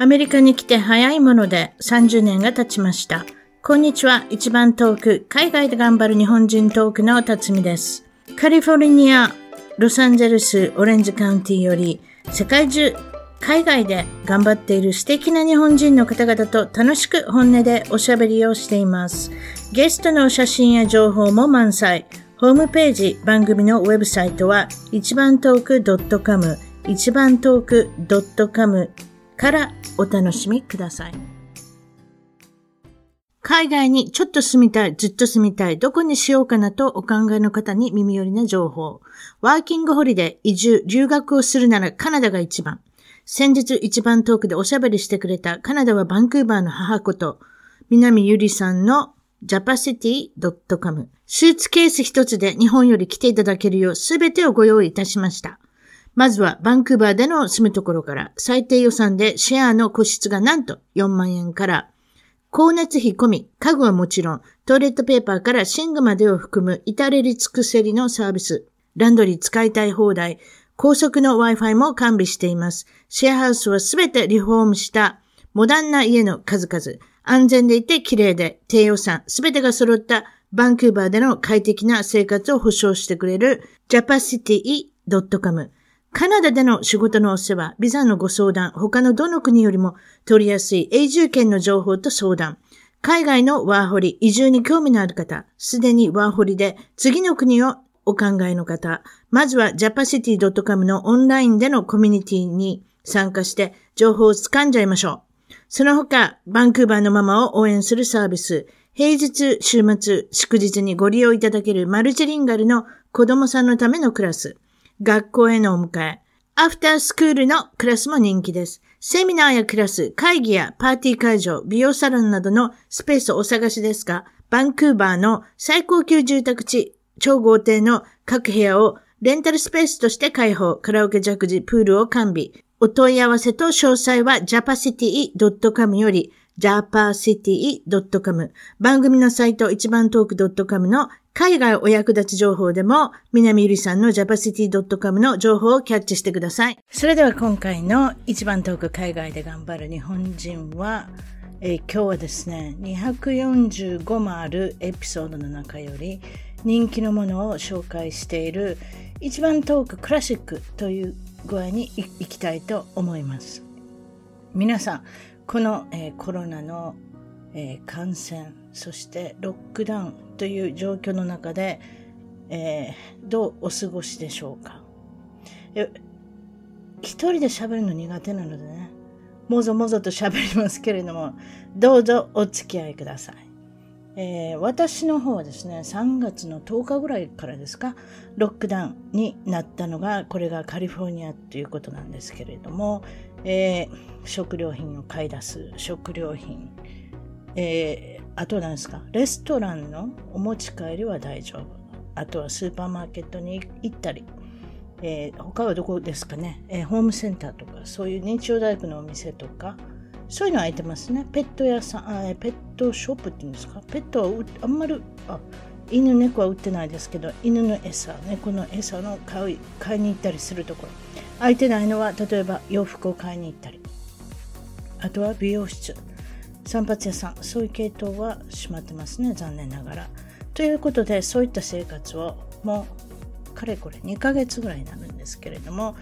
アメリカに来て早いもので30年が経ちました。こんにちは。一番遠く、海外で頑張る日本人トークの辰巳です。カリフォルニア、ロサンゼルス、オレンジカウンティより、世界中、海外で頑張っている素敵な日本人の方々と楽しく本音でおしゃべりをしています。ゲストの写真や情報も満載。ホームページ、番組のウェブサイトは、一番トーク .com、一番トーク .com からお楽しみください。海外にちょっと住みたい、ずっと住みたい、どこにしようかなとお考えの方に耳寄りな情報。ワーキングホリデー、移住、留学をするならカナダが一番。先日一番遠くでおしゃべりしてくれたカナダはバンクーバーの母子と、南ゆりさんの japacity.com。スーツケース一つで日本より来ていただけるようすべてをご用意いたしました。まずはバンクーバーでの住むところから最低予算でシェアの個室がなんと4万円から、光熱費込み、家具はもちろん、トイレットペーパーから寝具までを含む至れり尽くせりのサービス。ランドリー使いたい放題、高速の Wi-Fi も完備しています。シェアハウスはすべてリフォームしたモダンな家の数々。安全でいて綺麗で低予算、すべてが揃ったバンクーバーでの快適な生活を保障してくれる japacity.com。カナダでの仕事のお世話、ビザのご相談、他のどの国よりも取りやすい永住権の情報と相談、海外のワーホリ、移住に興味のある方、すでにワーホリで次の国をお考えの方、まずは japacity.com のオンラインでのコミュニティに参加して情報を掴んじゃいましょう。その他、バンクーバーのママを応援するサービス、平日、週末、祝日にご利用いただけるマルチリンガルの子供さんのためのクラス、学校へのお迎え、アフタースクールのクラスも人気です。セミナーやクラス、会議やパーティー会場、美容サロンなどのスペースをお探しですが、バンクーバーの最高級住宅地、超豪邸の各部屋をレンタルスペースとして開放、カラオケジャグジ、プールを完備。お問い合わせと詳細は japacity.com より japacity.com 番組のサイト一番トーク .com の海外お役立ち情報でも南ゆりさんの japacity.com の情報をキャッチしてください。それでは今回の一番トーク海外で頑張る日本人は、えー、今日はですね、245もあるエピソードの中より人気のものを紹介している一番トーククラシックという具合にいきたいと思います。皆さん、この、えー、コロナの、えー、感染、そしてロックダウンという状況の中で、えー、どうお過ごしでしょうか一人で喋るの苦手なのでね、もぞもぞと喋りますけれども、どうぞお付き合いください。えー、私の方はですね、3月の10日ぐらいからですか、ロックダウンになったのが、これがカリフォルニアということなんですけれども、えー、食料品を買い出す、食料品、えー、あと何ですか、レストランのお持ち帰りは大丈夫。あとはスーパーマーケットに行ったり、えー、他はどこですかね、えー、ホームセンターとか、そういう認知症大学のお店とか、そういうの空いてますね。ペット屋さん、あペットショップっていうんですか？ペットはあんまり、あ犬猫は売ってないですけど、犬の餌、猫の餌の買い買いに行ったりするところ。空いてないのは、例えば洋服を買いに行ったり。あとは美容室、散髪屋さん、そういう系統は閉まってますね、残念ながら。ということで、そういった生活をもう、かれこれ2ヶ月ぐらいになるんですけれども、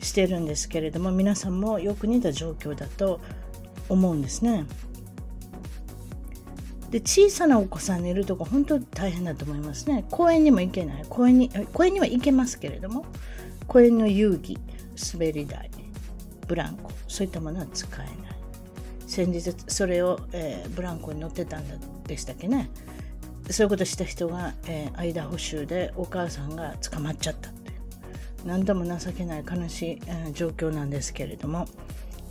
してるんですけれども、皆さんもよく似た状況だと思うんですね。で小さなお子さん寝るとこ本当に大変だと思いますね。公園にも行けない。公園に公園には行けますけれども、公園の遊戯、滑り台、ブランコ、そういったものは使えない。先日それを、えー、ブランコに乗ってたんでしたっけね。そういうことした人が、えー、間補修でお母さんが捕まっちゃったって何度も情けない悲しい、えー、状況なんですけれども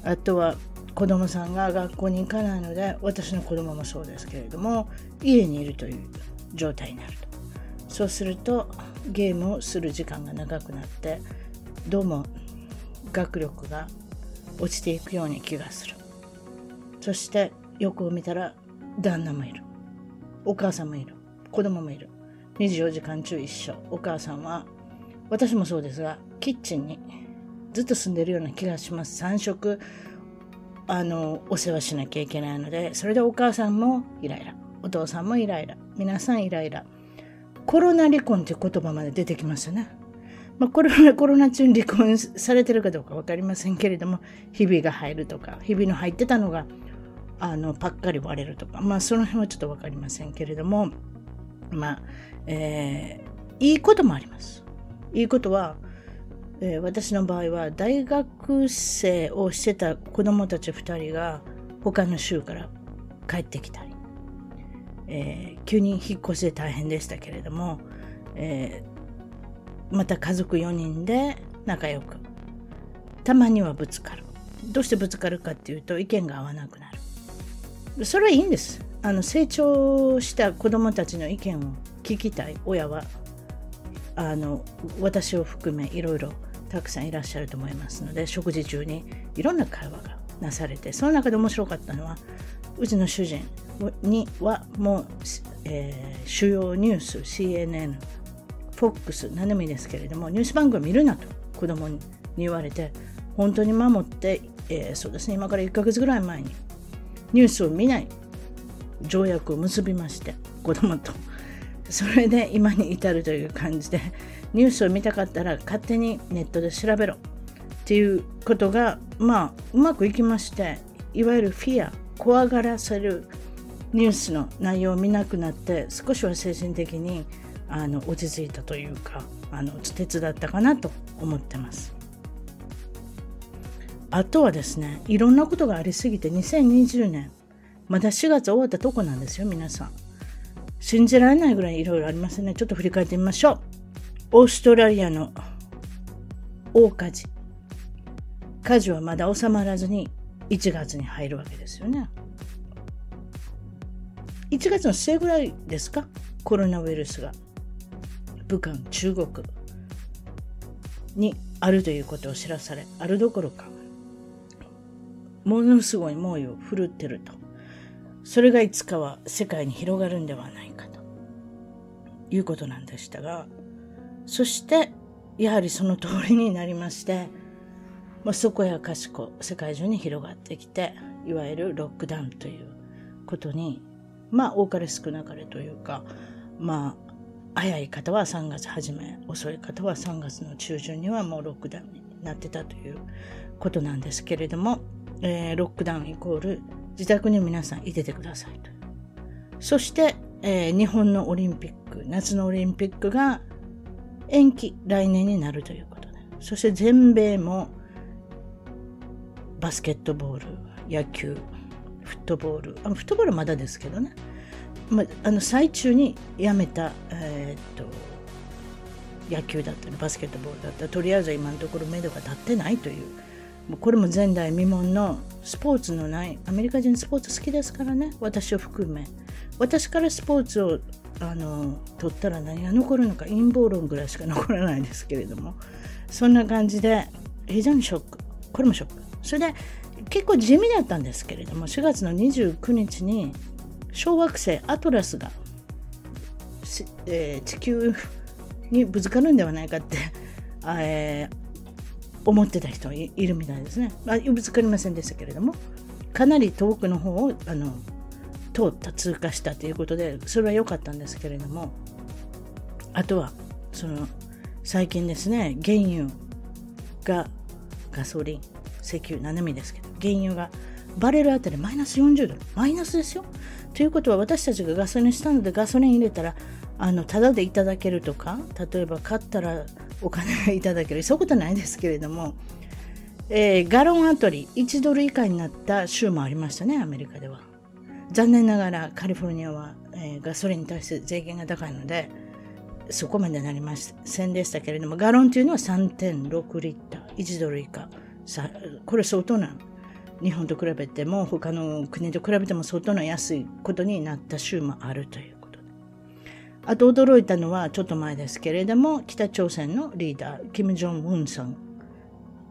あとは子供さんが学校に行かないので私の子供もそうですけれども家にいるという状態になるとそうするとゲームをする時間が長くなってどうも学力が落ちていくように気がする。そして横を見たら旦那もいる。お母さんもいる。子供もいる。24時間中一緒。お母さんは私もそうですがキッチンにずっと住んでるような気がします。3食あの、お世話しなきゃいけないので、それでお母さんもイライラ、お父さんもイライラ、皆さんイライラ。コロナ離婚って言葉まで出てきますよね。まあ、コロナ、コロナ中に離婚されてるかどうか分かりませんけれども、日々が入るとか、日々の入ってたのが、あの、パッカリ割れるとか、まあ、その辺はちょっと分かりませんけれども、まあ、えー、いいこともあります。いいことは、えー、私の場合は大学生をしてた子供たち2人が他の州から帰ってきたり、えー、急に引っ越しで大変でしたけれども、えー、また家族4人で仲良く。たまにはぶつかる。どうしてぶつかるかっていうと意見が合わなくなる。それはいいんです。あの成長した子供たちの意見を聞きたい。親はあの私を含めいろいろたくさんいらっしゃると思いますので食事中にいろんな会話がなされてその中で面白かったのはうちの主人にはもう、えー、主要ニュース CNN、FOX 何でもいいですけれどもニュース番組見るなと子供に言われて本当に守って、えー、そうですね今から1ヶ月ぐらい前にニュースを見ない条約を結びまして子供と。それで今に至るという感じでニュースを見たかったら勝手にネットで調べろっていうことがまあうまくいきましていわゆるフィア怖がらせるニュースの内容を見なくなって少しは精神的にあの落ち着いたというかあの手伝ったかなと思ってます。あとはですねいろんなことがありすぎて2020年まだ4月終わったとこなんですよ皆さん。信じられないぐらいいろいろありますね。ちょっと振り返ってみましょう。オーストラリアの大火事。火事はまだ収まらずに1月に入るわけですよね。1月の末ぐらいですか？コロナウイルスが武漢、中国にあるということを知らされ、あるどころか、ものすごい猛威を振るってると。それがいつかは世界に広がるんではないかということなんでしたが、そしてやはりその通りになりましてまあ、そこやかしこ世界中に広がってきていわゆるロックダウンということにまあ多かれ少なかれというかまあ早い方は3月初め遅い方は3月の中旬にはもうロックダウンになってたということなんですけれども、えー、ロックダウンイコール自宅に皆さんいててくださいとそして、えー、日本のオリンピック夏のオリンピックが延期、来年になるということで。そして全米もバスケットボール、野球、フットボール、あフットボールまだですけどね。まあの最中にやめた、えー、っと野球だったりバスケットボールだったりとりあえず今のところ目処が立ってないというもうこれも前代未聞のスポーツのないアメリカ人スポーツ好きですからね私を含め。私からスポーツをあの取ったら何が残るのか陰謀論ぐらいしか残らないですけれどもそんな感じで非常にショック。これもショック。それで結構地味だったんですけれども4月の29日に小惑星アトラスが、えー、地球にぶつかるんではないかって、えー、思ってた人いるみたいですね、まあ、ぶつかりませんでしたけれどもかなり遠くの方をあの通った通過したということでそれは良かったんですけれどもあとはその最近ですね原油がガソリン石油何でもいいですけど原油がバレルあたりマイナス40ドル。マイナスですよ。ということは私たちがガソリンスタンドでガソリン入れたらあのタダでいただけるとか例えば買ったらお金がいただける。そういうことないですけれども、えー、ガロンあたり1ドル以下になった州もありましたねアメリカでは。残念ながらカリフォルニアは、えー、ガソリンに対して税金が高いのでそこまでなりませんでしたけれどもガロンというのは3.6リッター1ドル以下。さこれ相当な日本と比べても他の国と比べても相当な安いことになった州もあるということで。あと驚いたのはちょっと前ですけれども北朝鮮のリーダーキム・ジョン・ウンさん。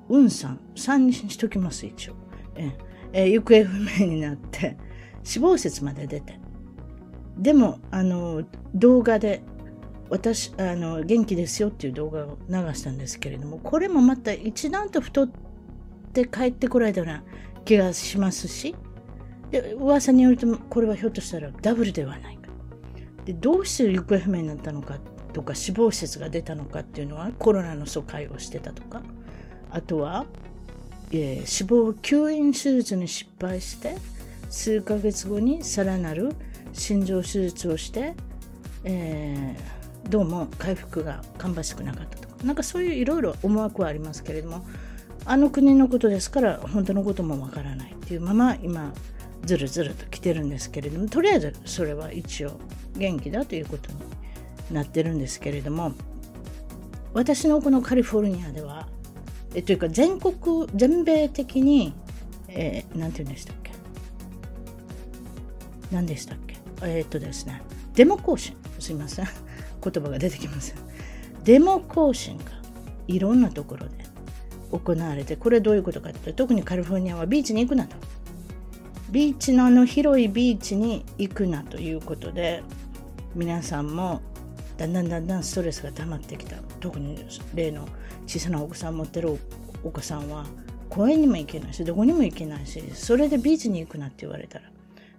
ウンさん3にしときます一応。ええ行方不明になって死亡説まで出て。でもあの動画で私あの元気ですよっていう動画を流したんですけれどもこれもまた一段と太って帰ってこられたような気がしますし、で噂によるとこれはひょっとしたらダブルではないか。でどうして行方不明になったのかとか死亡説が出たのかっていうのはコロナの疎開をしてたとか。あとは、えー、死亡吸引手術に失敗して数ヶ月後にさらなる心臓手術をして、えー、どうも回復が芳しくなかったとか。なんかそういういろいろ思惑はありますけれどもあの国のことですから本当のこともわからないっていうまま今ずるずると来てるんですけれどもとりあえずそれは一応元気だということになってるんですけれども私のこのカリフォルニアではえというか全国全米的に何、えー、て言うんでしたっけ？何でしたっけ？えー、っとですねデモ行進。すいません。言葉が出てきません。デモ行進がいろんなところで。行われてこれどういうことかというと特にカリフォルニアはビーチに行くなと。ビーチのあの広いビーチに行くなということで皆さんもだんだんだんだんストレスが溜まってきた。特に例の小さなお子さん持ってるお子さんは公園にも行けないしどこにも行けないしそれでビーチに行くなって言われたら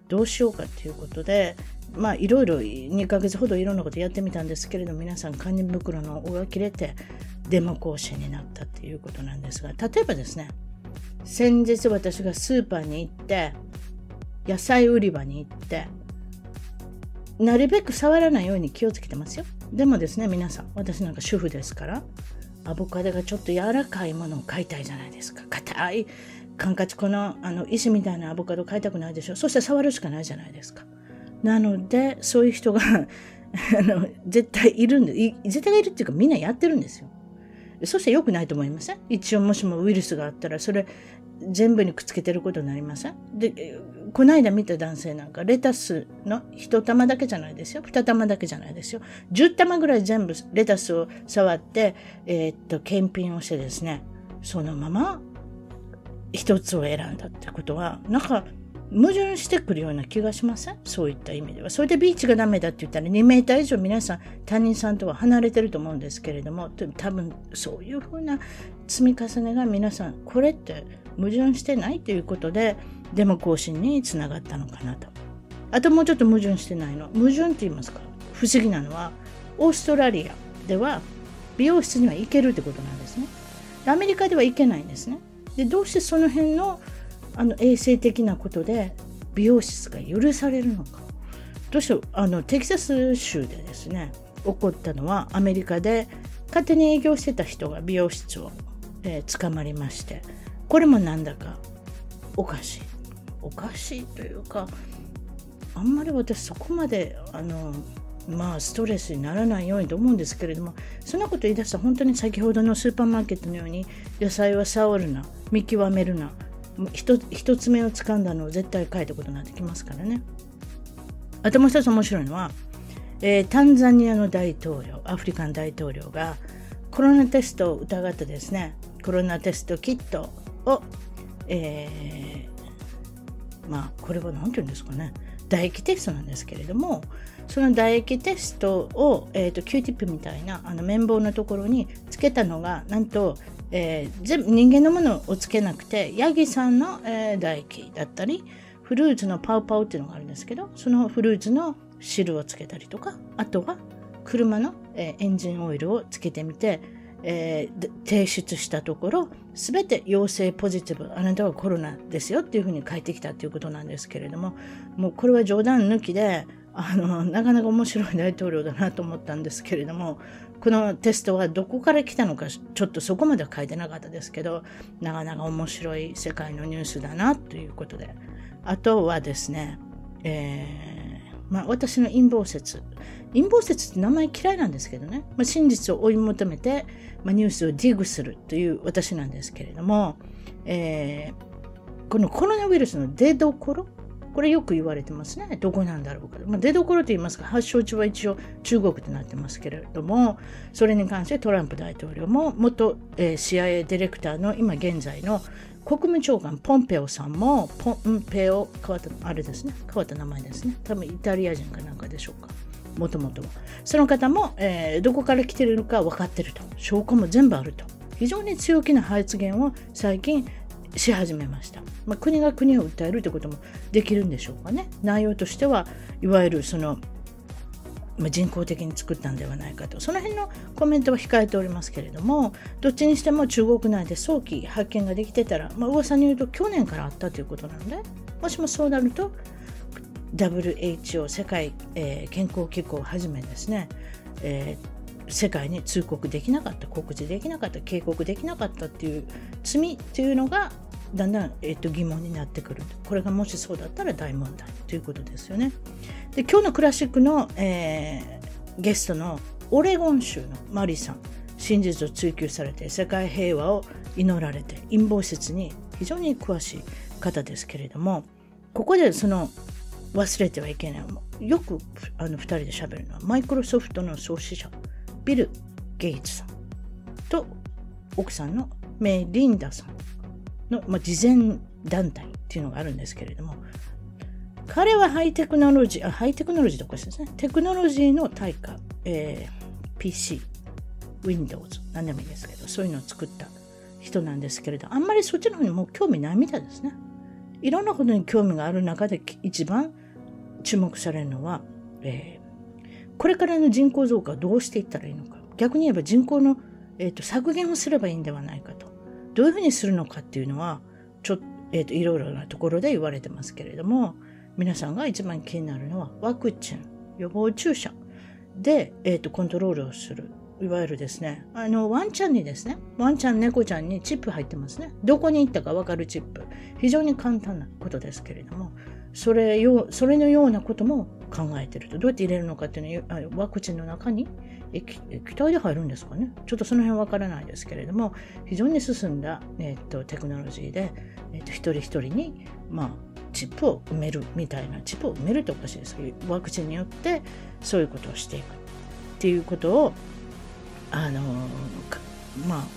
どうしようかっていうことでまあいろいろ2ヶ月ほどいろんなことやってみたんですけれど皆さん堪忍袋の尾が切れてデモ行進になったっていうことなんですが例えばですね先日私がスーパーに行って野菜売り場に行ってなるべく触らないように気をつけてますよ。でもですね皆さん私なんか主婦ですからアボカドがちょっと柔らかいものを買いたいじゃないですか。硬いカンカチこのあの石みたいなアボカド買いたくないでしょ。そして触るしかないじゃないですか。なのでそういう人が あの絶対いるんで絶対いるっていうかみんなやってるんですよ。そして良くないと思いません？一応もしもウイルスがあったらそれ全部にくっつけてることになりません？でこの間見た男性なんかレタスの一玉だけじゃないですよ。二玉だけじゃないですよ。十玉ぐらい全部レタスを触って、えー、っと検品をしてですねそのまま一つを選んだってことはなんか矛盾してくるような気がしません？そういった意味では。それでビーチがダメだって言ったら2メーター以上皆さん他人さんとは離れてると思うんですけれども多分そういうふうな積み重ねが皆さんこれって矛盾してないということでデモ行進につながったのかなと。あともうちょっと矛盾してないの。矛盾って言いますか？不思議なのはオーストラリアでは美容室には行けるってことなんですね。アメリカでは行けないんですね。でどうしてその辺のあの衛生的なことで美容室が許されるのか。どうしてあのテキサス州でですね起こったのはアメリカで勝手に営業してた人が美容室を、えー、捕まりましてこれもなんだかおかしい。おかしいというかあんまり私そこまであのまあストレスにならないようにと思うんですけれどもそんなこと言い出したら本当に先ほどのスーパーマーケットのように野菜は触るな見極めるな一つ目を掴んだのを絶対書いたことになってきますからね。あともう一つ面白いのは、えー、タンザニアの大統領アフリカン大統領がコロナテストを疑ってですねコロナテストキットを、えー、まあこれは何て言うんですかね唾液テストなんですけれどもその唾液テストを、えーと、Q ティップみたいなあの綿棒のところにつけたのがなんとえー、全部人間のものをつけなくてヤギさんの、えー、唾液だったりフルーツのパウパウっていうのがあるんですけどそのフルーツの汁をつけたりとかあとは車の、えー、エンジンオイルをつけてみて、えー、提出したところ全て陽性ポジティブあなたはコロナですよっていうふうに書いてきたっていうことなんですけれどももうこれは冗談抜きであのなかなか面白い大統領だなと思ったんですけれどもこのテストはどこから来たのかちょっとそこまでは書いてなかったですけどなかなか面白い世界のニュースだなということで。あとはですね、えーまあ、私の陰謀説。陰謀説って名前嫌いなんですけどね、まあ、真実を追い求めて、まあ、ニュースをディグするという私なんですけれども、えー、このコロナウイルスの出どころこれよく言われてますね。どこなんだろうか。まあ、出どころと言いますか、発祥地は一応中国となってますけれども、それに関してトランプ大統領も元、え、CIA ディレクターの今現在の国務長官ポンペオさんも、ポンペオ、変わった、あれですね、変わった名前ですね。多分イタリア人かなんかでしょうか。もともとは。その方も、えー、どこから来てるのか分かってると。証拠も全部あると。非常に強気な発言を最近し始めました。まあ、国が国を訴えるということもできるんでしょうかね。内容としてはいわゆるその、まあ、人工的に作ったんではないかとその辺のコメントは控えておりますけれどもどっちにしても中国内で早期発見ができてたら、まあ噂に言うと去年からあったということなのでもしもそうなると WHO 世界、えー、健康機構をはじめですね、えー、世界に通告できなかった告知できなかった警告できなかったっていう罪っていうのがだんだん、えっと、疑問になってくるこれがもしそうだったら大問題ということですよね。で今日のクラシックの、えー、ゲストのオレゴン州のマリさん真実を追求されて世界平和を祈られて陰謀説に非常に詳しい方ですけれどもここでその忘れてはいけないよくあの2人で喋るのはマイクロソフトの創始者ビル・ゲイツさんと奥さんのメリンダさんの、まあ、慈善団体っていうのがあるんですけれども、彼はハイテクノロジー、あハイテクノロジーとかですね、テクノロジーの対価、えー、PC、Windows、何でもいいですけど、そういうのを作った人なんですけれど、あんまりそっちの方にも興味ないみたいですね。いろんなことに興味がある中で一番注目されるのは、えー、これからの人口増加をどうしていったらいいのか。逆に言えば人口の、えーと削減をすればいいんではないかと。どういうふうにするのかっていうのは、ちょっ、え、ー、と、いろいろなところで言われてますけれども、皆さんが一番気になるのは、ワクチン、予防注射で、え、ー、と、コントロールをする。いわゆるですね、あの、ワンちゃんにですね、ワンちゃん、猫ちゃんにチップ入ってますね。どこに行ったかわかるチップ。非常に簡単なことですけれども、それよ、それのようなことも考えてると。どうやって入れるのかっていうのは、ワクチンの中に液体で入るんですかね？ちょっとその辺わからないですけれども非常に進んだ、えーと、テクノロジーで、えーと、一人一人に、まあ、チップを埋めるみたいなチップを埋めるっておかしいですけどワクチンによってそういうことをしていくっていうことをあのま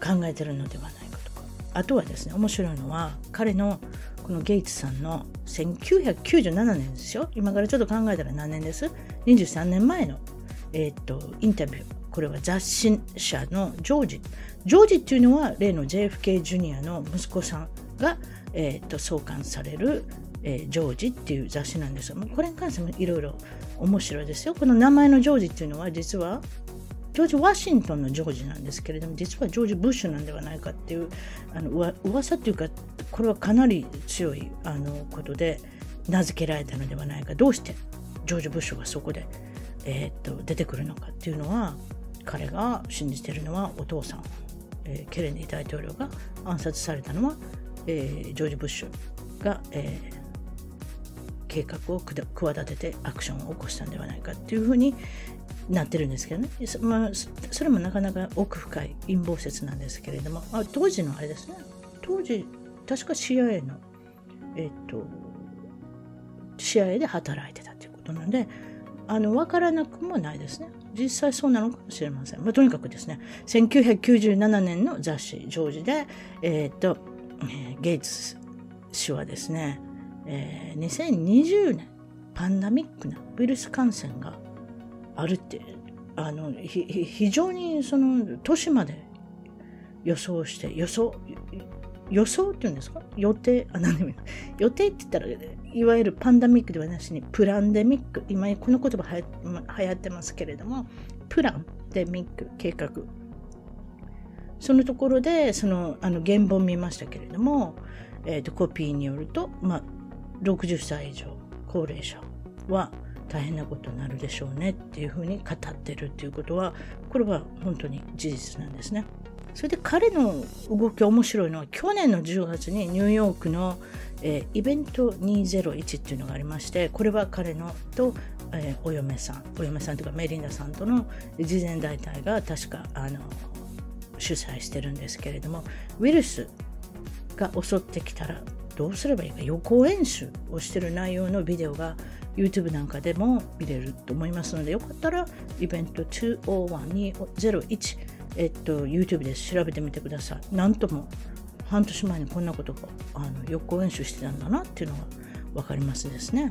あ考えてるのではないかとかあとはですね面白いのは彼のこのゲイツさんの1997年ですよ今からちょっと考えたら何年です？23年前のえっ、と、インタビュー。これは雑誌社のジョージ。ジョージっていうのは例の JFK ジュニアの息子さんが、えっ、と、創刊される、えー、ジョージっていう雑誌なんですが、これに関してもいろいろ面白いですよ。この名前のジョージっていうのは実はジョージ・ワシントンのジョージなんですけれども、実はジョージ・ブッシュなんではないかっていう、あの噂っていうか、これはかなり強いあのことで名付けられたのではないか。どうしてジョージ・ブッシュがそこでえー、っと出てくるのかっていうのは彼が信じているのはお父さん、えー、ケネディ大統領が暗殺されたのは、えー、ジョージ・ブッシュが、えー、計画を企ててアクションを起こしたんではないかっていうふうになってるんですけどね、まあ、それもなかなか奥深い陰謀説なんですけれども、あ、当時のあれですね当時確か CIA のえっ、と CIA で働いてたということなのであの分からなくもないですね。実際そうなのかもしれません。まあ、とにかくですね、1997年の雑誌、ジョージで、えー、と、えー、ゲイツ氏はですね、えー、2020年、パンダミックなウイルス感染があるって、あの、非常にその年まで予想して、予想、予想っていうんですか？予定、あ、何でもいい。予定って言ったら、いわゆるパンダミックではなしに、プランデミック。今、この言葉はや流行ってますけれども、プランデミック、計画。そのところで、その、あの、原本見ましたけれども、えっ、ー、と、コピーによると、まあ、60歳以上、高齢者は大変なことになるでしょうねっていうふうに語ってるっていうことは、これは本当に事実なんですね。それで彼の動き面白いのは去年の10月にニューヨークの、えー、イベント201っていうのがありましてこれは彼のと、えー、お嫁さんお嫁さんというかメリンダさんとの慈善団体が確かあの主催してるんですけれどもウイルスが襲ってきたらどうすればいいか予行演習をしてる内容のビデオが YouTube なんかでも見れると思いますのでよかったらイベント201201えっと、YouTube で調べてみてください。なんとも半年前にこんなことがあの予行演習してたんだなっていうのが分かりますですね。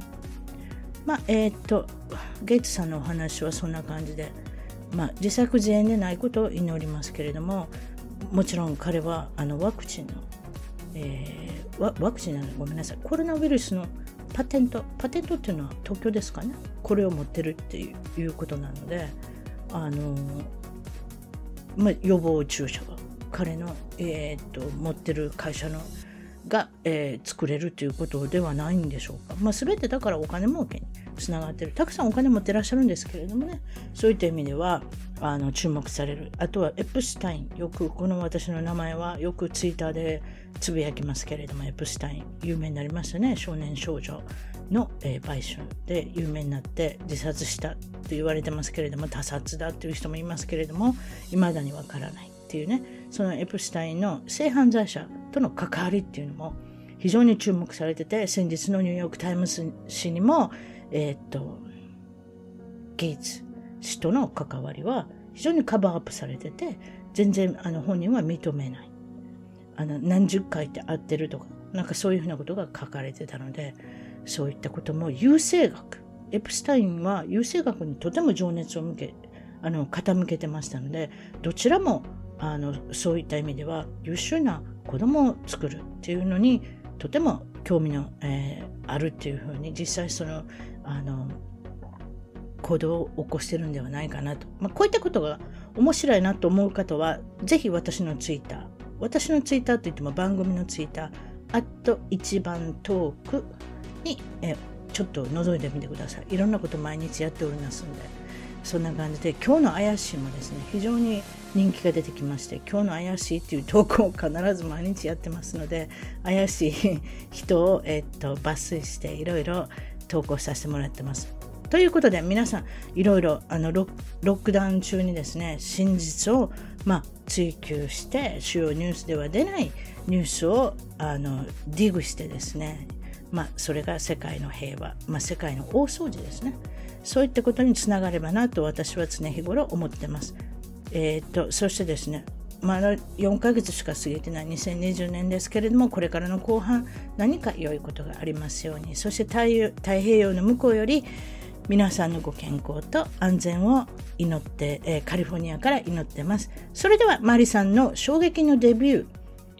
まあ、えー、っと、ゲイツさんのお話はそんな感じで、まあ、自作自演でないことを祈りますけれども、もちろん彼はあのワクチンのえー、ワワクチンなのごめんなさい、コロナウイルスのパテント、パテントっていうのは東京ですかね、これを持ってるっていうことなので、あのまあ、予防注射が彼の、えー、っと持ってる会社のが、えー、作れるということではないんでしょうか。まあ、全てだからお金儲けにつながってる。たくさんお金持ってらっしゃるんですけれどもね、そういった意味ではあの注目される。あとはエプスタイン。よくこの私の名前はよくツイッターでつぶやきますけれども、エプスタイン有名になりましたね。少年少女の、えー、売春で有名になって自殺したと言われてますけれども、他殺だという人もいますけれども、未だにわからない。っていうねそのエプスタインの性犯罪者との関わりっていうのも非常に注目されてて先日のニューヨーク・タイムズ紙にもえー、っとゲイツ氏との関わりは非常に cover up されてて全然あの本人は認めないあの何十回って会ってるとかなんかそういうふうなことが書かれてたのでそういったことも優生学。エプスタインは優生学にとても情熱を向けあの傾けてましたのでどちらもあのそういった意味では優秀な子供を作るっていうのにとても興味の、えー、あるっていうふうに実際そのあの行動を起こしてるんではないかなと、まあ、こういったことが面白いなと思う方はぜひ私のツイッター私のツイッターといっても番組のツイッターアット一番トークに、えちょっと覗いてみてくださいいろんなこと毎日やっておりますのでそんな感じで今日の怪しいもですね非常に人気が出てきまして今日の怪しいっていう投稿を必ず毎日やってますので怪しい人を、えっと抜粋していろいろ投稿させてもらってます。ということで皆さんいろいろあのロックダウン中にですね真実を、まあ、追求して主要ニュースでは出ないニュースをあのディグしてですね、まあ、それが世界の平和、まあ、世界の大掃除ですね。そういったことにつながればなと私は常日頃思ってます。えー、とそしてですねまだ4ヶ月しか過ぎてない2020年ですけれどもこれからの後半何か良いことがありますように。そして太平洋の向こうより皆さんのご健康と安全を祈って、えー、カリフォルニアから祈ってます。それではマリさんの衝撃のデビュー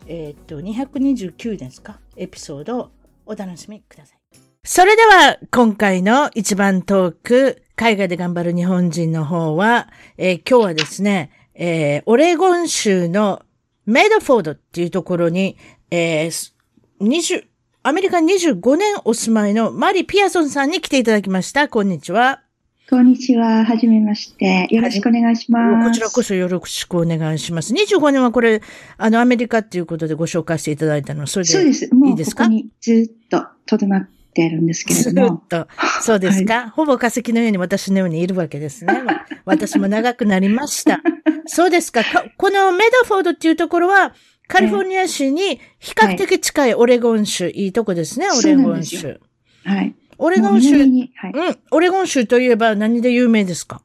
えー、っと229ですか？エピソードをお楽しみください。それでは今回の一番トーク海外で頑張る日本人の方は、えー、今日はですね、えー、オレゴン州のメイドフォードっていうところに、えー、20、アメリカ25年お住まいのマリ・ピアソンさんに来ていただきました。こんにちは。こんにちは。はじめまして。よろしくお願いします。こちらこそよろしくお願いします。25年はこれ、あの、アメリカっていうことでご紹介していただいたの、それでいいですかそうです。もうここにずっととどまってるんですけれども。ずっと。そうですか、はい、ほぼ化石のように私のようにいるわけですね。私も長くなりました。そうですかこのメドフォードっていうところは、カリフォルニア州に比較的近いオレゴン州、はい、いいとこですね、オレゴン州。はい。オレゴン州、はい、うん、オレゴン州といえば何で有名ですか？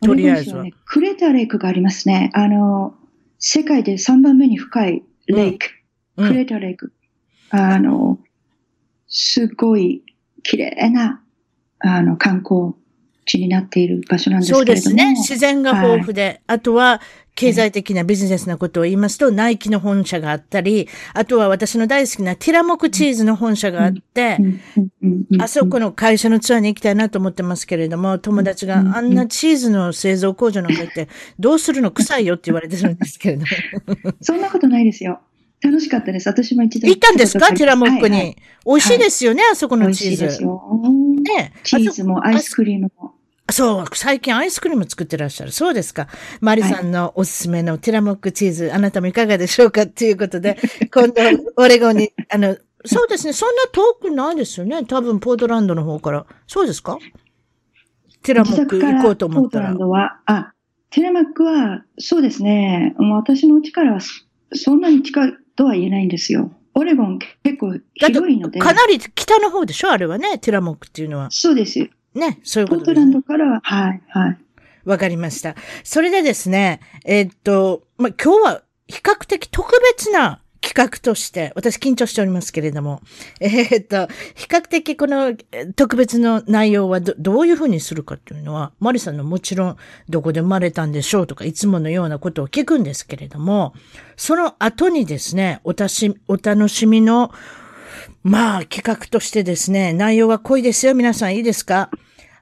とりあえずは、ね。クレタレイクがありますね。あの、世界で3番目に深いレイク。うん、クレタレイク。あの、すごい綺麗な、あの、観光地になっている場所なんですけれども。そうですね。自然が豊富で、はい、あとは、経済的なビジネスなことを言いますと、ナイキの本社があったり、あとは私の大好きなティラモクチーズの本社があって、あそこの会社のツアーに行きたいなと思ってますけれども、友達があんなチーズの製造工場の中って、どうするの臭いよって言われてるんですけれども。そんなことないですよ。楽しかったです。私も一度行ったんですか？ティラモックに、はいはい。美味しいですよね、はい、あそこのチーズ。美味しいですよ。ねチーズもアイスクリームも。そう、最近アイスクリーム作ってらっしゃる。そうですか。マリさんのおすすめのティラモックチーズ、あなたもいかがでしょうかっていうことで、今度、オレゴンに、あの、そうですね。そんな遠くないですよね。多分、ポートランドの方から。そうですか？ティラモック行こうと思ったら。ポートランドは、あ、ティラモックは、そうですね。もう私の家からはそんなに近いとは言えないんですよ。オレゴン結構広いので。かなり北の方でしょ？あれはね、ティラモックっていうのは。そうです。ね、そういうことです、ね。ポートランドからは、はい、はい。わかりました。それでですね、えー、っと、まあ、今日は比較的特別な企画として、私緊張しておりますけれども、えーっと、比較的このえー特別の内容はどどういうふうにするかっていうのは、マリさんのもちろんどこで生まれたんでしょうとか、いつものようなことを聞くんですけれども、その後にですね、おたし、お楽しみの、まあ企画としてですね、内容が濃いですよ。皆さんいいですか？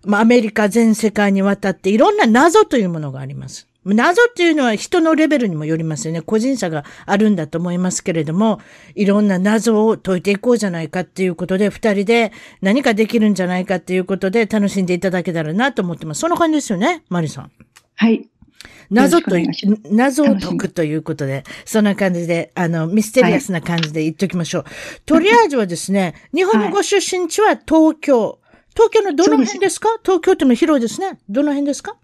まあアメリカ全世界にわたっていろんな謎というものがあります。謎っていうのは人のレベルにもよりますよね。個人差があるんだと思いますけれども、いろんな謎を解いていこうじゃないかっていうことで、二人で何かできるんじゃないかっていうことで楽しんでいただけたらなと思ってます。そんな感じですよね、マリさん。はい。謎と謎を解くということで、そんな感じで、あの、ミステリアスな感じで言っておきましょう。とりあえずはですね、日本のご出身地は東京。東京のどの辺ですか？東京っても広いですね。どの辺ですか？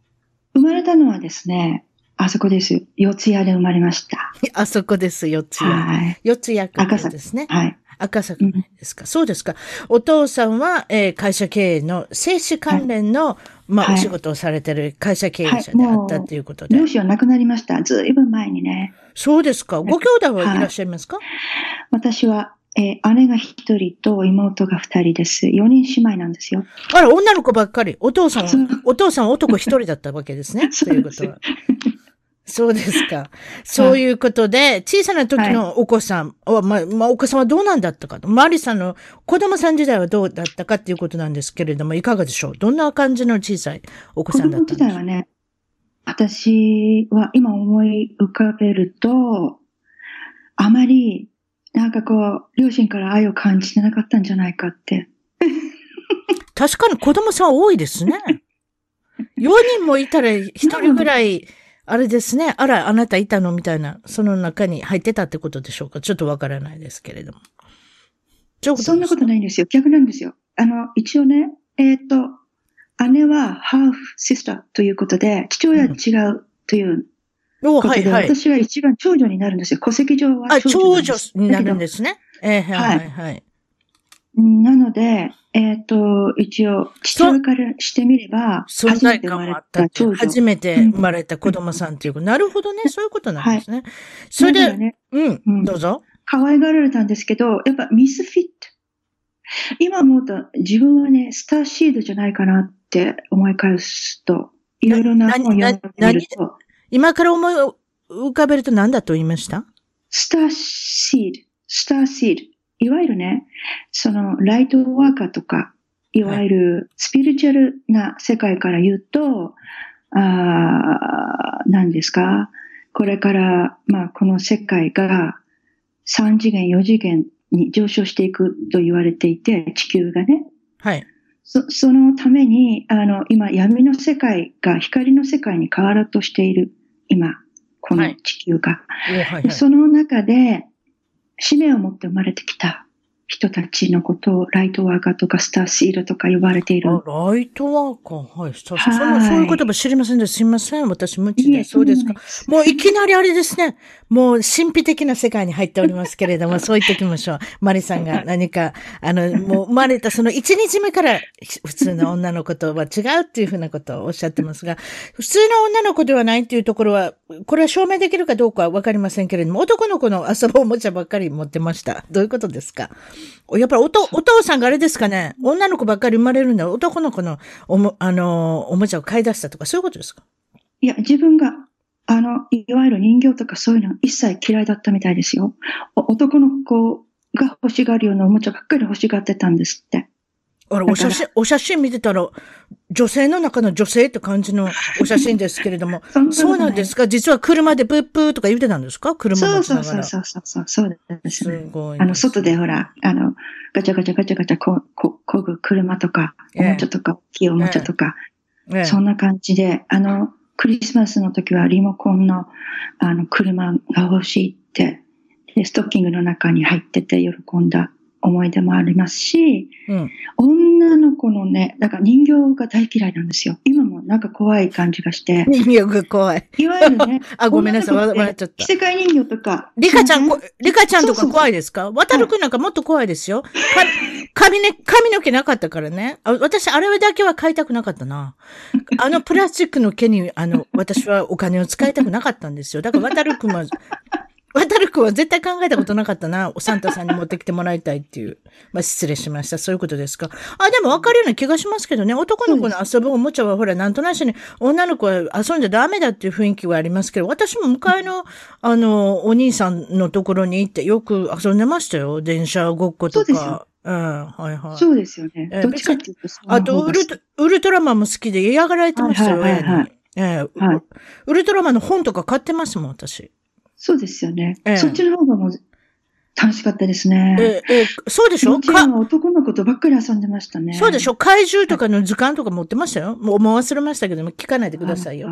生まれたのはですね、あそこです。四谷で生まれました。あそこです、四つ谷。はい。四つ谷区ですね。はい。赤坂ですか、そうですか。お父さんは、えー会社経営の、製紙関連の、まあ、はいお仕事をされてる会社経営者であったということで。両親は亡くなりました。ずいぶん前にね。そうですか。ご兄弟はいらっしゃいますか、私は、えー姉が一人と妹が二人です。四人姉妹なんですよ。あら、女の子ばっかり。お父さんお父さんは男一人だったわけですね。そういうことは。そうですか。そういうことで、小さな時のお子さんは、まあ、まあ、お子さんはどうなんだったかと。マリさんの子供さん時代はどうだったかっていうことなんですけれども、いかがでしょう？どんな感じの小さいお子子さんだっ供たんでしょう？時代はね、私は今思い浮かべると、あまり、なんかこう、両親から愛を感じてなかったんじゃないかって。確かに子供さん多いですね。4人もいたら1人ぐらい、あれですね。あら、あなたいたのみたいな、その中に入ってたってことでしょうかちょっとわからないですけれども。そんなことない。んですよ。逆なんですよ。あの、一応ね、えっ、と、姉はハーフシスターということで、父親は違うというはいはい。私は一番長女になるんですよ。戸籍上はあ、長女長女。になるんだですね。えーはいはいはい。なので、えっ、と、一応、父親からしてみれば、存初めて生まれた。初めて生まれた子供さんっていうこと。なるほどね。そういうことなんですね。それで、ね、うん、うんどうぞ。可愛がられたんですけど、やっぱミスフィット。今思うと、自分はね、スターシードじゃないかなって思い返すと、いろいろなな本を読んでみると、今から思い浮かべると何だと言いました？スターシード、スターシード。いわゆるね、その、ライトワーカーとか、いわゆるスピリチュアルな世界から言うと、あー何ですか？これから、まあ、この世界が3次元、4次元に上昇していくと言われていて、地球がね。はい。そそのために、あの、今、闇の世界が光の世界に変わろうとしている、今、この地球が。おはいはい。その中で、使命を持って生まれてきた人たちのことを、ライトワーカーとかスターシールとか呼ばれている。あライトワーカー？はい。そはいそのそういう言葉知りませんで、すみません。私無知で。そうですか。もういきなりあれですね。もう神秘的な世界に入っておりますけれども、そう言っておきましょう。マリさんが 何か、あの、もう生まれたその1日目から普通の女の子とは違うっていうふうなことをおっしゃってますが、普通の女の子ではないっていうところは、これは証明できるかどうかはわかりませんけれども、男の子の遊ぶおもちゃばっかり持ってました。どういうことですか？やっぱりおとお父さんがあれですかね、女の子ばっかり生まれるんだ男の子のおも、あの、おもちゃを買い出したとか、そういうことですか？いや、自分が、あの、いわゆる人形とかそういうのは一切嫌いだったみたいですよ。男の子が欲しがるようなおもちゃばっかり欲しがってたんですって。あれ、お写真、お写真見てたら、女性の中の女性って感じのお写真ですけれども、そうなんですか？実は車でブッブーとか言ってたんですか？車そうそう。そうそうそうそうそうですね。すごい。あの、外でほら、あの、ガチャガチャガチャガチャこう、こう、こぐ車とか、おもちゃとか、大きいおもちゃとか、ええ。そんな感じで、あの、クリスマスの時はリモコンの、あの、車が欲しいって、で、ストッキングの中に入ってて喜んだ思い出もありますし、うん。女の子のね、だから人形が大嫌いなんですよ。今もなんか怖い感じがして、人形が怖い。いわゆるね、あ、ごめんなさい。笑っちゃった着。せ替え人形とか。リカちゃん、リカちゃんとか怖いですか？渡るくんなんかもっと怖いですよ。か髪ね、髪の毛なかったからね。あ私、あれだけは買いたくなかったな。あのプラスチックの毛に、あの、私はお金を使いたくなかったんですよ。だから渡るくんは、渡るくんは絶対考えたことなかったな。サンタさんに持ってきてもらいたいっていう。まあ、失礼しました。そういうことですか。あ、でも分かるような気がしますけどね。男の子の遊ぶおもちゃはほら、なんとなしに女の子は遊んじゃダメだっていう雰囲気はありますけど、私も向かいの、あの、お兄さんのところに行ってよく遊んでましたよ。電車ごっことか。うん、はいはい。そうですよね。どっちかっていうとあとウルト、ウルトラマンも好きで嫌がられてましたよ、はいはいはい、えーはい、ウルトラマンの本とか買ってますもん、私。そうですよね。えー、そっちの方がもう楽しかったですね。えー、えー、そうでしょ？か？男の子とばっかり遊んでましたね。そうでしょ？怪獣とかの図鑑とか持ってましたよ。もう忘れましたけども、聞かないでくださいよ。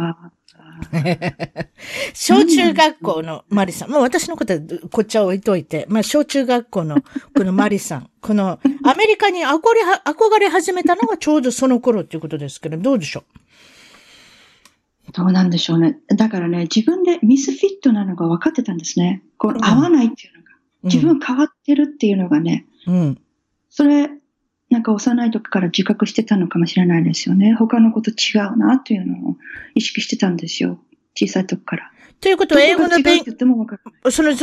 小中学校のマリさん。もう私のことはこっちは置いといて、まあ小中学校のこのマリさん。このアメリカに憧れ、憧れ始めたのがちょうどその頃っていうことですけど、どうでしょう？どうなんでしょうね。だからね、自分でミスフィットなのが分かってたんですね。こう合わないっていうのが。自分変わってるっていうのがね。うん。それ、なんか幼い時から自覚してたのかもしれないですよね。他のこと違うなっていうのを意識してたんですよ。小さい時から。ということは、英語の勉強、その、違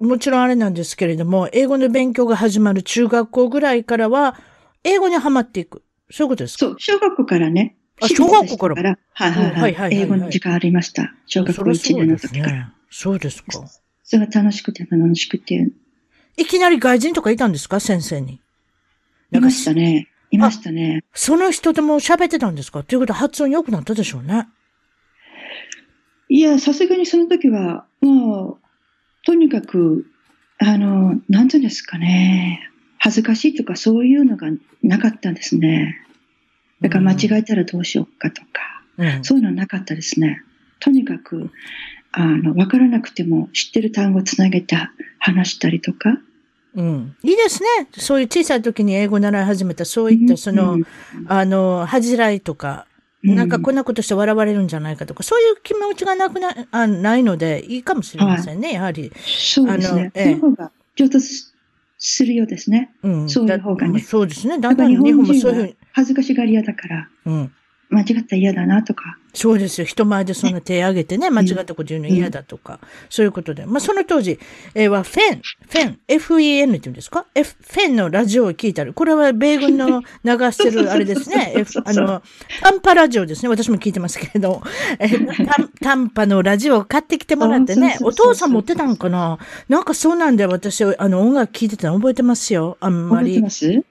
う、もちろんあれなんですけれども、英語の勉強が始まる中学校ぐらいからは、英語にはまっていく。そういうことですか？そう、小学校からね、あ、小学校から。はいはいはい。英語の時間ありました。小学校1年の時から。そうですか。それが楽しくて楽しくて。いきなり外人とかいたんですか？先生に。いましたね。いましたね。その人とも喋ってたんですか？ということは発音良くなったでしょうね。いや、さすがにその時は、もう、とにかく、あの、なんていうんですかね。恥ずかしいとかそういうのがなかったんですね。だから間違えたらどうしようかとか、うん、そういうのはなかったですね。とにかく、あの、わからなくても知ってる単語をつなげて話したりとか。うん。いいですね。そういう小さい時に英語習い始めた、そういったその、うん、あの、恥じらいとか、なんかこんなことして笑われるんじゃないかとか、そういう気持ちがなくな、あないので、いいかもしれませんね、はい、やはり。そうですね。あのええ、方が上達するようですね。うん。そういう方がね。そうですね。だんだん日本もそういうふうに。恥ずかしがり屋だから。うん。間違ったら嫌だなとか。そうですよ。人前でそんな手挙げてね、間違ったこと言うの嫌だとか、うん、そういうことで。まあ、その当時、えー、は、フェン、フェン、FEN って言うんですか ?F、フェンのラジオを聞いたら、これは米軍の 流してるあれですね。F、あの、短波ラジオですね。私も聞いてますけれど、えー、短波のラジオを買ってきてもらってね、お父さん持ってたんかな？なんかそうなんで私、あの、音楽聞いてたの覚えてますよ。あんまり。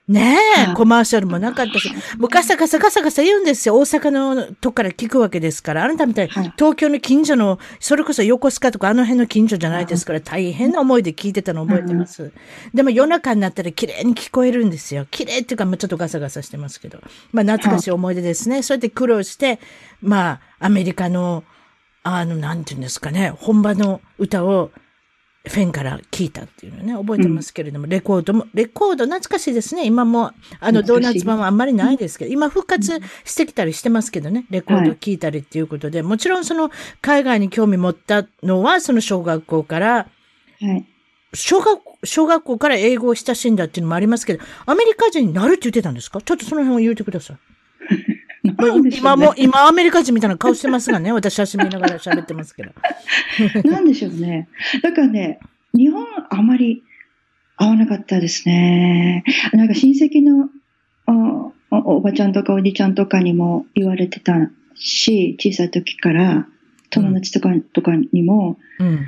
ねえ、コマーシャルもなかったし、もうガサガサガサガサ言うんですよ。大阪のとこから聞くわけですから。あなたみたいに、東京の近所の、それこそ横須賀とかあの辺の近所じゃないですから、大変な思いで聞いてたの覚えてます。でも夜中になったら綺麗に聞こえるんですよ。綺麗っていうか、もうちょっとガサガサしてますけど。まあ懐かしい思い出ですね。そうやって苦労して、まあ、アメリカの、あの、なんていうんですかね、本場の歌をフェンから聞いたっていうのね、覚えてますけれども、うん、レコードも、レコード懐かしいですね。今も、あの、ドーナツ版はあんまりないですけど、今復活してきたりしてますけどね、レコード聞いたりっていうことで、はい、もちろんその、海外に興味持ったのは、その小学校から、はい、小学、小学校から英語を親しんだっていうのもありますけど、アメリカ人になるって言ってたんですか？ちょっとその辺を言うてください。ね、今も、今アメリカ人みたいな顔してますがね、私写真見ながら喋ってますけど。なんでしょうね。だからね、日本あまり合わなかったですね。なんか親戚のおおばちゃんとかおじちゃんとかにも言われてたし、小さい時から友達とか,、とかにも、うん、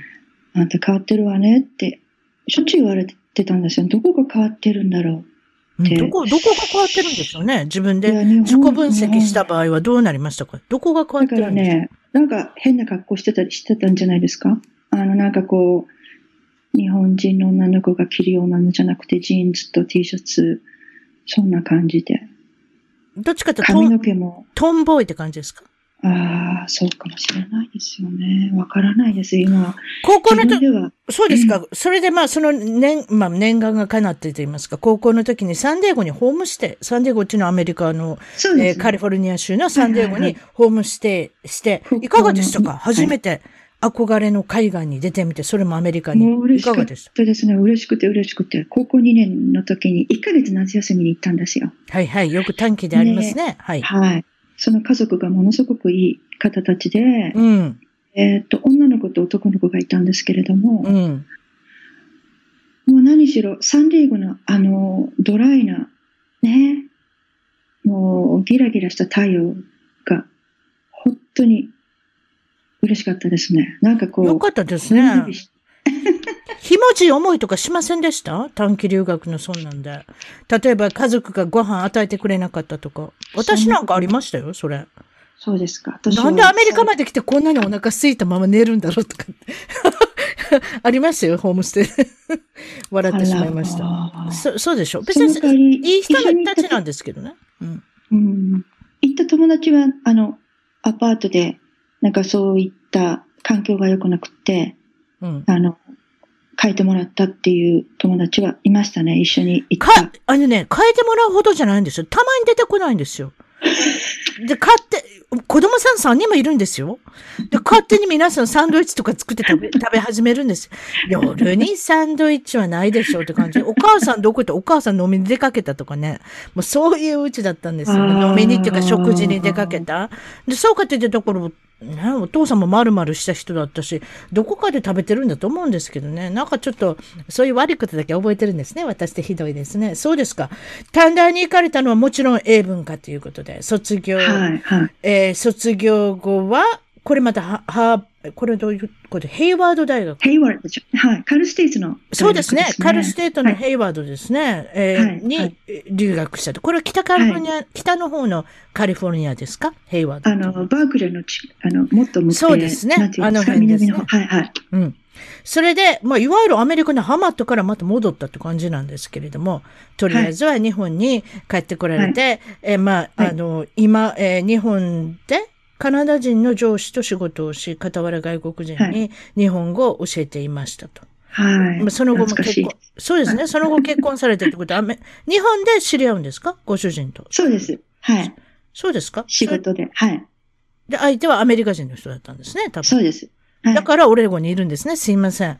あんた変わってるわねって、しょっちゅう言われてたんですよ。どこが変わってるんだろう。どこ、どこが変わってるんでしょうね？自分で自己分析した場合はどうなりましたか？どこが変わってるんですかだからね、なんか変な格好してたりしてたんじゃないですか？あの、なんかこう、日本人の女の子が着るようなのじゃなくて、ジーンズと T シャツ、そんな感じで。どっちかというと、髪の毛も。トンボーイって感じですか？ああ、そうかもしれないですよね。わからないです、今。高校の時は。そうですか。うん、それでまあ、その年、まあ、念願が叶ってと言いますか、高校の時にサンデーゴにホームステイ、サンデーゴっていうのはアメリカの、ね、えー、カリフォルニア州のサンデーゴにホームステイして、いかがでしたか？初めて。憧れの海岸に出てみて、それもアメリカに。もう嬉しかったですね。嬉しくて嬉しくて。高校2年の時に1ヶ月夏休みに行ったんですよ。はいはい。よく短期でありますね。ねはい。はい。その家族がものすごくいい方たちで、うん、えっと、女の子と男の子がいたんですけれども、うん。もう何しろ、サンディエゴのあの、ドライな、ね、もうギラギラした太陽が、本当に嬉しかったですね。なんかこう、よかったですねひもじい思いとかしませんでした？短期留学のそんなんで。例えば家族がご飯与えてくれなかったとか。私なんかありましたよ、それ。そうですか。なんでアメリカまで来てこんなにお腹空いたまま寝るんだろうとか。ありましたよ、ホームステイ。笑ってしまいました。そそうでしょ？別に、いい人たちなんですけどね。うん。うん行った友達は、あの、アパートで、なんかそういった環境が良くなくて、うん。あの、書いてもらったっていう友達はいましたね、一緒に行っかた。、あのね、変えてもらうほどじゃないんですよ。たまに出てこないんですよ。で、買って、子供さん3人もいるんですよ。で、勝手に皆さんサンドイッチとか作って食べ、食べ始めるんですよ。夜にサンドイッチはないでしょうって感じで。お母さんどこ行った？お母さん飲みに出かけたとかね。もうそういううちだったんですよ飲みにっていうか食事に出かけた。で、そうかって言ったところ、ね、お父さんも丸々した人だったし、どこかで食べてるんだと思うんですけどね。なんかちょっと、そういう悪いことだけ覚えてるんですね。私ってひどいですね。そうですか。短大に行かれたのはもちろん英文化ということで、卒業、はい、はい。えー卒業後は、これまたは、は、これどういうこと？ヘイワード大学。ヘイワードでしょ。はい。カルステイツの大学、そうですね。カルステートのはいヘイワードですね。えーはいはにいえー留学したと。これは北カリフォルニア、北の方のカリフォルニアですか？ヘイワード。あの、バークレーのち、あの、もっと向そうですねあの辺ですね南の方。はい、はい。うん。それで、まあ、いわゆるアメリカのハマったからまた戻ったって感じなんですけれども、とりあえずは日本に帰ってこられて、えーまあ、はいあの、今、えー日本でカナダ人の上司と仕事をし、傍ら外国人はに日本語を教えていましたと。はい。まあその後も結婚。そうですね。その後結婚されたってことは、日本で知り合うんですか？ご主人と。そうです。はい。そうですか？仕事で。はい。で、相手はアメリカ人の人だったんですね、多分。そうです。はい。だからオレゴンにいるんですね。すいません。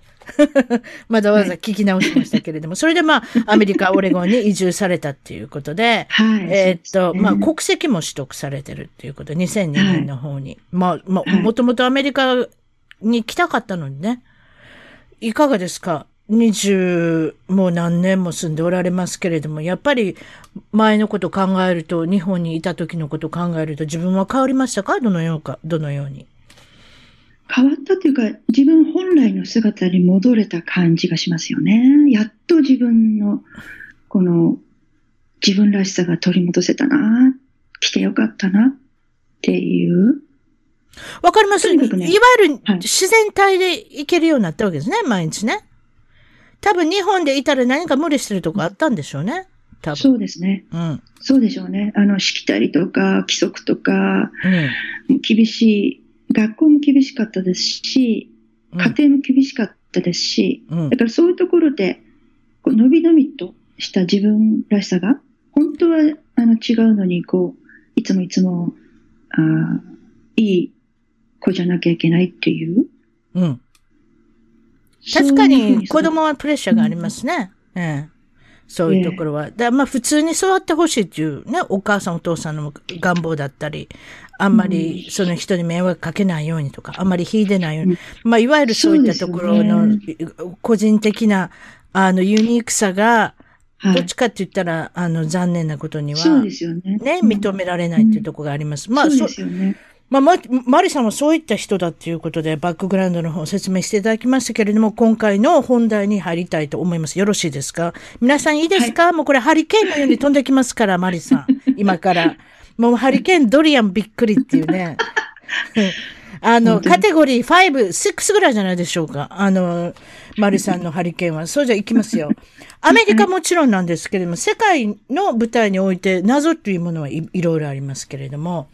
まだわざ聞き直しましたけれども。それでまあ、アメリカ、オレゴンに移住されたっていうことで、はい。えーっと、ねまあ、国籍も取得されてるっていうことで、2002年の方に。まあ、まあ、はいもともとアメリカに来たかったのにね。いかがですか？二十、もう何年も住んでおられますけれども、やっぱり前のこと考えると、日本にいた時のこと考えると、自分は変わりましたか？どのようか、どのように？変わったというか、自分本来の姿に戻れた感じがしますよね。やっと自分の、この、自分らしさが取り戻せたな、来てよかったなっていう。わかります、ねいわゆるはい自然体で行けるようになったわけですね、毎日ね。多分日本でいたら何か無理してるとこあったんでしょうね。多分。そうですね。うん。そうでしょうね。あの、しきたりとか、規則とか、うん。厳しい、学校も厳しかったですし、うん家庭も厳しかったですし、うんだからそういうところで、こうのびのびとした自分らしさが、本当はあの違うのに、こう、いつもいつも、あーいい子じゃなきゃいけないっていう。うん。確かに子供はプレッシャーがありますね。ええ。そういうところは。だまあ普通に育ってほしいっていうね、お母さんお父さんの願望だったり、あんまりその人に迷惑かけないようにとか、あんまり引いてないように。まあいわゆるそういったところの個人的な、あのユニークさが、はいどっち。かって言ったら、あの残念なことには、ね。認められないっていうところがあります。まあ、そうそですよね。まあ、ま、マリさんはそういった人だっていうことで、バックグラウンドの方を説明していただきましたけれども、今回の本題に入りたいと思います。よろしいですか？皆さんいいですか、もうこれハリケーンのように飛んできますから、マリさん。今から。もうハリケーン、ドリアンびっくりっていうね。あの、カテゴリー5、6ぐらいじゃないでしょうか？あの、マリさんのハリケーンは。そうじゃいきますよ。アメリカもちろんなんですけれども、世界の舞台において謎というものはい、いろいろありますけれども、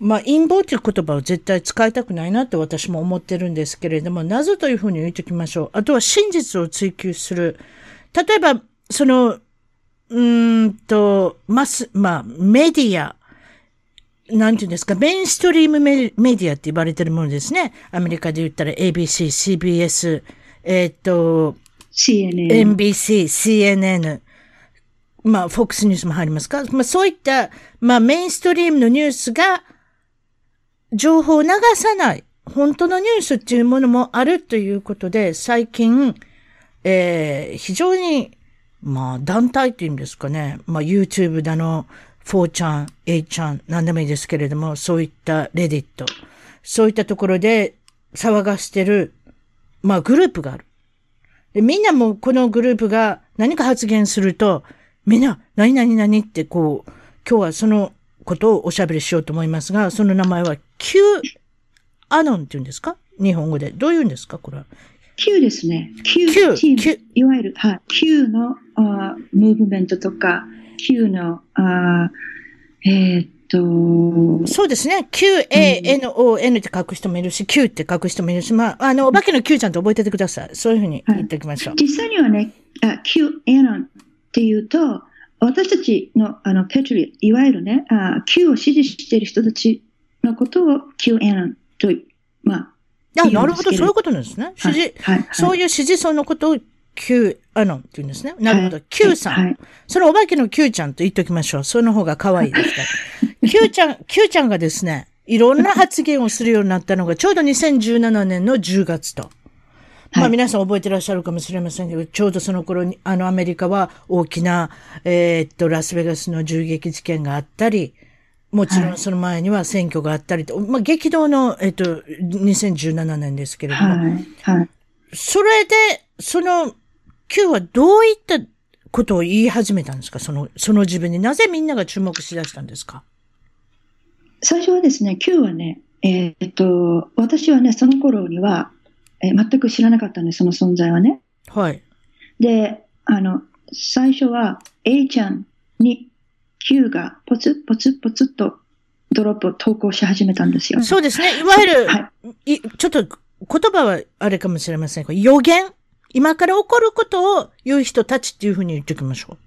まあ、陰謀という言葉を絶対使いたくないなって私も思ってるんですけれども、謎というふうに言っておきましょう。あとは真実を追求する。例えば、その、うーんと、マス、まあ、メディア、なんていうんですか、メインストリームメメディアって言われてるものですね。アメリカで言ったら ABC、CBS、えっ、と、CNN。NBC、CNN、まあ、FOX ニュースも入りますかまあ、そういった、まあ、メインストリームのニュースが、情報を流さない。本当のニュースっていうものもあるということで、最近、えー、非常に、まあ、団体っていうんですかね。まあ、YouTube だの、4ちゃん、8ちゃん、何でもいいですけれども、そういったレディット、そういったところで騒がしてる、まあ、グループがある。でみんなもこのグループが何か発言すると、みんな、何々何ってこう、今日はそのことをおしゃべりしようと思いますが、その名前は Q アノンって言うんですか？日本語で。どう言うんですか？これは。Q ですね。Q, Q Q いわゆる、はい、Q のあムーブメントとか、Q の、あえーっと、そうですね。Q-A-N-O-N って書く人もいるし、Q って書く人もいるし、まあ、あの、お化けの Q ちゃんと覚えててください。そういうふうに言っておきましょう。実際にはね、あ Q アノンっていうと、私たちのあのペトリ、いわゆるね、あ Q を支持している人たちのことを Q アノンと、まあ、あ、言なるほど、そういうことなんですね。支持、はい、はい、そういう支持層のことを Q アノンって言うんですね。なるほど。はい Q さん。はいそのお化けの Q ちゃんと言っておきましょう。その方が可愛いですから。Q ちゃん、Q ちゃんがですね、いろんな発言をするようになったのが、ちょうど2017年の10月と。まあはい皆さん覚えてらっしゃるかもしれませんけど、ちょうどその頃に、あのアメリカは大きな、えーっと、ラスベガスの銃撃事件があったり、もちろはい。んその前には選挙があったりと、まあ激動の、えーっと、2017年ですけれども、はい、はい。それで、その、Q はどういったことを言い始めたんですか？その、その自分に。なぜみんなが注目しだしたんですか？最初はですね、Q はね、えーっと、私はね、その頃には、えー全く知らなかったんです、その存在はね。はい。で、あの、最初は A ちゃんに Q がポツッポツッポツッとドロップを投稿し始めたんですよ。そうですね。いわゆる、はいちょっと言葉はあれかもしれませんが、予言？今から起こることを言う人たちっていうふうに言っておきましょう。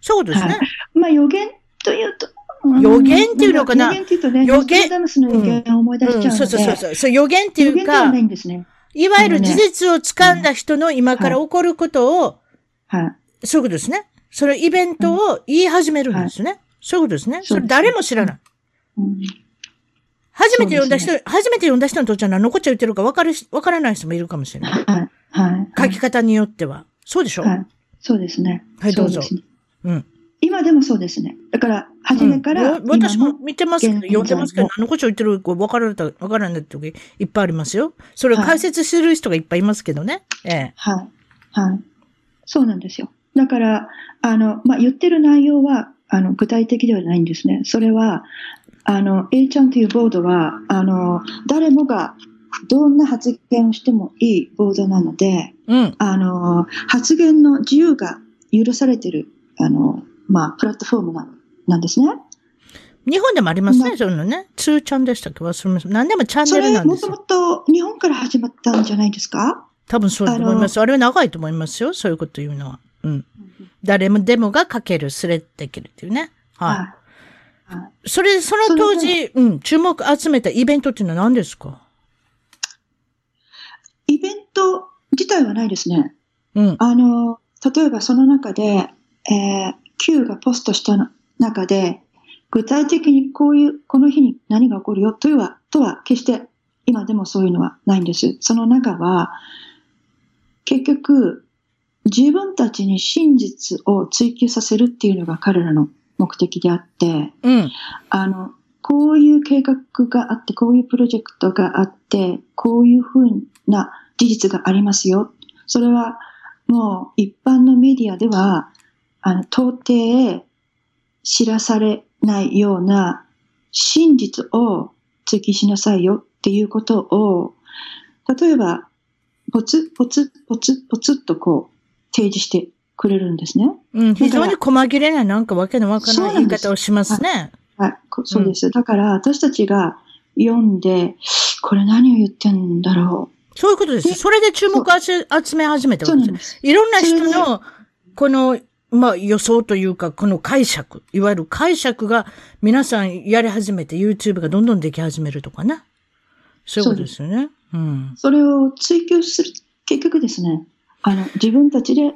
そうですね。はいまあ予言というと、うん予言っていうのかな？予言っていうとね、予言？ノストラダムスの予言を思い出しちゃうので、うん、そうそうそうそう。そう予言っていうか予言ではな、いんですね。いわゆる事実を掴んだ人の今から起こることを、はい。そういうことですね。それイベントを言い始めるんですね。そういうことですね。それ誰も知らない。うん初めて読んだ人、初めて読んだ人にとっては何のこっちゃ言ってるか分かるし、分からない人もいるかもしれない。はい。はい。書き方によっては。そうでしょ、はい。そうですね。はいどうぞうん。今でもそうですね。だから、初めからうん私今も見てますけど、読んでますけども、何のこっちゃ言ってるか分からない、分からない時いっぱいありますよ。それを解説してる人がいっぱいいますけどね。ええ。はい。はい。そうなんですよ。だから、あの、まあ、言ってる内容は、あの、具体的ではないんですね。それは、あの、A ちゃんというボードは、あの、誰もがどんな発言をしてもいいボードなので、うん。あの、発言の自由が許されてる、あの、まあ、プラットフォームななんですね。日本でもありますね、まそういうのね。2ちゃんでしたっけ？忘れました。何でもチャンそネルなれ、もともんですよ。と日本から始まったんじゃないですか？多分そうだと思います。あれは長いと思いますよ。そういうこと言うのは。うん。誰もデモが書ける、スレッできるっていうね。はいそれ、その当時、うん、注目集めたイベントっていうのは何ですか？イベント自体はないですね。うん。あの、例えばその中で、えー、Q がポストした中で、具体的にこういう、この日に何が起こるよというは、とは決して今でもそういうのはないんです。その中は、結局、自分たちに真実を追求させるっていうのが彼らの目的であって、うん。あの、こういう計画があって、こういうプロジェクトがあって、こういうふうな事実がありますよ。それはもう一般のメディアでは、あの、到底知らされないような真実を追求しなさいよっていうことを、例えば、ポツポツポツポツっとこう提示してくれるんですね。うん。非常に細切れな、なんかわけのわからない言い方をしますね。はい、こそうです。だから私たちが読んで、これ何を言ってんだろそういうことです。でそれで注目を集集め始めう。たわけです。そうなんです。いろんな人の、この、まあ予想というか、この解釈、いわゆる解釈が皆さんやり始めて YouTube がどんどんでき始めるとかね。そういうことですよね。うん。それを追求する、結局ですね、あの、自分たちで、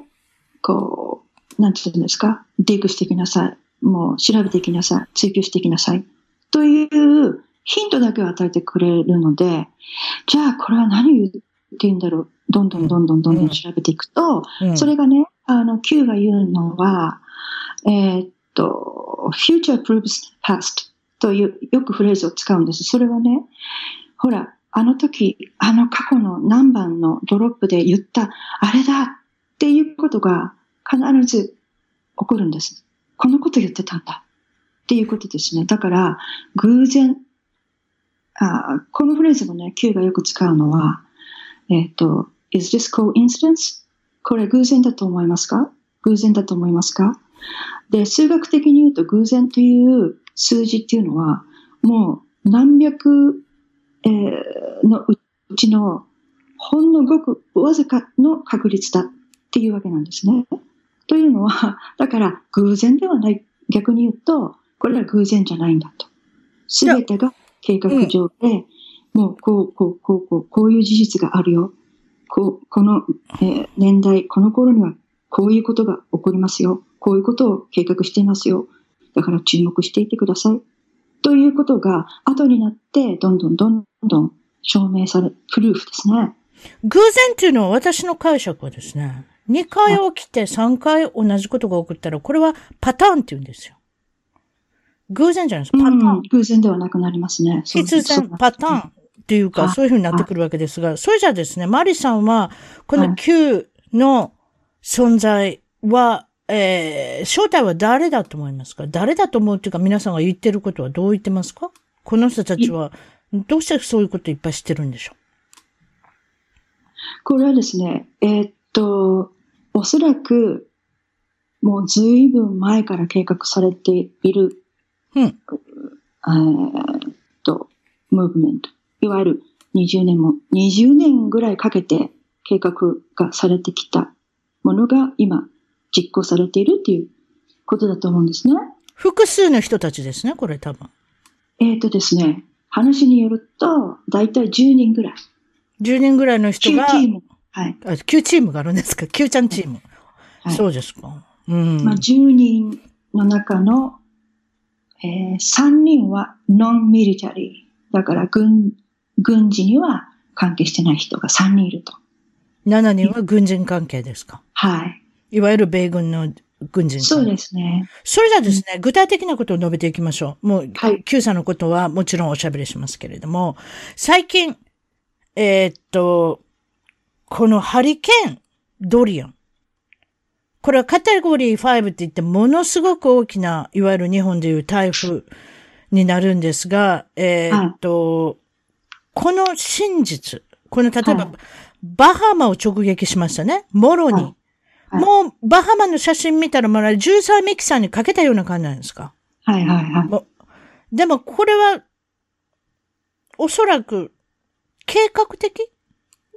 こう、なんて言うんですか、ディグしていきなさい。もう調べていきなさい。追求していきなさい。というヒントだけを与えてくれるので、じゃあこれは何を言ってんだろう。どんどんどんどんどんどん調べていくと、うんそれがね、あの、Q が言うのは、えーっと、future proves past という、よくフレーズを使うんです。それはね、ほら、あの時、あの過去の何番のドロップで言った、あれだっていうことが必ず起こるんです。このこと言ってたんだっていうことですね。だから、偶然、あこのフレーズもね、Q がよく使うのは、えっ、と、is this coincidence? これ偶然だと思いますか？偶然だと思いますか？で、数学的に言うと偶然という数字っていうのは、もう何百、えーのうちのほんのごくわずかの確率だっていうわけなんですね。というのは、だから偶然ではない。逆に言うと、これは偶然じゃないんだと。すべてが計画上で、もうこう、こう、こう、こう、こういう事実があるよ。こう、この、えー年代、この頃にはこういうことが起こりますよ。こういうことを計画していますよ。だから注目していてください。ということが、後になって、どんどんどんどん証明され、プルーフですね。偶然っていうのは私の解釈はですね、2回起きて3回同じことが起こったら、これはパターンって言うんですよ。偶然じゃないです。パターン。うん、偶然ではなくなりますね。必然パターンっていうか、はいそういうふうになってくるわけですが、それじゃあですね、マリさんは、このはい。Q の存在は、えー、正体は誰だと思いますか？誰だと思うっていうか、皆さんが言ってることはどう言ってますか？この人たちは、どうしてそういうこといっぱい知ってるんでしょこれはですね、えーっと、おそらく、もうずいぶん前から計画されている、ううん。えーっと、ムーブメント。いわゆる20年も、20年ぐらいかけて計画がされてきたものが今実行されているっていうことだと思うんですね。複数の人たちですね、これ多分。えーっとですね、話によると、だいたい10人ぐらい。10人ぐらいの人9が、チーム。はい。あ9チームがあるんですか ?9 ちゃんチーム。はいそうですか。うん。まあ、10人の中の、えー3人はノンミリタリー。だから軍、軍事には関係してない人が3人いると。7人は軍人関係ですか？はい。いわゆる米軍の軍人そうですね。それじゃあですね、具体的なことを述べていきましょう。もう、はい Q さんのことはもちろんおしゃべりしますけれども、最近、えーっと、このハリケーン、ドリアン。これはカテゴリー5って言ってものすごく大きな、いわゆる日本でいう台風になるんですが、えーっと、この真実、この例えば、はいバハマを直撃しましたね。もろに。はいはいもう、バハマの写真見たら、まだ13ミキサーにかけたような感じなんですか？はいはいはい。でも、これは、おそらく、計画的？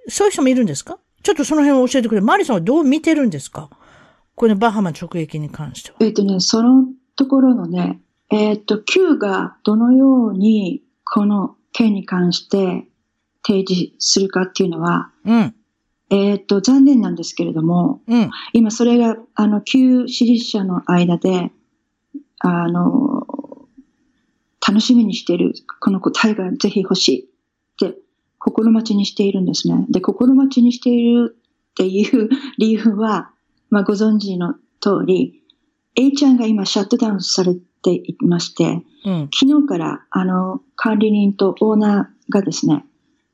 そういう人もいるんですか？ちょっとその辺を教えてくれ。マリさんはどう見てるんですか？このバハマ直撃に関しては。えっ、とね、そのところのね、えっ、と、Q がどのようにこの件に関して提示するかっていうのは、うん。えっ、と、残念なんですけれども、うん。今それが、あの、旧支持者の間で、あの、楽しみにしている、この答えがぜひ欲しいって、心待ちにしているんですね。で、心待ちにしているっていう 理由は、まあ、ご存知の通り、A ちゃんが今シャットダウンされていまして、うん。昨日から、あの、管理人とオーナーがですね、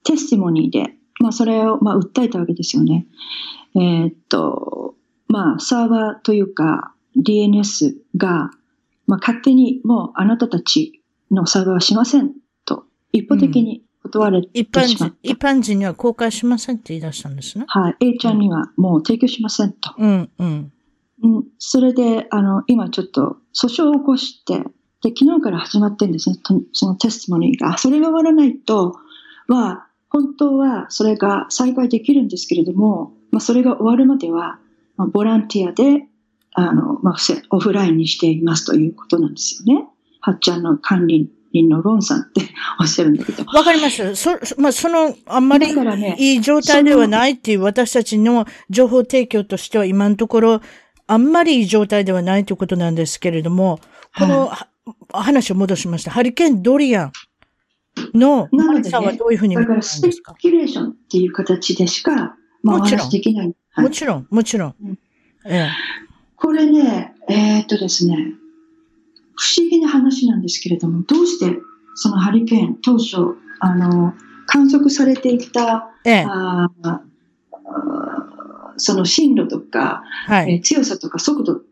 テスティモニーで、まあ、それを、まあ、訴えたわけですよね。えーっと、まあ、サーバーというか、DNS が、まあ、勝手にもうあなたたちのサーバーはしませんと、一方的に断られて一般しまった。、人一般人には公開しませんって言い出したんですね。はい。A ちゃんにはもう提供しませんと。うん、うん。うん、それで、あの、今ちょっと訴訟を起こして、で、昨日から始まってるんですね、とそのテストモニーが。それが終わらないと、は、本当はそれが再開できるんですけれども、まあ、それが終わるまでは、まあ、ボランティアで、あの、まあ、オフラインにしていますということなんですよね。はっちゃんの管理人のロンさんって おっしゃるんだけど。わかります。そ、そまあ、その、あんまりいい状態ではないっていう私たちの情報提供としては今のところ、あんまりいい状態ではないということなんですけれども、この、は話を戻しました。ハリケーンドリアンの、なのでねはどういうふうに見てるんでだからスペすかキュレーションっていう形でしか、まあ、おもちろん話できない。はいもちろん、もちろんうん。ええ。これね、えーっとですね、不思議な話なんですけれども、どうしてそのハリケーン当初、あの、観測されていた、ええ。あその進路とか、はい。えー強さとか速度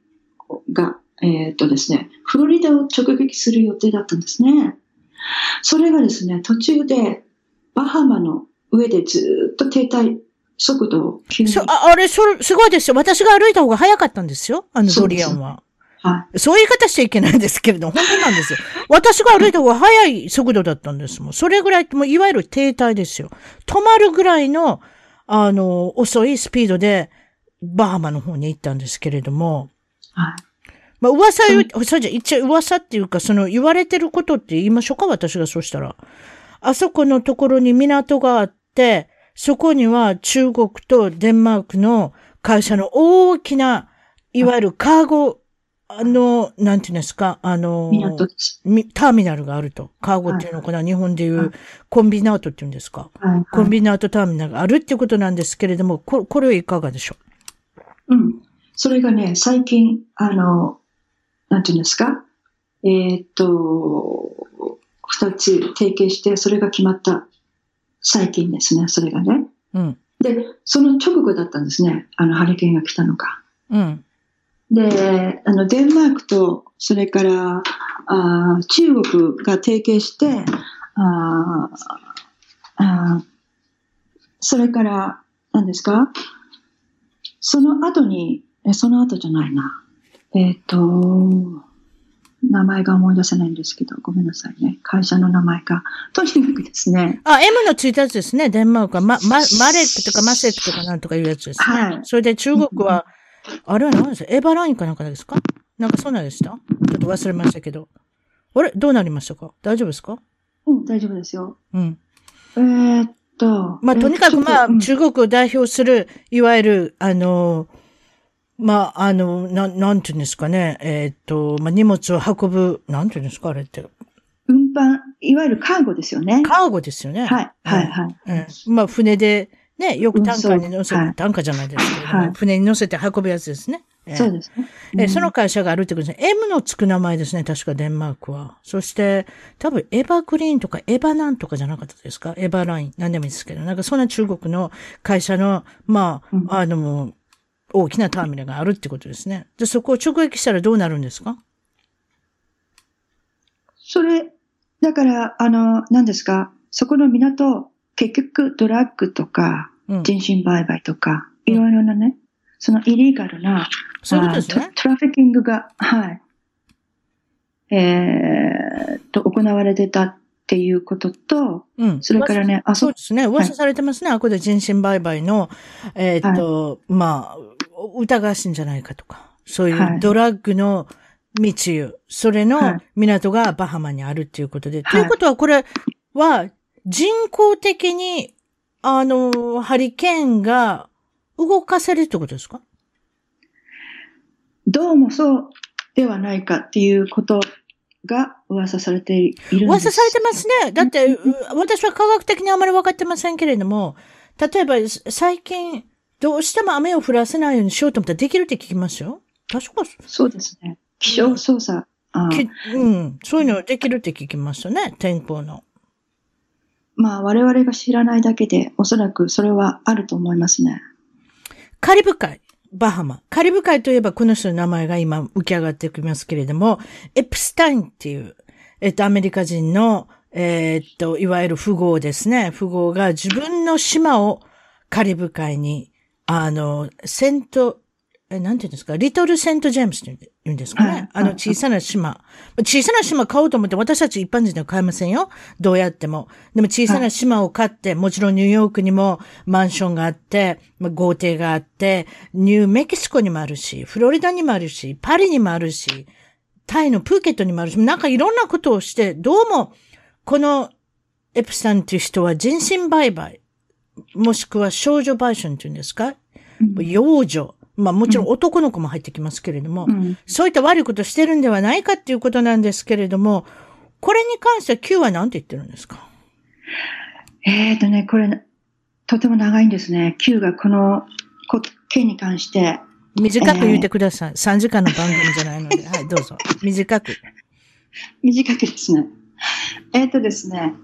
が、えーっとですね、フロリダを直撃する予定だったんですね。それがですね、途中でバハマの上でずーっと停滞速度を急に、そああれ、それ、すごいですよ。私が歩いた方が早かったんですよ。あのドリアンは。はそういう言い方しちゃいけないんですけれど、本当なんですよ。私が歩いた方が速い速度だったんですもん。それぐらい、もういわゆる停滞ですよ。止まるぐらいの、あの、遅いスピードで、バハマの方に行ったんですけれども、はい。まあ、噂そうじゃ、一応噂っていうか、その言われてることって言いましょうか、私がそうしたら。あそこのところに港があって、そこには中国とデンマークの会社の大きな、いわゆるカーゴ、あの、なんていうんですか、あの、ターミナルがあると。カーゴっていうのかな、日本でいうはいコンビナートっていうんですか。はい。コンビナートターミナルがあるっていうことなんですけれども、ここれはいかがでしょう？ん。それがね、最近、あの、なんていうんですか、えーっと、二つ提携して、それが決まった最近ですね、それがね。ううん。で、その直後だったんですね、あの、ハリケーンが来たのが。うん。で、あの、デンマークと、それから、あー中国が提携して、あーあーそれから、何ですか？その後に、えその後じゃないな。えっ、と、名前が思い出せないんですけど、ごめんなさいね。会社の名前が。とにかくですね、あ、M のついたやつですね。デンマークは、ま、ま、マレックとかマセックとかなんとかいうやつですね。はいそれで中国は、あれは何です？かエヴァラインかなんかですか？なんかそんなんでした？ちょっと忘れましたけど。あれ？どうなりましたか？大丈夫ですか？うん、大丈夫ですよ。うん。えーっと、まあ、とにかくまあ、うん中国を代表する、いわゆる、あの、まあ、あの、ななんていうんですかね。えーっと、まあ、荷物を運ぶ、なんていうんですかあれって。運搬、いわゆるカーゴですよね。カーゴですよね。はい、はい、はい。うん。まあ、船で、ね、よくタンカーに乗せて、運送はいタンカーじゃないですけれども、はい船に乗せて運ぶやつですね。ええそうですね。えうんその会社があるってことですね。M のつく名前ですね。確かデンマークは。そして、多分エヴァグリーンとかエヴァなんとかじゃなかったですか？エヴァライン。なんでもいいですけど。なんかそんな中国の会社の、まあ、うんあの、大きなターミナルがあるってことですね。で、そこを直撃したらどうなるんですか？それ、だから、あの、何ですか、そこの港、結局ドラッグとか、うん。人身売買とか、うんいろいろなね、そのイリーガルな、そういうですね。あトトラフィッキングが、はい、えーっと、行われてたっていうことと、うん。それからね、あそそうですね。噂されてますね。あこで人身売買の、えーっと、まあ、疑わしいんじゃないかとか。そういはいうドラッグの密輸。それのはい港がバハマにあるっていうことで。はいということは、これは人工的に、あの、ハリケーンが動かせるってことですか？どうもそうではないかっていうことが噂されているんです。噂されてますね。だって、う私は科学的にあまり分かってませんけれども、例えば最近、どうしても雨を降らせないようにしようと思ったらできるって聞きますよ。確かそうですね。気象操作。うん。そういうのできるって聞きましたね。天候の。まあ、我々が知らないだけで、おそらくそれはあると思いますね。カリブ海、バハマ。カリブ海といえばこの人の名前が今浮き上がってきますけれども、エプスタインっていう、えっと、アメリカ人の、えーっと、いわゆる富豪ですね。富豪が自分の島をカリブ海に、あの、セント、え、なんていうんですか？リトルセントジェームスって言うんですかね、はいあの小さな島。小さな島買おうと思って私たち一般人では買えませんよ。どうやっても。でも小さな島を買って、もちろんニューヨークにもマンションがあって、まあ豪邸があって、ニューメキシコにもあるし、フロリダにもあるし、パリにもあるし、タイのプーケットにもあるし、なんかいろんなことをして、どうも、このエプスタンという人は人身売買、もしくは少女売春っていうんですか？うん幼女。まあもちろん男の子も入ってきますけれども、うんそういった悪いことをしてるんではないかっていうことなんですけれども、これに関しては Q は何て言ってるんですか？えっ、ー、とね、これ、とても長いんですね。Q がこの件に関して。短く言ってください。えー、3時間の番組じゃないので。はい、どうぞ。短く。短くですね。えっ、ー、とですね。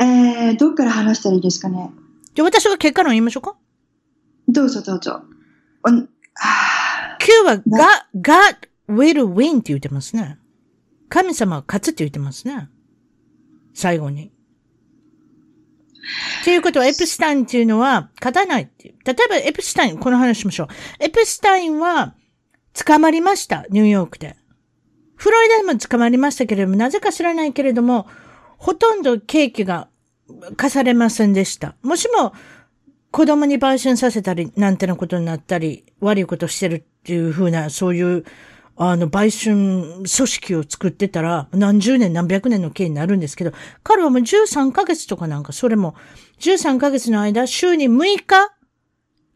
えー、どっから話したらいいですかね？じゃ私が結果論言いましょうか？どうぞどうぞ。Q は God, God will win って言ってますね。神様は勝つって言ってますね。最後に。ということは、エプスタインっていうのは、勝たないっていう。例えば、エプスタイン、この話しましょう。エプスタインは、捕まりました、ニューヨークで。フロリダでも捕まりましたけれども、なぜか知らないけれども、ほとんど刑期が課されませんでした。もしも、子供に売春させたり、なんてなことになったり、悪いことしてるっていうふうな、そういう、あの、売春組織を作ってたら、何十年何百年の刑になるんですけど、彼はもう13ヶ月とかなんか、それも、13ヶ月の間、週に6日、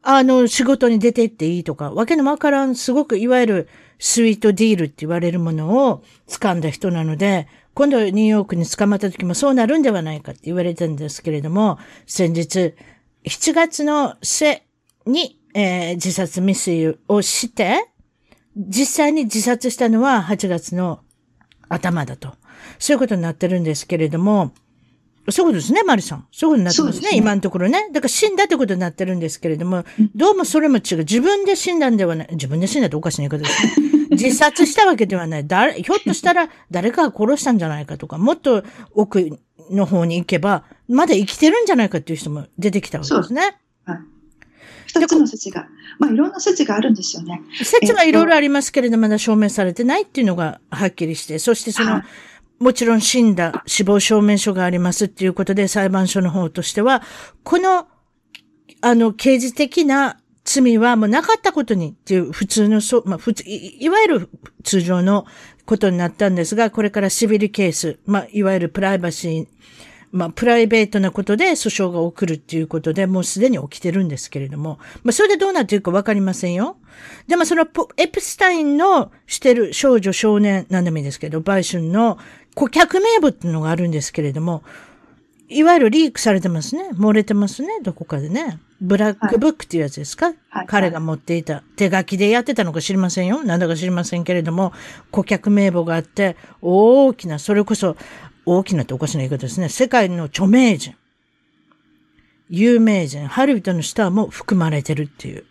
あの、仕事に出て行っていいとか、わけのわからん、すごく、いわゆる、スイートディールって言われるものを掴んだ人なので、今度ニューヨークに捕まった時もそうなるんではないかって言われてるんですけれども、先日、7月の末に、えー、自殺未遂をして、実際に自殺したのは8月の頭だと。そういうことになってるんですけれども、そういうことですね、マリさん。そういうことになってますね、すね今のところね。だから死んだってことになってるんですけれども、どうもそれも違う。自分で死んだんではない。自分で死んだっておかしな言い方ですね。自殺したわけではない。誰、ひょっとしたら誰かが殺したんじゃないかとか、もっと奥の方に行けば、まだ生きてるんじゃないかっていう人も出てきたわけですね。はい。二つの説が。まあ、いろんな説があるんですよね。説はいろいろありますけれど、まだ証明されてないっていうのがはっきりして、そしてその、もちろん死んだ死亡証明書がありますっていうことで、裁判所の方としては、この、あの、刑事的な罪はもうなかったことにっていう普通の、そまあ、普通い、いわゆる通常のことになったんですが、これからシビルケース、まあ、いわゆるプライバシー、まあ、プライベートなことで訴訟が起きるっていうことで、もうすでに起きてるんですけれども、まあ、それでどうなっていくかわかりませんよ。でもその、エプスタインのしてる少女少年、なんでもいいですけど、売春の顧客名簿っていうのがあるんですけれども、いわゆるリークされてますね。漏れてますね。どこかでね。ブラックブックっていうやつですか、はい、彼が持っていた。手書きでやってたのか知りませんよ。なんだか知りませんけれども、顧客名簿があって、大きな、それこそ、大きなっておかしな言い方ですね。世界の著名人、有名人、ハリウッドのスターも含まれてるっていう。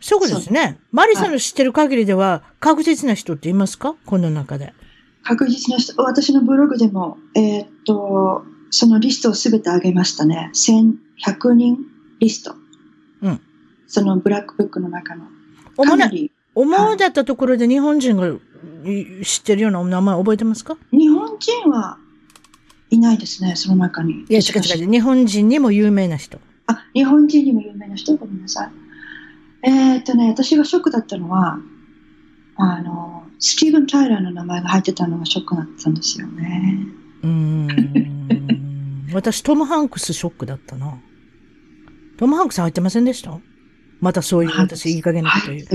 そうですね。マリさんの知ってる限りでは、確実な人っていますか？この中で。確実な人、私のブログでも、えー、っと、そのリストをすべてあげましたね。1100人リスト。うん。そのブラックブックの中の。かなり。思うだったところで日本人が知ってるようなお名前覚えてますか？日本人はいないですね、その中に。いや、違う違う。日本人にも有名な人。あ、日本人にも有名な人？ごめんなさい。えー、っとね、私がショックだったのは、あの、スティーブン・タイラーの名前が入ってたのがショックだったんですよね。うん。私、トム・ハンクスショックだったな。トム・ハンクス入ってませんでした？またそういう私、いい加減なこと言う。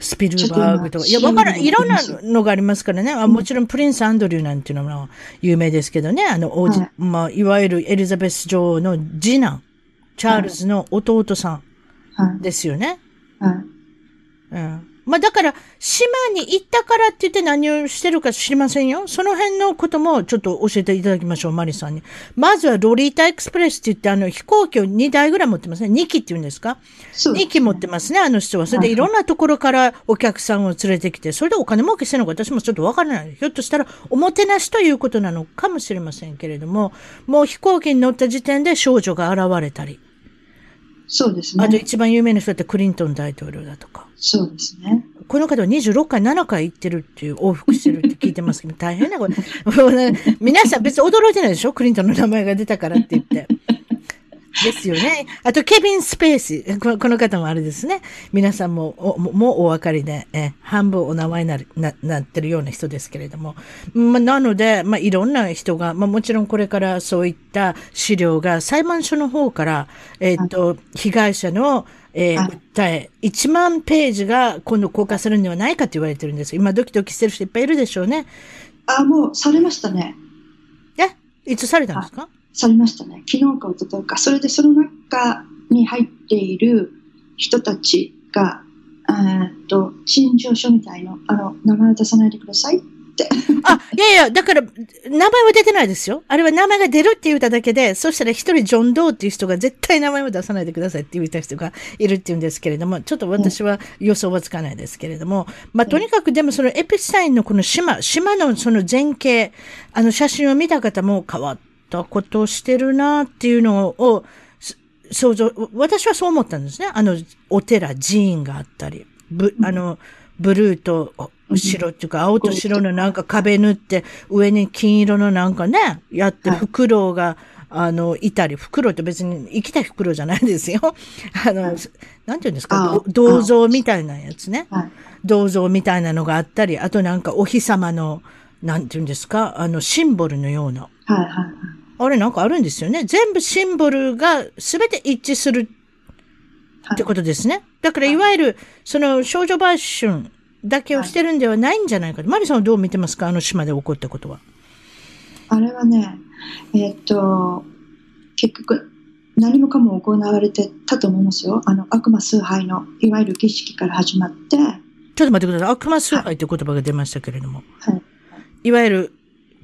スピルバーグとか。いや、わからん。いろんなのがありますからね。あもちろん、プリンス・アンドリューなんていうのも有名ですけどね。あの、王子、はい、まあ、いわゆるエリザベス女王の次男、チャールズの弟さんですよね。はい。うん。まあだから、島に行ったからって言って何をしてるか知りませんよ。その辺のこともちょっと教えていただきましょう、マリさんに。まずはロリータエクスプレスって言ってあの飛行機を2台ぐらい持ってますね。2機って言うんですか？す、ね、?2 機持ってますね、あの人は。それでいろんなところからお客さんを連れてきて、それでお金儲けしてるのか私もちょっとわからない。ひょっとしたらおもてなしということなのかもしれませんけれども、もう飛行機に乗った時点で少女が現れたり。そうですね。あと一番有名な人ってクリントン大統領だとか。そうですね。この方は26回、7回行ってるっていう往復してるって聞いてますけど、大変なこれ。皆さん別に驚いてないでしょ？クリントンの名前が出たからって言って。ですよね。あと、ケビン・スペース。この方もあれですね。皆さんも、おもうお分かりで、え半分お名前になるななってるような人ですけれども。まあ、なので、まあ、いろんな人が、まあ、もちろんこれからそういった資料が裁判所の方から、えっ、ー、と、被害者の、えー、訴え、1万ページが今度公開するんではないかと言われてるんです。今ドキドキしてる人いっぱいいるでしょうね。あ、もうされましたね。え？いつされたんですか？されましたね。昨日か一昨日か。それでその中に入っている人たちが、えっと、陳情書みたいの、あの、名前を出さないでくださいって。あ、いやいや、だから、名前は出てないですよ。あれは名前が出るって言っただけで、そしたら一人ジョン・ドーっていう人が絶対名前を出さないでくださいって言った人がいるっていうんですけれども、ちょっと私は予想はつかないですけれども、まあ、とにかくでもそのエピスタインのこの島、島のその前景、あの写真を見た方も変わったことをしてるなっていうのを、す想像、私はそう思ったんですね。あの、お寺、寺院があったり、ぶ、あの、ブルーと白っていうか、青と白のなんか壁塗って、上に金色のなんかね、やって、はいフクロウが、あの、いたり、フクロウって別に生きたフクロウじゃないですよ。あの、なんて言うんですか、銅像みたいなやつね。はい。銅像みたいなのがあったり、あとなんかお日様の、なんて言うんですか、あの、シンボルのような。はい、はい。あれなんかあるんですよね。全部シンボルが全て一致するはいってことですね。だからいわゆる、その少女売春だけをしてるんではないんじゃないかと。マリさんはどう見てますか？あの島で起こったことは。あれはね、えっと、結局、何もかも行われてたと思いますよ。あの、悪魔崇拝の、いわゆる儀式から始まって、ちょっと待ってください。悪魔崇拝という言葉が出ましたけれども。はい。いわゆる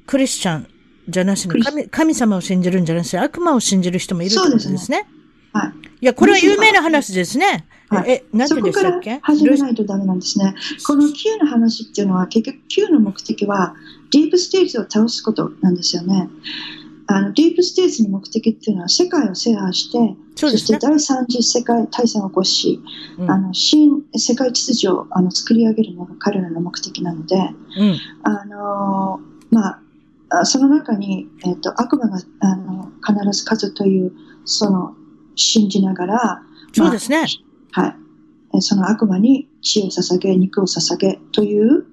クリスチャンじゃなしに神神様を信じるんじゃなしに悪魔を信じる人もいるってことですね。はい。いや、これは有名な話ですね。はいえ、なんでこからしたっけ？始めないとダメなんですね。この Q の話っていうのは結局 Q の目的はディープステージを倒すことなんですよね。あのディープステージの目的っていうのは世界を制覇して、そね。して第三次世界大戦を起こし、うんあの新世界秩序をあの作り上げるのが彼らの目的なので、うん。あのまああ、その中に、えっと悪魔があの必ず勝つというその信じながら、そうですね。はい。えーその悪魔に血を捧げ、肉を捧げという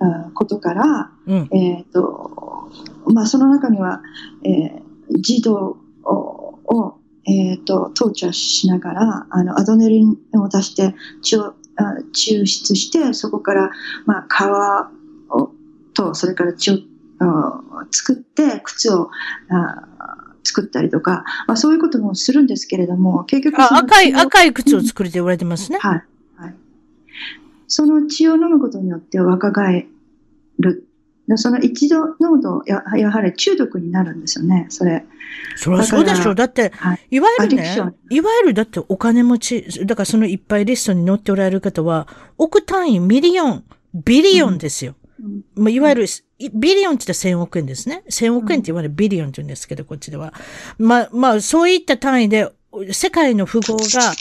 あーことから、うん。えっ、と、まあ、その中には、えー児童を、をえっ、と、トーチャーしながら、あの、アドネリンを出して血を、あ抽出して、そこから、まあ、皮を、と、それから血を、あ作って、靴を、あ作ったりとか、まあ、そういうこともするんですけれども、結局そあ、の赤い、赤い靴を作るって言われてますね。はい。はい。その血を飲むことによって若返る。でその一度飲むとや、やはり中毒になるんですよね、それ。そりゃそうでしょう。だって、はい。いわゆるねいわゆるだってお金持ち、だからそのいっぱいリストに載っておられる方は、億単位、 million、billion ですよ。うんまあ、いわゆる、い billion って言ったら1000億円ですね。1000億円って言われる billion って言うんですけど、こっちでは。まあ、まあ、そういった単位で、世界の富豪が、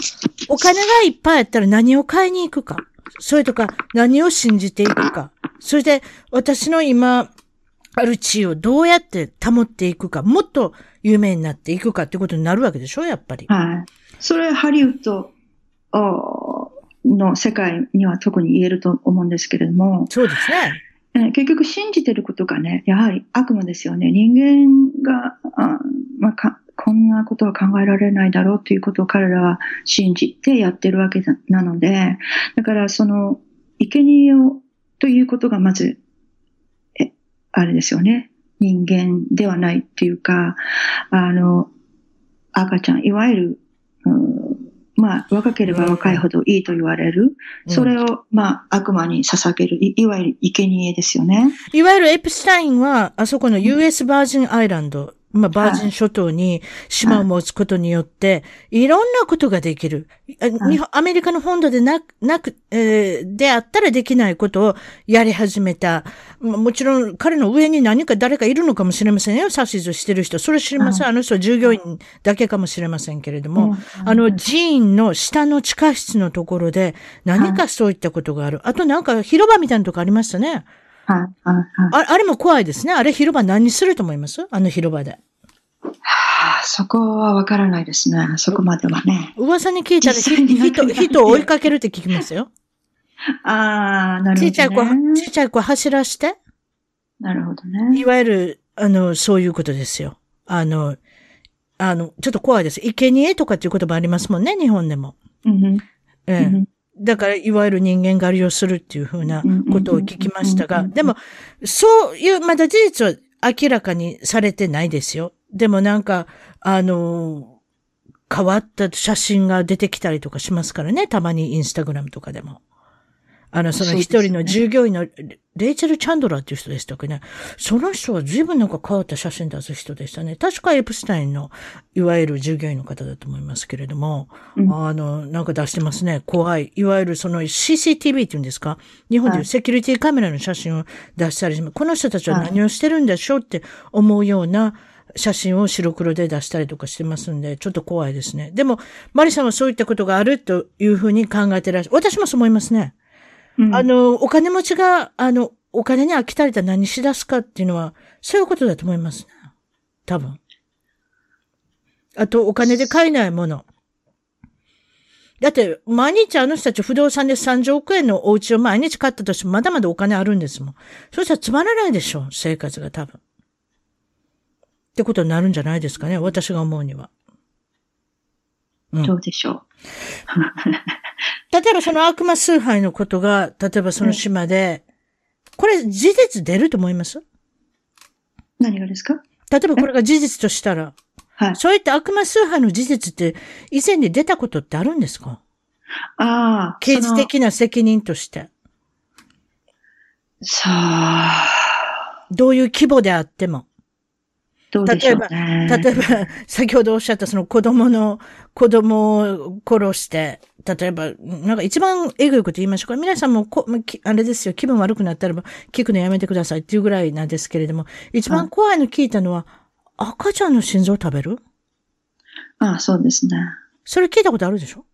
お金がいっぱいあったら何を買いに行くか。それとか、何を信じていくか。それで、私の今、ある地位をどうやって保っていくか。もっと有名になっていくかってことになるわけでしょやっぱり。はい。それ、ハリウッドおの世界には特に言えると思うんですけれども、そうですね。結局信じてることがね、やはり悪魔ですよね。人間が、あまあ、かこんなことは考えられないだろうということを彼らは信じてやってるわけなので、だからその、生贄をということがまず、え、あれですよね。人間ではないっていうか、あの、赤ちゃん、いわゆる、まあ、若ければ若いほどいいと言われる。それを、まあ、悪魔に捧げる、いいわゆる生贄ですよね。いわゆるエプスタインは、あそこの US バージンアイランド、まあ、バージン諸島に島を持つことによって、いろんなことができる。アメリカの本土でなく、なく、えーであったらできないことをやり始めた。まあもちろん彼の上に何か誰かいるのかもしれませんよ。指図してる人。それ知りません。あの人は従業員だけかもしれませんけれども。あの寺院の下の地下室のところで何かそういったことがある。あとなんか広場みたいなとこありましたね。はい、はい、はい。ああれも怖いですね。あれ広場何すると思います？あの広場で。はあ、そこはわからないですね。そこまではね。噂に聞いたら人、人を追いかけるって聞きますよ。ああ、なるほど、ね。ちっちゃい子、ちっちゃい子走らして、なるほどね。いわゆる、あの、そういうことですよ。あの、あの、ちょっと怖いです。生贄とかっていう言葉ありますもんね、日本でも。うんええうんだから、いわゆる人間狩りをするっていうふうなことを聞きましたが、でも、そういう、まだ事実は明らかにされてないですよ。でもなんか、あの、変わった写真が出てきたりとかしますからね。たまにインスタグラムとかでも。あの、その一人の従業員の、レイチェル・チャンドラーっていう人でしたっけね。その人は随分なんか変わった写真出す人でしたね。確かエプスタインの、いわゆる従業員の方だと思いますけれども、うん、あの、なんか出してますね。怖い。いわゆるその CCTV っていうんですか？日本でいうセキュリティカメラの写真を出したりします。この人たちは何をしてるんでしょうって思うような、写真を白黒で出したりとかしてますんで、ちょっと怖いですね。でも、マリさんはそういったことがあるというふうに考えてらっしゃる。私もそう思いますね。あの、お金持ちが、あの、お金に飽きたりたら何し出すかっていうのは、そういうことだと思いますね。多分。あと、お金で買えないもの。だって、毎日あの人たち不動産で30億円のお家を毎日買ったとしてもまだまだお金あるんですもん。そしたらつまらないでしょ生活が多分。ってことになるんじゃないですかね私が思うには。うん、どうでしょう。例えばその悪魔崇拝のことが、例えばその島で、これ事実出ると思います？何がですか？例えばこれが事実としたら、はい。そういった悪魔崇拝の事実って以前に出たことってあるんですか？ああ。刑事的な責任として。さあ。どういう規模であっても。どうでしょうね。例えば、例えば、先ほどおっしゃったその子供の、子供を殺して、例えば、なんか一番えぐいこと言いましょうか。皆さんもこ、あれですよ、気分悪くなったらば聞くのやめてくださいっていうぐらいなんですけれども、一番怖いの聞いたのは、赤ちゃんの心臓を食べる？ああ、そうですね。それ聞いたことあるでしょ？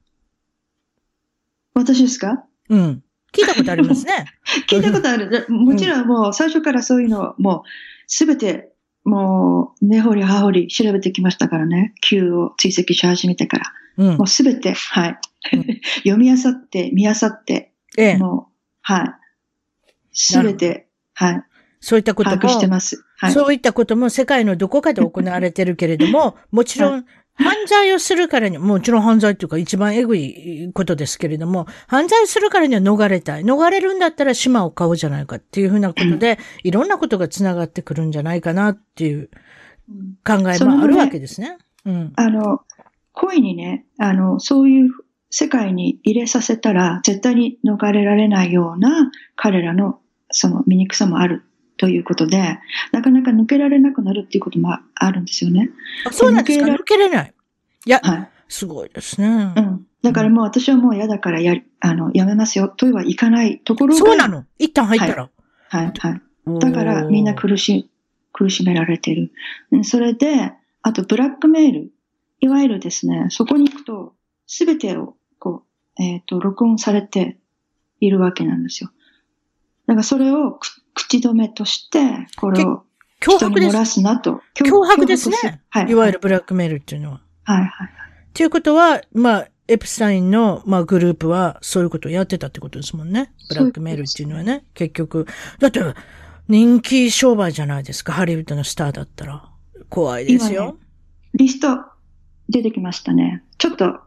私ですか？うん。聞いたことありますね。聞いたことある。もちろんもう最初からそういうのをもうすべてもう根掘り葉掘り調べてきましたからね。Q を追跡し始めてから。うん、もうすべて、はい。読み漁って、見漁って、ええ、もう、はい。すべて、はい。そういったことも、してます。はい、そういったことも世界のどこかで行われてるけれども、もちろん、犯罪をするからに、もちろん犯罪っていうか一番エグいことですけれども、犯罪するからには逃れたい。逃れるんだったら島を買おうじゃないかっていうふうなことで、いろんなことが繋がってくるんじゃないかなっていう考えもあるわけですね。うん。あの、恋にね、あの、そういう世界に入れさせたら、絶対に逃れられないような彼らのその醜さもあるということで、なかなか抜けられなくなるっていうこともあるんですよね。あそうなんですか？抜けれない？いや、はい、すごいですね。うん。だからもう私はもう嫌だからや、あの、やめますよとはいかないところが。そうなの？一旦入ったら？はい、はい、はい。だからみんな苦し、苦しめられてる。それで、あとブラックメール。いわゆるですね、そこに行くと、すべてを、こう、えっ、ー、と、録音されているわけなんですよ。だからそれを口止めとして、これを人に漏らすなと。脅迫ですね。はい。いわゆるブラックメールっていうのは。はいはい。っていうことは、まあ、エプスタインの、まあ、グループはそういうことをやってたってことですもんね。ブラックメールっていうのはね。結局。だって、人気商売じゃないですか。ハリウッドのスターだったら。怖いですよ。ね、リスト出てきましたね。ちょっと、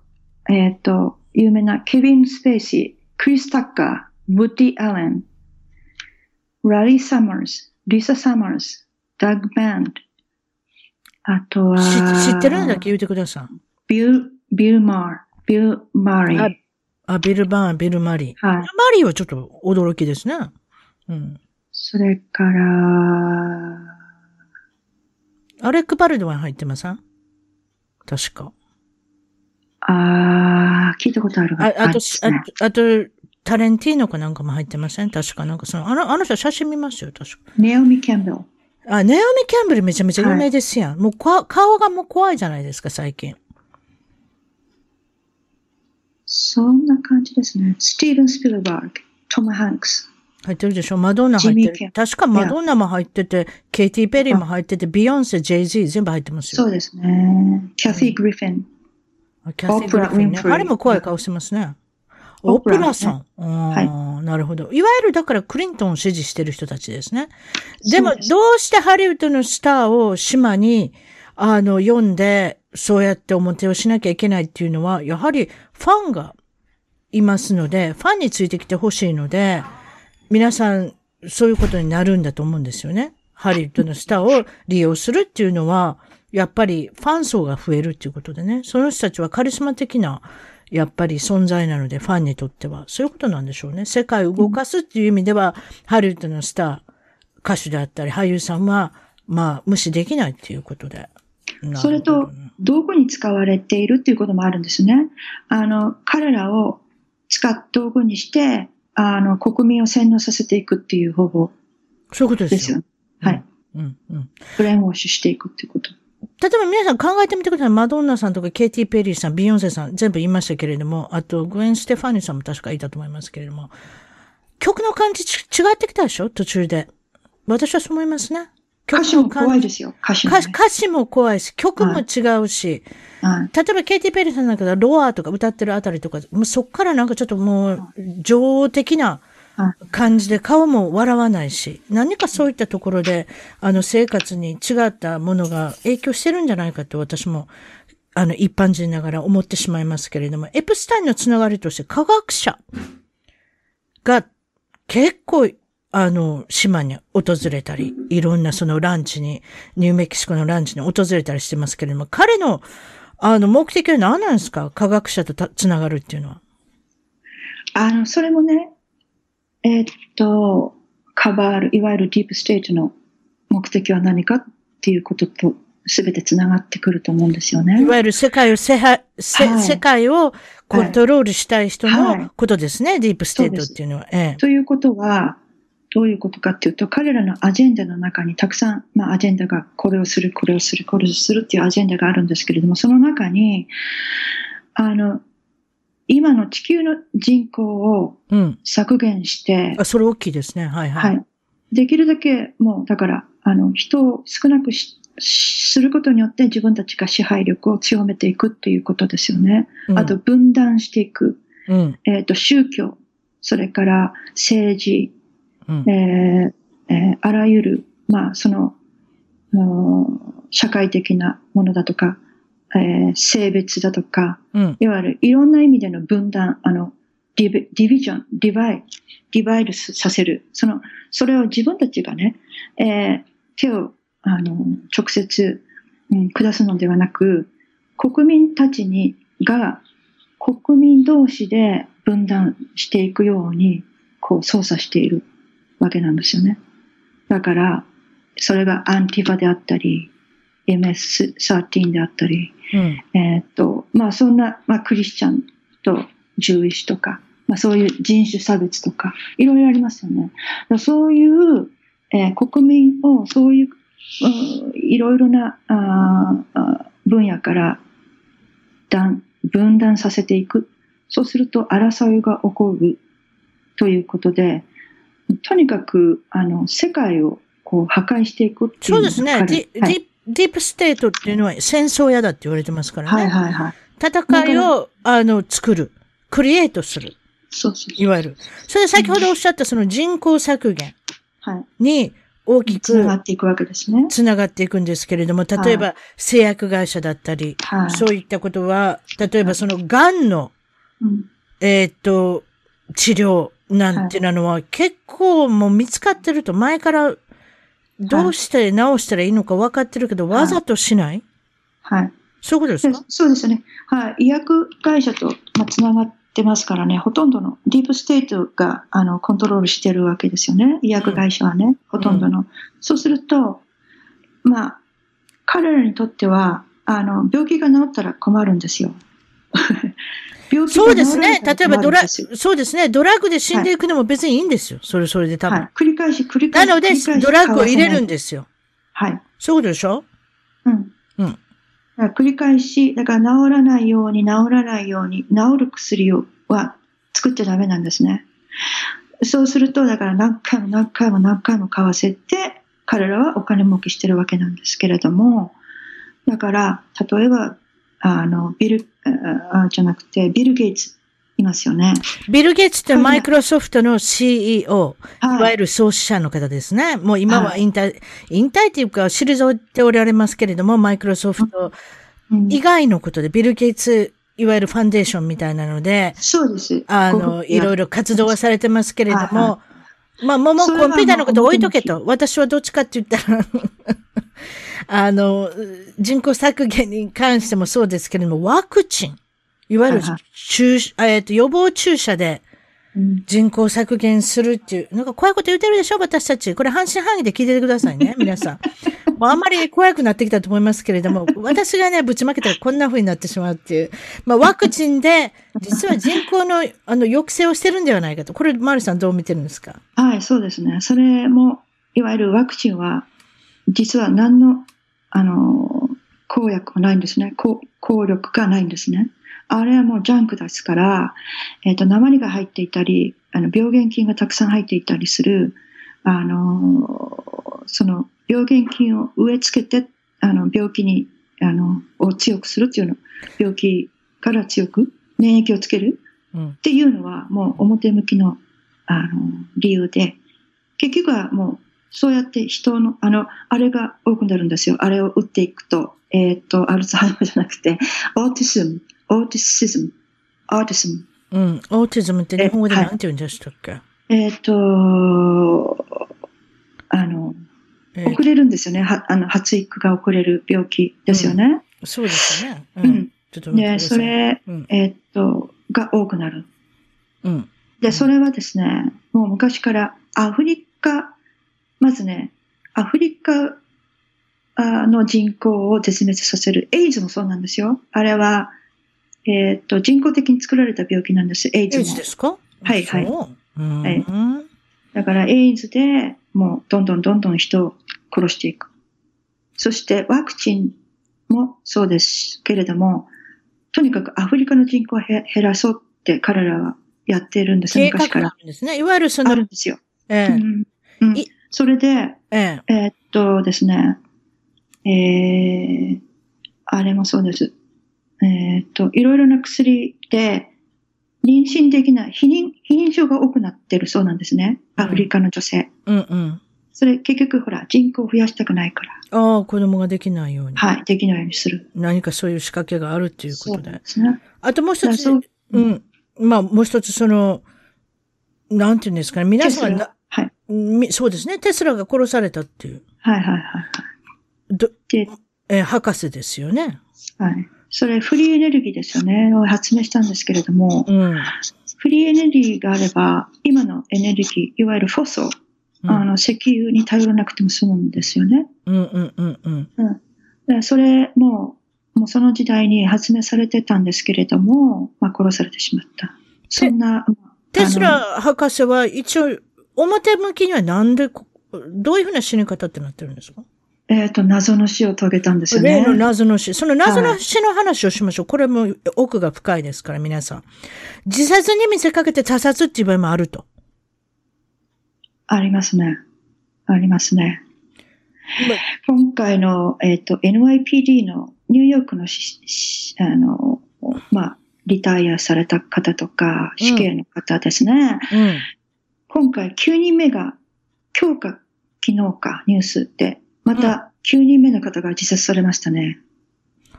えっ、ー、と、有名なケビン・スペイシー、クリス・タッカー、ウッディ・アレン、ラリー・サマーズ、リサ・サマーズ、ダグ・バンド、あとは、知ってる？んだけ言ってください。ビル、ビル・マー、ビル・マリー。あ、ビル・バーン、ビル・マリー。はい。マリーはちょっと驚きですね。うん。それから、アレック・バルドは入ってません？確か。ああ、聞いたことあるああと、ね、ああと、タレンティーノかなんかも入ってません？確かなんかその、あの、あの人写真見ますよ、確か。ネオミ・キャンベル。あ、ネオミ・キャンベルめちゃめちゃ有名ですやん。はい、もう顔がもう怖いじゃないですか、最近。そんな感じですね。スティーブン・スピルバーグ、トム・ハンクス。入ってるでしょ？マドンナ入ってる。確かマドンナも入ってて、ケイティ・ペリーも入ってて、ビヨンセ、ジェイ・ジー全部入ってますよ。そうですね。キャシー・グリフィン。キャシー・グリフィンね。あれも怖い顔してますね。オプラさん。はい。なるほど。いわゆるだからクリントンを支持してる人たちですね。でも、どうしてハリウッドのスターを島に、あの、呼んで、そうやって表をしなきゃいけないっていうのは、やはりファンがいますので、ファンについてきてほしいので、皆さん、そういうことになるんだと思うんですよね。ハリウッドのスターを利用するっていうのは、やっぱりファン層が増えるっていうことでね、その人たちはカリスマ的な、やっぱり存在なので、ファンにとっては。そういうことなんでしょうね。世界を動かすっていう意味では、ハリウッドのスター、歌手であったり、俳優さんは、まあ、無視できないっていうことで。それと、道具に使われているっていうこともあるんですね。あの、彼らを使っ道具にして、あの、国民を洗脳させていくっていう方法そういうことですよ。ですよ。はい。うん、うん。 brainwash していくっていうこと。例えば皆さん考えてみてください。マドンナさんとかケイティ・ペリーさん、ビヨンセさん、全部言いましたけれども、あと、グエン・ステファニーさんも確かいたと思いますけれども、曲の感じち違ってきたでしょ？途中で。私はそう思いますね。歌詞も怖いですよ。歌詞も、ね、歌詞も怖いし、曲も違うし、はい、例えばケイティ・ペリーさんなんかロアとか歌ってるあたりとか、もうそっからなんかちょっともう、情的な感じで顔も笑わないし、何かそういったところで、あの生活に違ったものが影響してるんじゃないかと私も、あの一般人ながら思ってしまいますけれども、エプスタインのつながりとして科学者が結構あの、島に訪れたり、いろんなその ranch に、ニューメキシコの ranch に訪れたりしてますけれども、彼の、あの、目的は何なんですか？科学者とつながるっていうのは。あの、それもね、えー、っと、 cabal、いわゆるディープステートの目的は何かっていうことと、すべてつながってくると思うんですよね。いわゆる世界をせは、せ、はい、世界をコントロールしたい人のことですね、はい、ディープステートっていうのは。ええ、ということは、どういうことかっていうと、彼らのアジェンダの中にたくさん、まあ、アジェンダがこれをする、これをする、これをするっていうアジェンダがあるんですけれども、その中に、あの、今の地球の人口を削減して、うん、あ、それ大きいですね。はいはい。はい。できるだけ、もう、だから、あの、人を少なくしすることによって自分たちが支配力を強めていくっていうことですよね。うん、あと、分断していく。うん、えっ、と、宗教、それから政治、うん、えーえー、あらゆる、まあ、その、社会的なものだとか、えー、性別だとか、うん、いわゆるいろんな意味での分断、あの、ディビディビジョン、ディバイ、ディバイドさせる。その、それを自分たちがね、えー、手を、あの、直接、うん、下すのではなく、国民たちに、が、国民同士で分断していくように、こう操作しているわけなんですよね。だから、それがアンティファであったり、MS13 であったり、うん、えー、っと、まあそんな、まあクリスチャンとジューイッシュとか、まあそういう人種差別とか、いろいろありますよね。そういう、えー、国民をそういう、うん、いろいろなあ分野から断分断させていく。そうすると争いが起こるということで、とにかく、あの、世界をこう破壊していくっていうそうですね。ディ,、はい、ディープステートっていうのは戦争屋だって言われてますからね。はいはいはい。戦いを、あの、作る。 create する。そうそういわゆる。それで先ほどおっしゃったその人口削減に大きく、つながっていくわけですね。つながっていくんですけれども、例えば製薬会社だったり、はい、そういったことは、例えばその癌の、うん、えっと、治療なんてなのは結構もう見つかってると前からどうして直したらいいのか分かってるけど、わざとしない？はい。そういうことですか？そうですね。はい。医薬会社と、まあ、つながってますからね、ほとんどのディープステートがあのコントロールしてるわけですよね。医薬会社はね、うん、ほとんどの。そうすると、まあ、彼らにとっては、あの、病気が治ったら困るんですよ。病気そうですね。例えばドラ、そうですね。ドラッグで死んでいくのも別にいいんですよ。はい、それ、それで多分。はい、繰り返し、繰り返し。なので、ドラッグを入れるんですよ。はい。そういうことでしょ？うん。うん。繰り返し、だから治らないように、治らないように、治る薬をは作っちゃダメなんですね。そうすると、だから何回も何回も何回も買わせて、彼らはお金儲けしてるわけなんですけれども、だから、例えば、あの、ビル、あじゃなくて、ビル・ゲイツいますよね。ビル・ゲイツってマイクロソフトの CEO、はい、いわゆる創始者の方ですね。もう今は引退、はい、引退っていうか、退っておられますけれども、マイクロソフト以外のことで、ビル・ゲイツ、いわゆるファンデーションみたいなので、そうです。あの、いろいろ活動はされてますけれども、はいはい、まあ、もう、コンピューターのこと置いとけと。私はどっちかって言ったらあの、人口削減に関してもそうですけれども、ワクチン、いわゆる注えっと、予防注射でうん人口削減するっていう、なんか怖いこと言ってるでしょ私たち。これ半信半疑で聞いててくださいね、皆さん。もうあんまり怖くなってきたと思いますけれども、私がね、ぶちまけたらこんな風になってしまうっていう。まあ、ワクチンで、実は人口の、あの、抑制をしてるんではないかと。これ、マリさんどう見てるんですか？はい、そうですね。それも、いわゆるワクチンは、実は何の、あの、効薬もないんですね。効効力がないんですね。あれはもうジャンクですから、えっ、と、鉛が入っていたり、あの、病原菌がたくさん入っていたりする、あの、その、病原菌を植え付けて、あの、病気に、あの、を強くするっていうの、病気から強く免疫をつけるうんっ。ていうのはもう表向きのあの理由で、結局はもうそうやって人の、あの、あれが多くなるんですよ。あれを打っていくと、えっ、と、アルツハイマーじゃなくて、 autism、auticism、au tism。うん。 autism って日本語で何て言うんでしたっけ、えっ、と、あの、えー遅れるんですよね。はあの発育が遅れる病気ですよね。そうですよね。ううん。ちょっと待ってで。それ、うん。えっ、と、が多くなる。うん。うんで、それはですね、もう昔からアフリカ、まずね、アフリカあの人口を絶滅させる。エイズもそうなんですよ。あれは、えっ、と、人工的に作られた病気なんです。エイズもエイズ。ですか？はいはいだからエイズでもうどんどんどんどん人を殺していく。そしてワクチンもそうですけれども、とにかくアフリカの人口をへ減らそうって彼らはやってるんです、昔から。ですね。いわゆるそのある、んですよ。ええうんうんいそれで、えええーっとですね、えー、あれもそうです。えーっと、いろいろな薬で、妊娠できない、避妊、避妊症が多くなってるそうなんですね。アフリカの女性。うんうん。それ結局ほら、人口を増やしたくないから、ああ、子供ができないように。はい、できないようにする。何かそういう仕掛けがあるっていうことで。ですね。あともう一つ、だからそううん。まあ、もう一つ、その、なんていうんですかね。皆さんがテスラはい、みそうですね。テスラが殺されたっていう。はい、はい、はい。どで、えー博士ですよね。はい。それ、フリーエネルギーですよね。を発明したんですけれども、うん。フリーエネルギーがあれば、今のエネルギー、いわゆるフォソ、うんあの、石油に頼らなくても済むんですよね。うんうんうんうん。でそれも、もうその時代に発明されてたんですけれども、まあ、殺されてしまった。そんな、テスラ博士は一応、表向きにはなんでこ、どういうふうな死に方ってなってるんですか？えっ、と、謎の死を遂げたんですよね。例の謎の死。その謎の死の話をしましょう。これも奥が深いですから、皆さん。自殺に見せかけて他殺っていう場合もあると。ありますね。ありますね。ま今回の、えっ、と、NYPD のニューヨークのししあの、まあ、リタイアされた方とか、死刑の方ですね。うん。今回9人目が、今日か昨日かニュースで、また9人目の方が自殺されましたね。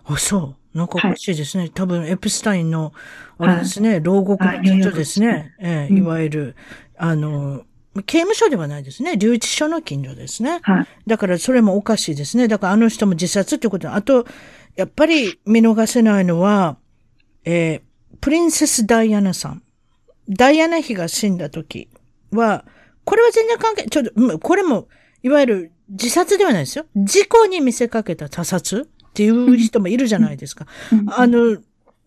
あ、そう。なんかおかしいですね。多分、エプスタインの、あれですね、牢獄はいの近所ですね。ええうんいわゆる、あの、刑務所ではないですね。留置所の近所ですね。はい。だからそれもおかしいですね。だからあの人も自殺ってことあと、やっぱり見逃せないのは、えープリンセス・ダイアナさん。ダイアナ妃が死んだ時は、これは全然関係、ちょっと、うんこれも、いわゆる自殺ではないですよ。事故に見せかけた他殺っていう人もいるじゃないですか。うんあの、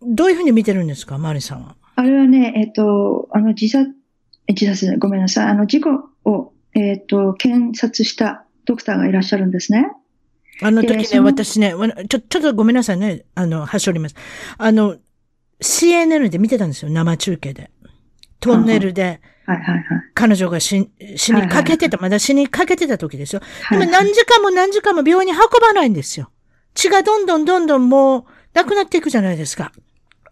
どういうふうに見てるんですか、マリさんは。あれはね、えっ、と、あの、自殺、え自殺ねごめんなさい。あの、事故を、えっ、と、検察したドクターがいらっしゃるんですね。あの時ね、私ね、わちょ、ちょっとごめんなさいね。あの、はしょります。あの、CNN で見てたんですよ、生中継で。トンネルで、はいはいはい。彼女が死死にかけてた、まだ死にかけてた時ですよ。ではいも何時間も何時間も病院に運ばないんですよ。血がどんどんどんどんもう、なくなっていくじゃないですか。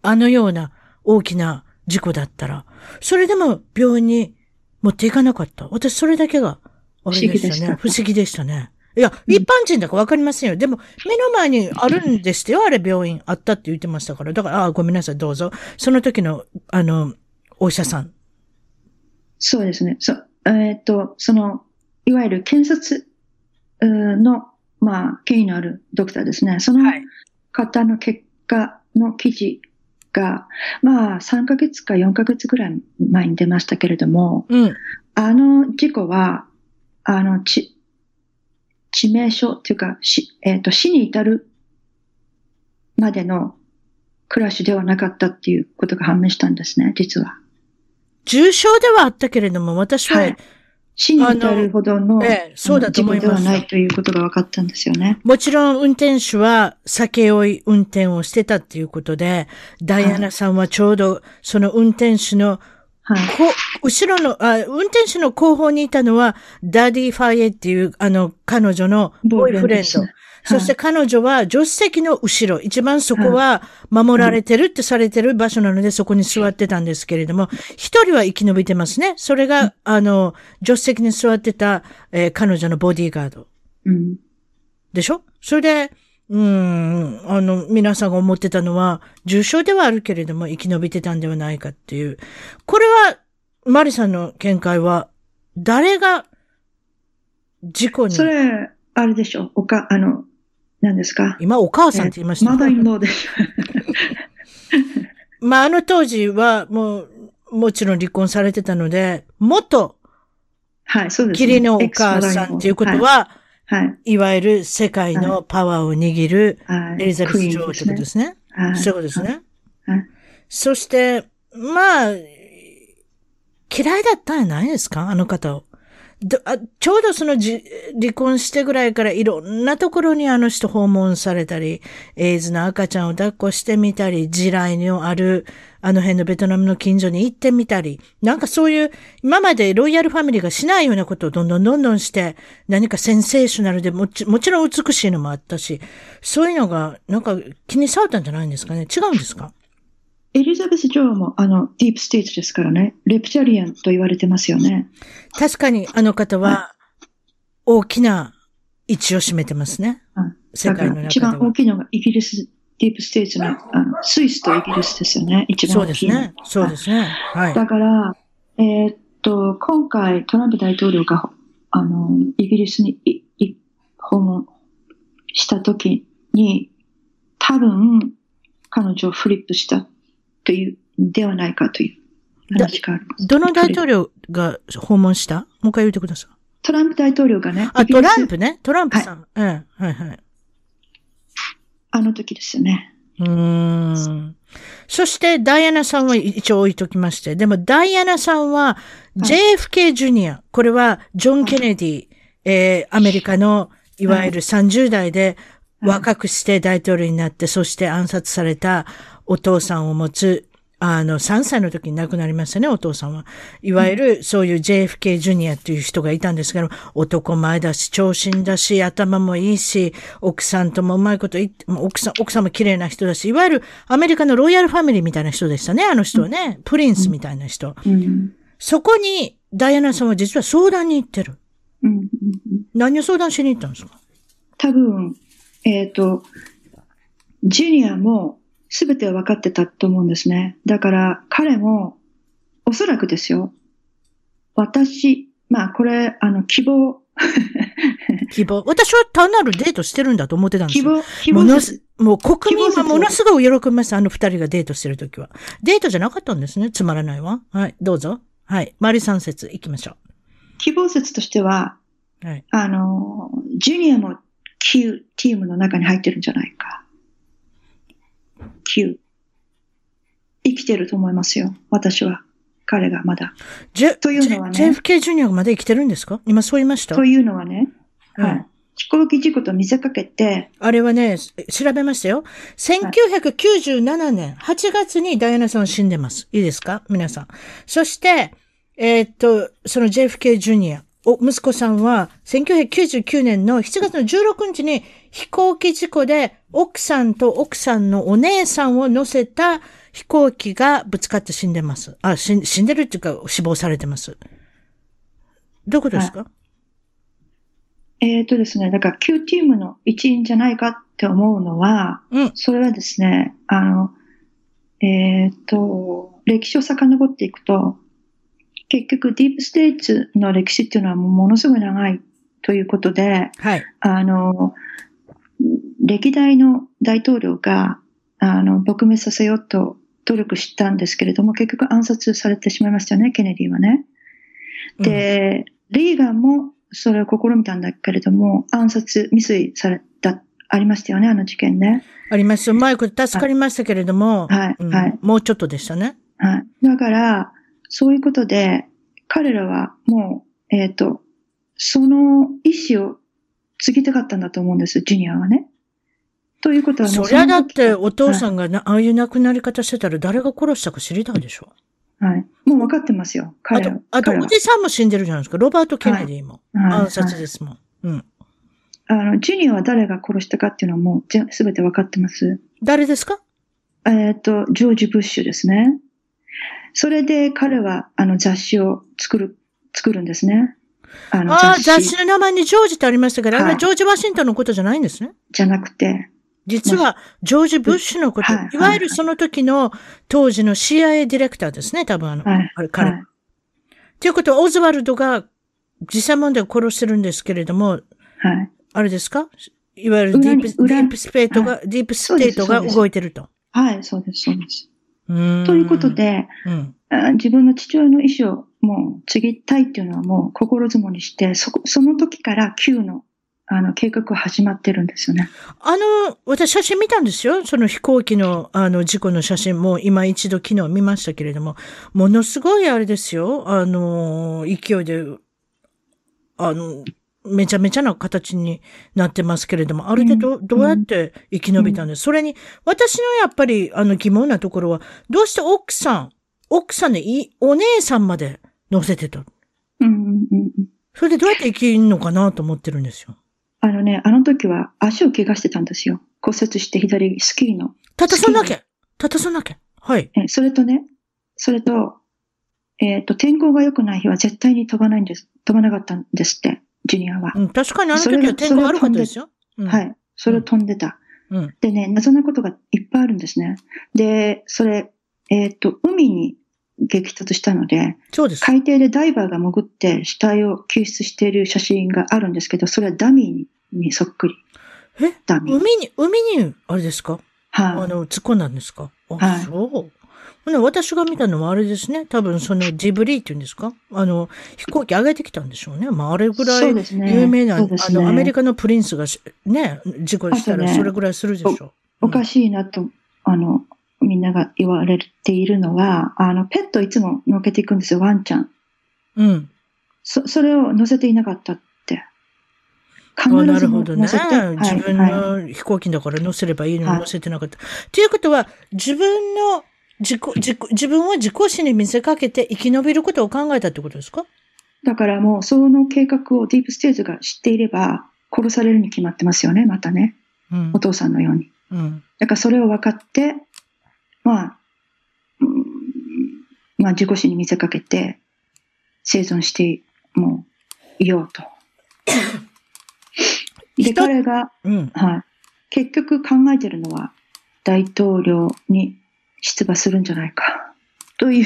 あのような大きな事故だったら。それでも病院に持っていかなかった。私それだけが、あれでしたね。不思議でしたね。いや、一般人だからわかりませんよ。でも、目の前にあるんですよ。あれ病院あったって言ってましたから。だから、あごめんなさい、どうぞ。その時の、あの、お医者さん。そうですね。そえっ、と、その、いわゆる検察の、まあ、権威のあるドクターですね。そのはい。方の結果の記事が、まあ、3ヶ月か4ヶ月ぐらい前に出ましたけれども、うん。あの事故は、あの、ち、致命傷っていうか、し、えっ、と、死に至るまでのクラッシュではなかったっていうことが判明したんですね、実は。重症ではあったけれども、私は、はい死に至るほどの、ええそうだと思いますではないということが分かったんですよね。もちろん運転手は酒酔い運転をしてたっていうことで、ダイアナさんはちょうどその運転手のはい。こ後ろのあ、運転手の後方にいたのは、ドディ・ファイエドっていう、あの、彼女のボーイフレンド。そして彼女は助手席の後ろ、一番そこは守られてるってされてる場所なので、そこに座ってたんですけれども、一人は生き延びてますね。それが、あの、助手席に座ってた、えー彼女のボディーガード。うん。でしょ？それで、うーん、あの、皆さんが思ってたのは、重症ではあるけれども、生き延びてたんではないかっていう。これは、マリさんの見解は、誰が、事故にそ、れ、あれでしょ？おか、あの、何ですか？今お母さんって言いました？マダインローでしょ まあ、あの当時は、もう、もちろん離婚されてたので、元、はい、そうです、ね。義理のお母さんっていうことは、はい、はい。いわゆる世界のパワーを握るはい。エリザベス女王ってことですね。はい。そういうことですね。はい。そして、まあ、嫌いだったんじゃないですか？あの方を。どあちょうどそのじ離婚してぐらいからいろんなところにあの人訪問されたり、エイズの赤ちゃんを抱っこしてみたり、地雷のあるあの辺のベトナムの近所に行ってみたり、なんかそういう今までロイヤルファミリーがしないようなことをどんどんどんどんして、何かセンセーショナルでもちもちろん美しいのもあったし、そういうのがなんか気に障ったんじゃないんですかね？違うんですか？エリザベス女王も、あの、ディープステートですからね。レプティリアンと言われてますよね。確かにあの方は大きな位置を占めてますね。うん世界の中では。番大きいのがイギリス、ディープステートの、あの、スイスとイギリスですよね。一番大きいの。ですね。そうですね。はい。だから、えーっと、今回トランプ大統領が、あの、イギリスに訪問した時に、多分、彼女をフリップしたという、ではないかという話があります。どの大統領が訪問した？もう一回言ってください。トランプ大統領がね、あ、トランプね。トランプさん。ええ、はいはい。あの時ですよね。うーん。そして、ダイアナさんは一応置いときまして。でも、ダイアナさんは、JFK ジュニア。これは、ジョン・ケネディ、えー、アメリカの、いわゆる30代で若くして大統領になって、そして暗殺されたお父さんを持つ、あの、3歳の時に亡くなりましたね、お父さんは。いわゆる、そういう JFK ジュニアっていう人がいたんですけど、男前だし、長身だし、頭もいいし、奥さんともうまいこと言って、奥さん、奥さんも綺麗な人だし、いわゆるアメリカのロイヤルファミリーみたいな人でしたね、あの人はね。プリンスみたいな人。うん。そこに、ダイアナさんは実は相談に行ってる。何を相談しに行ったんですか？多分、えっ、と、ジュニアも全て分かってたと思うんですね。だから彼も、おそらくですよ。私、まあこれ、あの、希望、希望。私は単なるデートしてるんだと思ってたんですよ。希望、希望ものす、もう国民はものすごい喜びます。あの二人がデートしてるときは。デートじゃなかったんですね。つまらないわ。はい、どうぞ。はい。マリ三節行きましょ希望説としては、う。はい。あの、ジュニアも Q チームの中に入ってるんじゃないか。Q。生きてると思いますよ。私は。彼がまだ。ジェ、というのはね J- JFK ジュニアがまだ生きてるんですか？今そう言いました？というのはね、うんはい。飛行機事故と見せかけて、あれはね、調べましたよ。1997年8月にダイアナさん死んでます。いいですか？皆さん。そして、えーっと、その JFK ジュニア、お、息子さんは、1999年の7月の16日に飛行機事故で奥さんと奥さんのお姉さんを乗せた飛行機がぶつかって死んでます。あ、死ん死んでるっていうか死亡されてます。どういうことですか、えっ、とですね、だから Q チームの一員じゃないかって思うのは、うん。それはですね、あの、えっ、と、歴史を遡っていくと、結局ディープステーツの歴史っていうのはもうものすごい長いということで、はい。あの、歴代の大統領が、あの、撲滅させようと努力したんですけれども、結局暗殺されてしまいましたよね、ケネディはね。で、リーガンもそれを試みたんだけれども、暗殺未遂された、ありましたよね、あの事件ね。ありますよ。マイク助かりましたけれども、はいうんはいもうちょっとでしたね。はい。だから、そういうことで、彼らはもう、えっ、と、その意思を継ぎたかったんだと思うんです、ジュニアはね。ということはもうそりゃだってお父さんがな、ああいう亡くなり方してたら誰が殺したか知りたいでしょ？はい。もう分かってますよ。あ彼はと、あとおじさんも死んでるじゃないですか。ロバート・ケネディも。はい暗殺ですもん。うん。あの、ジュニアは誰が殺したかっていうのはもうすべて分かってます。誰ですか？えっ、と、ジョージ・ブッシュですね。それで彼は、あの、雑誌を作る、作るんですね。あの、ああ、雑誌雑誌の名前にジョージってありましたけど、あれははいジョージ・ワシントンのことじゃないんですね。じゃなくて、実は、ジョージ・ブッシュのこと、はいいわゆるその時の当時の CIA ディレクターですね、多分あの、はいあれ、彼。はいということは、オズワルドが実際問題を殺してるんですけれども、はい。あれですか？いわゆるディープ、裏にィープスペートが、ディープステートが動いてると。はい、そうです、そうです。ということ、で、うん。あ自分の父親の意思をもう継ぎたいっていうのはもう心づもりして、そこ、その時から Q の、あの、計画は始まってるんですよね。あの、私写真見たんですよ。その飛行機の、あの、事故の写真も今一度昨日見ましたけれども、ものすごいあれですよ。あの、勢いで、あの、めちゃめちゃな形になってますけれども、あれでど、うんどうやって生き延びたんです、それに、私のやっぱり、あの、疑問なところは、どうして奥さん、奥さんでいい、お姉さんまで乗せてたうんうんうんうん。それでどうやって生きるのかなと思ってるんですよ。あのね、あの時は足を怪我してたんですよ。骨折して左スキーの。たたさなきゃ。たたさなきゃ。はい。えそれとね、それと、えっ、と、天候が良くない日は絶対に飛ばないんです。飛ばなかったんですって、ジュニアは。うん、確かにあの時は天候悪かったですよ。うんはい。それを飛んでた。うん。でね、謎なことがいっぱいあるんですね。で、それ、えっ、と、海に激突したので、です。海底でダイバーが潜って死体を救出している写真があるんですけど、それはダミーにそっくり。え？ダミー。海に、海に、あれですか？あはい、の、突っ込んだんですか？あ、はいそう。ほな私が見たのはあれですね。多分そのジブリーっていうんですか？あの、飛行機上げてきたんでしょうね。まあ、あれぐらそい。有名な、そうですねあの、アメリカのプリンスがしね、事故したらそれぐらいするでしょう。おかしいなと、あの、みんなが言われているのは、あの、ペットいつも乗っけていくんですよ、ワンちゃん。うん。そ、それを乗せていなかったって。必あなずるほどね。はい自分はいの飛行機だから乗せればいいのはいに乗せてなかった。ということは、自分の自己、自己、自分を自己死に見せかけて生き延びることを考えたってことですか？だからもう、その計画をディープステージが知っていれば、殺されるに決まってますよね、またね。うんお。父さんのように。うん。だからそれを分かって、まあ、うんまあ自己死に見せかけて、生存してもういようと。で、人彼が、うん。はい。結局考えてるのは、大統領に出馬するんじゃないか。という、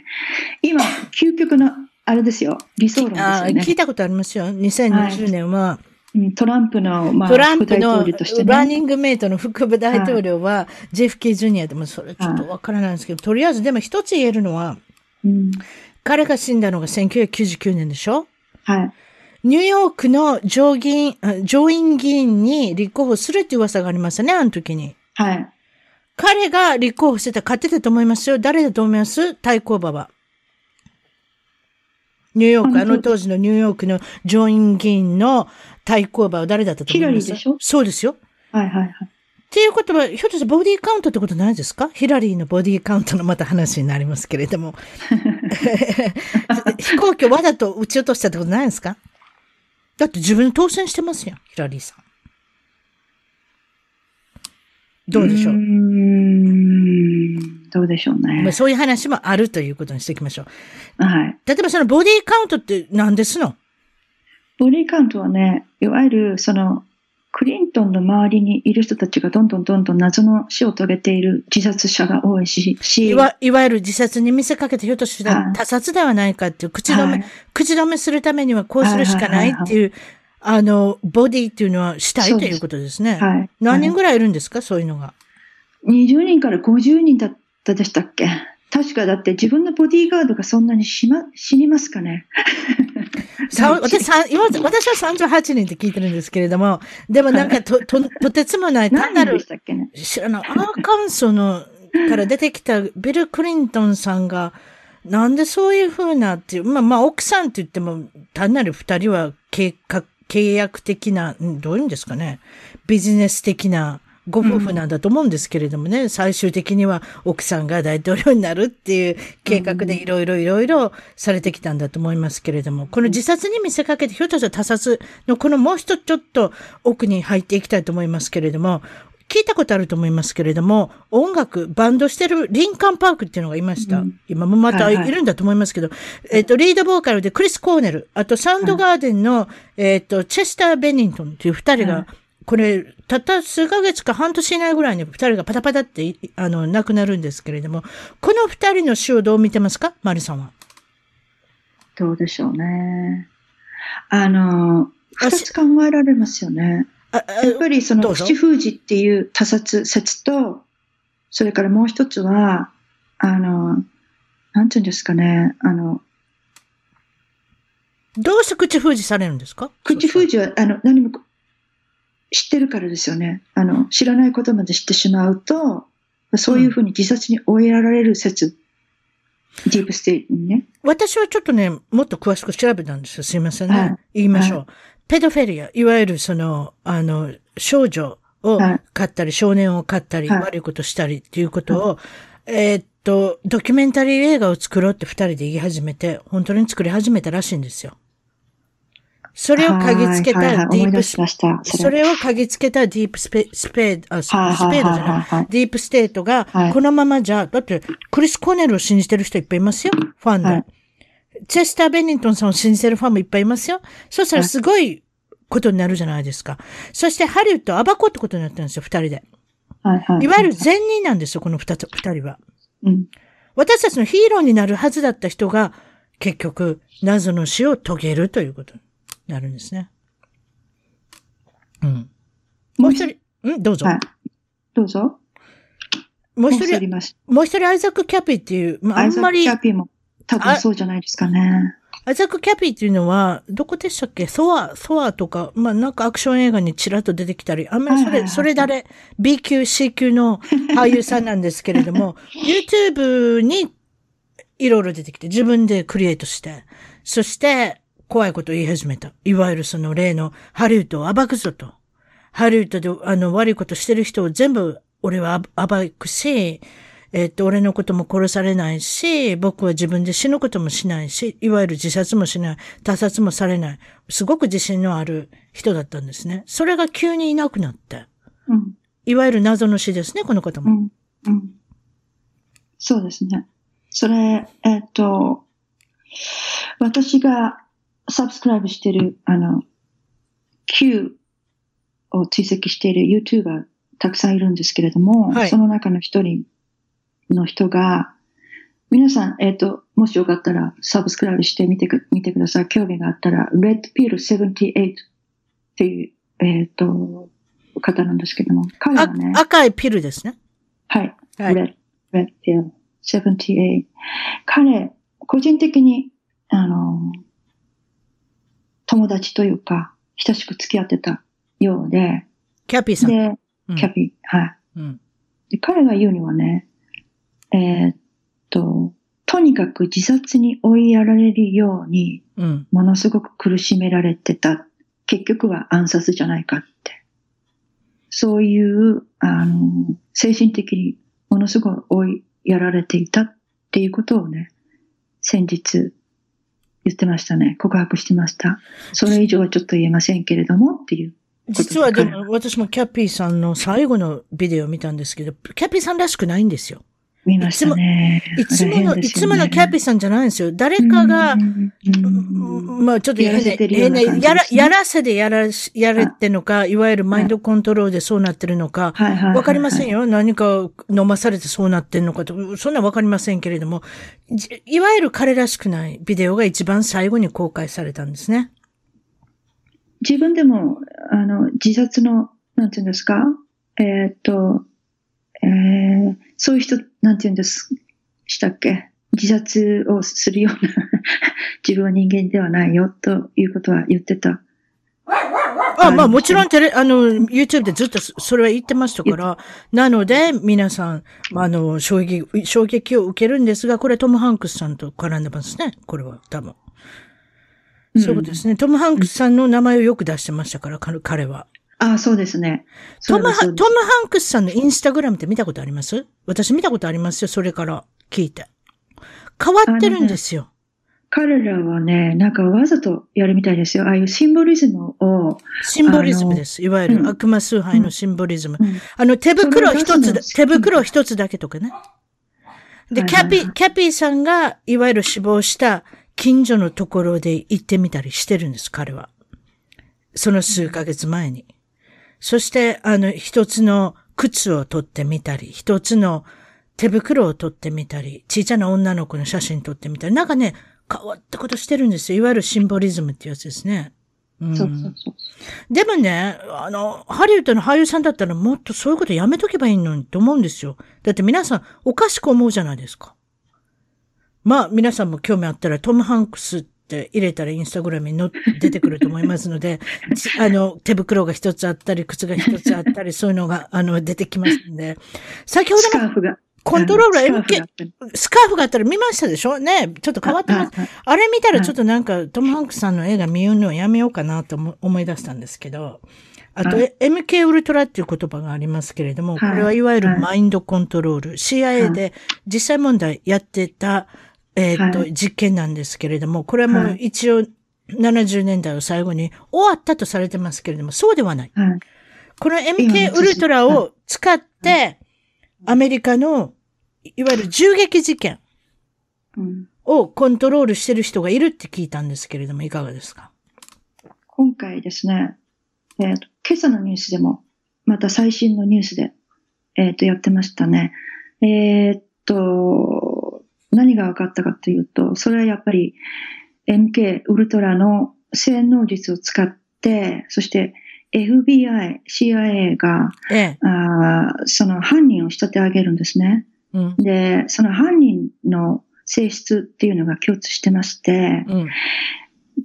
今、究極の、あれですよ、理想論ですあよね。聞いたことありますよ。2020年は、うんトランプの、まあ、トランプのね。ランニングメイトの副部大統領は、ジェフケー・ジュニアでもそれちょっとわからないんですけど、とりあえずでも一つ言えるのは、うん、彼が死んだのが1999年でしょ？はい。ニューヨークの上議員、あ上院議員に立候補するって噂がありましたね、あの時に。はい。彼が立候補してたら勝ってたと思いますよ。誰だと思います？対抗馬は。ニューヨーク、あの当時のニューヨークの上院議員の対抗馬は誰だったと思います？ヒラリーでしょ？そうですよ。はいはいはい。っていうことは、ひょっとしてボディカウントってことないですか？ヒラリーのボディカウントのまた話になりますけれども。飛行機をわざと撃ち落としたってことないですか？だって自分当選してますよ、ヒラリーさん。どうでしょう？ーん。どうでしょうまあ、ね。そういう話もあるということにしておきましょう。はい。例えばそのボディカウントって何ですの？ボディカウントはね、いわゆるその、クリントンの周りにいる人たちがどんどんどんどん謎の死を遂げている自殺者が多いし、しいわいわゆる自殺に見せかけてひょっとしたらはい。他殺ではないかっていう口止め、はい。口止めするためにはこうするしかないっていう、あの、ボディっていうのはしたいということですね。はい。何人はいぐらいいるんですか？そういうのが。20人から50人だったでしたっけ？確かだって自分のボディーガードがそんなにしま、死にますかね？さ私さ今私は38人って聞いてるんですけれども、でもなんかと、と、とてつもない、単なる知らない、アーカンソーの、から出てきたビル・クリントンさんが、なんでそういう風なっていう、まあまあ奥さんって言っても、単なる二人は計画、契約的な、んどういうんですかね、ビジネス的なご夫婦なんだと思うんですけれどもね、最終的には奥さんが大統領になるっていう計画でいろいろいろいろされてきたんだと思いますけれども、この自殺に見せかけて、ひょっとしたら他殺のこのもう一つちょっと奥に入っていきたいと思いますけれども、聞いたことあると思いますけれども、音楽、バンドしてるリンカンパークっていうのがいました。うん今もまたはいはいいるんだと思いますけど、えっ、と、リードボーカルでクリス・コーネル、あとサウンドガーデンの、えっ、と、チェスター・ベニントンっていう二人が、はいこれ、たった数ヶ月か半年以内ぐらいに二人がパタパタってい、あの、亡くなるんですけれども、この二人の死をどう見てますか？マリさんは。どうでしょうね。あの、二つ考えられますよね。やっぱりその口封じっていう他殺説と、それからもう一つは、あの、なんていうんですかね、あの、どうして口封じされるんですか？口封じは、あの、何も知ってるからですよね。あの、知らないことまで知ってしまうと、そういうふうに自殺に追いやられる説、ディープステートにね。私はちょっとね、もっと詳しく調べたんですよ。すいませんね。はい言いましょう。ペドフィリア、いわゆるその、あの、少女をはい飼ったり、少年を飼ったり、はい悪いことしたりっていうことを、えーっと、ドキュメンタリー映画を作ろうって二人で言い始めて、本当に作り始めたらしいんですよ。それを嗅ぎつけたディープス。それを嗅ぎつけたディープスペ、スペード、あ、スペはいはいはいードじゃないはい。ディープステートがは、いこのままじゃ、だって、クリス・コーネルを信じてる人いっぱいいますよ。ファンで。はいチェスター・ベニントンさんを信じてるファンもいっぱいいますよ。そしたらすごいことになるじゃないですか。そしてハリウッドを暴こうってことになったんですよ、二人で。はいはい。いわゆる善人なんですよ、この二つ、二人は。うん。私たちのヒーローになるはずだった人が、結局、謎の死を遂げるということになるんですね。うん。もう一人、んどうぞ。はい。どうぞ。もう一人。もう一人アイザック・キャピーっていう、まあ、あアイザック・んまりキ、ャピーも多分そうじゃないですかね。アイザック・キャピーっていうのは、どこでしたっけ？ソア、ソアとか、まあなんかアクション映画にちらっと出てきたり、あんまりそれ、それ誰、B 級、C 級の俳優さんなんですけれども、YouTube にいろいろ出てきて、自分でクリエイトして、そして怖いことを言い始めた。いわゆるその例のハリウッドを暴くぞと。ハリウッドであの悪いことしてる人を全部俺は暴くし、えっと、俺のことも殺されないし、僕は自分で死ぬこともしないし、いわゆる自殺もしない、他殺もされない。すごく自信のある人だったんですね。それが急にいなくなって。うん。いわゆる謎の死ですね、この方も。うん。うん。そうですね。それ、えっと、私がサブスクライブしてる、あの、Q を追跡している YouTuber たくさんいるんですけれども、はいその中の一人の人が、皆さん、えっ、と、もしよかったらサブスクライブしてみてく、見てください。興味があったら、Red Pill 78っていう、えっ、と、方なんですけども、彼あはね、赤いピルですね。はい。はい Red, Red Pill 78。彼、個人的に、あの、友達というか、親しく付き合ってたようで、キャピーさん。で、うんキャピー、はい。うん。で彼が言うにはね、えーっと、とにかく自殺に追いやられるように、うん。ものすごく苦しめられてた。結局は暗殺じゃないかって。そういう、あの、精神的にものすごい追いやられていたっていうことをね、先日言ってましたね。告白してました。それ以上はちょっと言えませんけれどもっていう。実はでも、私もキャピーさんの最後のビデオを見たんですけど、キャピーさんらしくないんですよ。見ましたね。いつもの、いつものキャピーさんじゃないんですよ。誰かが、まあちょっとやらせてるような変なやら、やらせでやらし、やれってのか、いわゆるマインドコントロールでそうなってるのか、はい。はい。はい。はいわかりませんよ。何か飲まされてそうなってんのかと、そんなわかりませんけれども、じいわゆる彼らしくないビデオが一番最後に公開されたんですね。自分でも、あの、自殺の、なんていうんですか？えーっと、えーそういう人、なんていうんです、したっけ？自殺をするような 自分は人間ではないよということは言ってた。あ、まあもちろんテレ、あの、YouTube でずっとそそれは言ってましたから、なので、皆さん、まああの、衝撃、衝撃を受けるんですが、これトム・ハンクスさんと絡んでますね。これは、多分。そうですね。トム・ハンクスさんの名前をよく出してましたから、彼彼は。ああ、そうですね。トムハ、トム・ハンクスさんのインスタグラムって見たことあります？私見たことありますよ、それから聞いて。変わってるんですよ。彼らはね、なんかわざとやるみたいですよ。ああいうシンボリズムを、シンボリズムです。いわゆうんる悪魔崇拝のシンボリズム。うんあの、手袋一つだ、手袋一つだけとかね。で、はいキャピキャピーさんが、いわゆる死亡した近所のところで行ってみたりしてるんです、彼は。その数ヶ月前に。そして、あの、一つの靴を取ってみたり、一つの手袋を取ってみたり、小さな女の子の写真撮ってみたり、なんかね、変わったことしてるんですよ。いわゆるシンボリズムってやつですね。うんそうそうそう。でもね、あの、ハリウッドの俳優さんだったらもっとそういうことやめとけばいいのにと思うんですよ。だって皆さんおかしく思うじゃないですか。まあ皆さんも興味あったらトム・ハンクスって入れたらインスタグラムにの出てくると思いますので、ちあの、手袋が一つあったり、靴が一つあったり、そういうのが、あの、出てきますんで。先ほどのスカーフが。コントローラーあのスカーフ MK があったり。スカーフがあったら見ましたでしょ？ねちょっと変わってます。あれ見たらちょっとなんか、トム・ハンクスさんの映画見るのをやめようかなと思思い出したんですけど、あと、は MK ウルトラっていう言葉がありますけれども、こはい。れはいわゆるはい。マインドコントロール、CIA で実際問題やってた、えーっと、はい。実験なんですけれども、これはもうはい。一応70年代を最後に終わったとされてますけれども、そうではない。はい。この MK ウルトラを使って、アメリカの、いわゆる銃撃事件うん。をコントロールしてる人がいるって聞いたんですけれども、いかがですか？今回ですね、えっ、と、今朝のニュースでも、また最新のニュースで、えっ、と、やってましたね。えっ、と、何が分かったかというと、それはやっぱり MK ウルトラの洗脳術を使って、そして FBI、CIA が、ええ。あーその犯人を仕立て上げるんですね。うん。で、その犯人の性質っていうのが共通してまして、うん。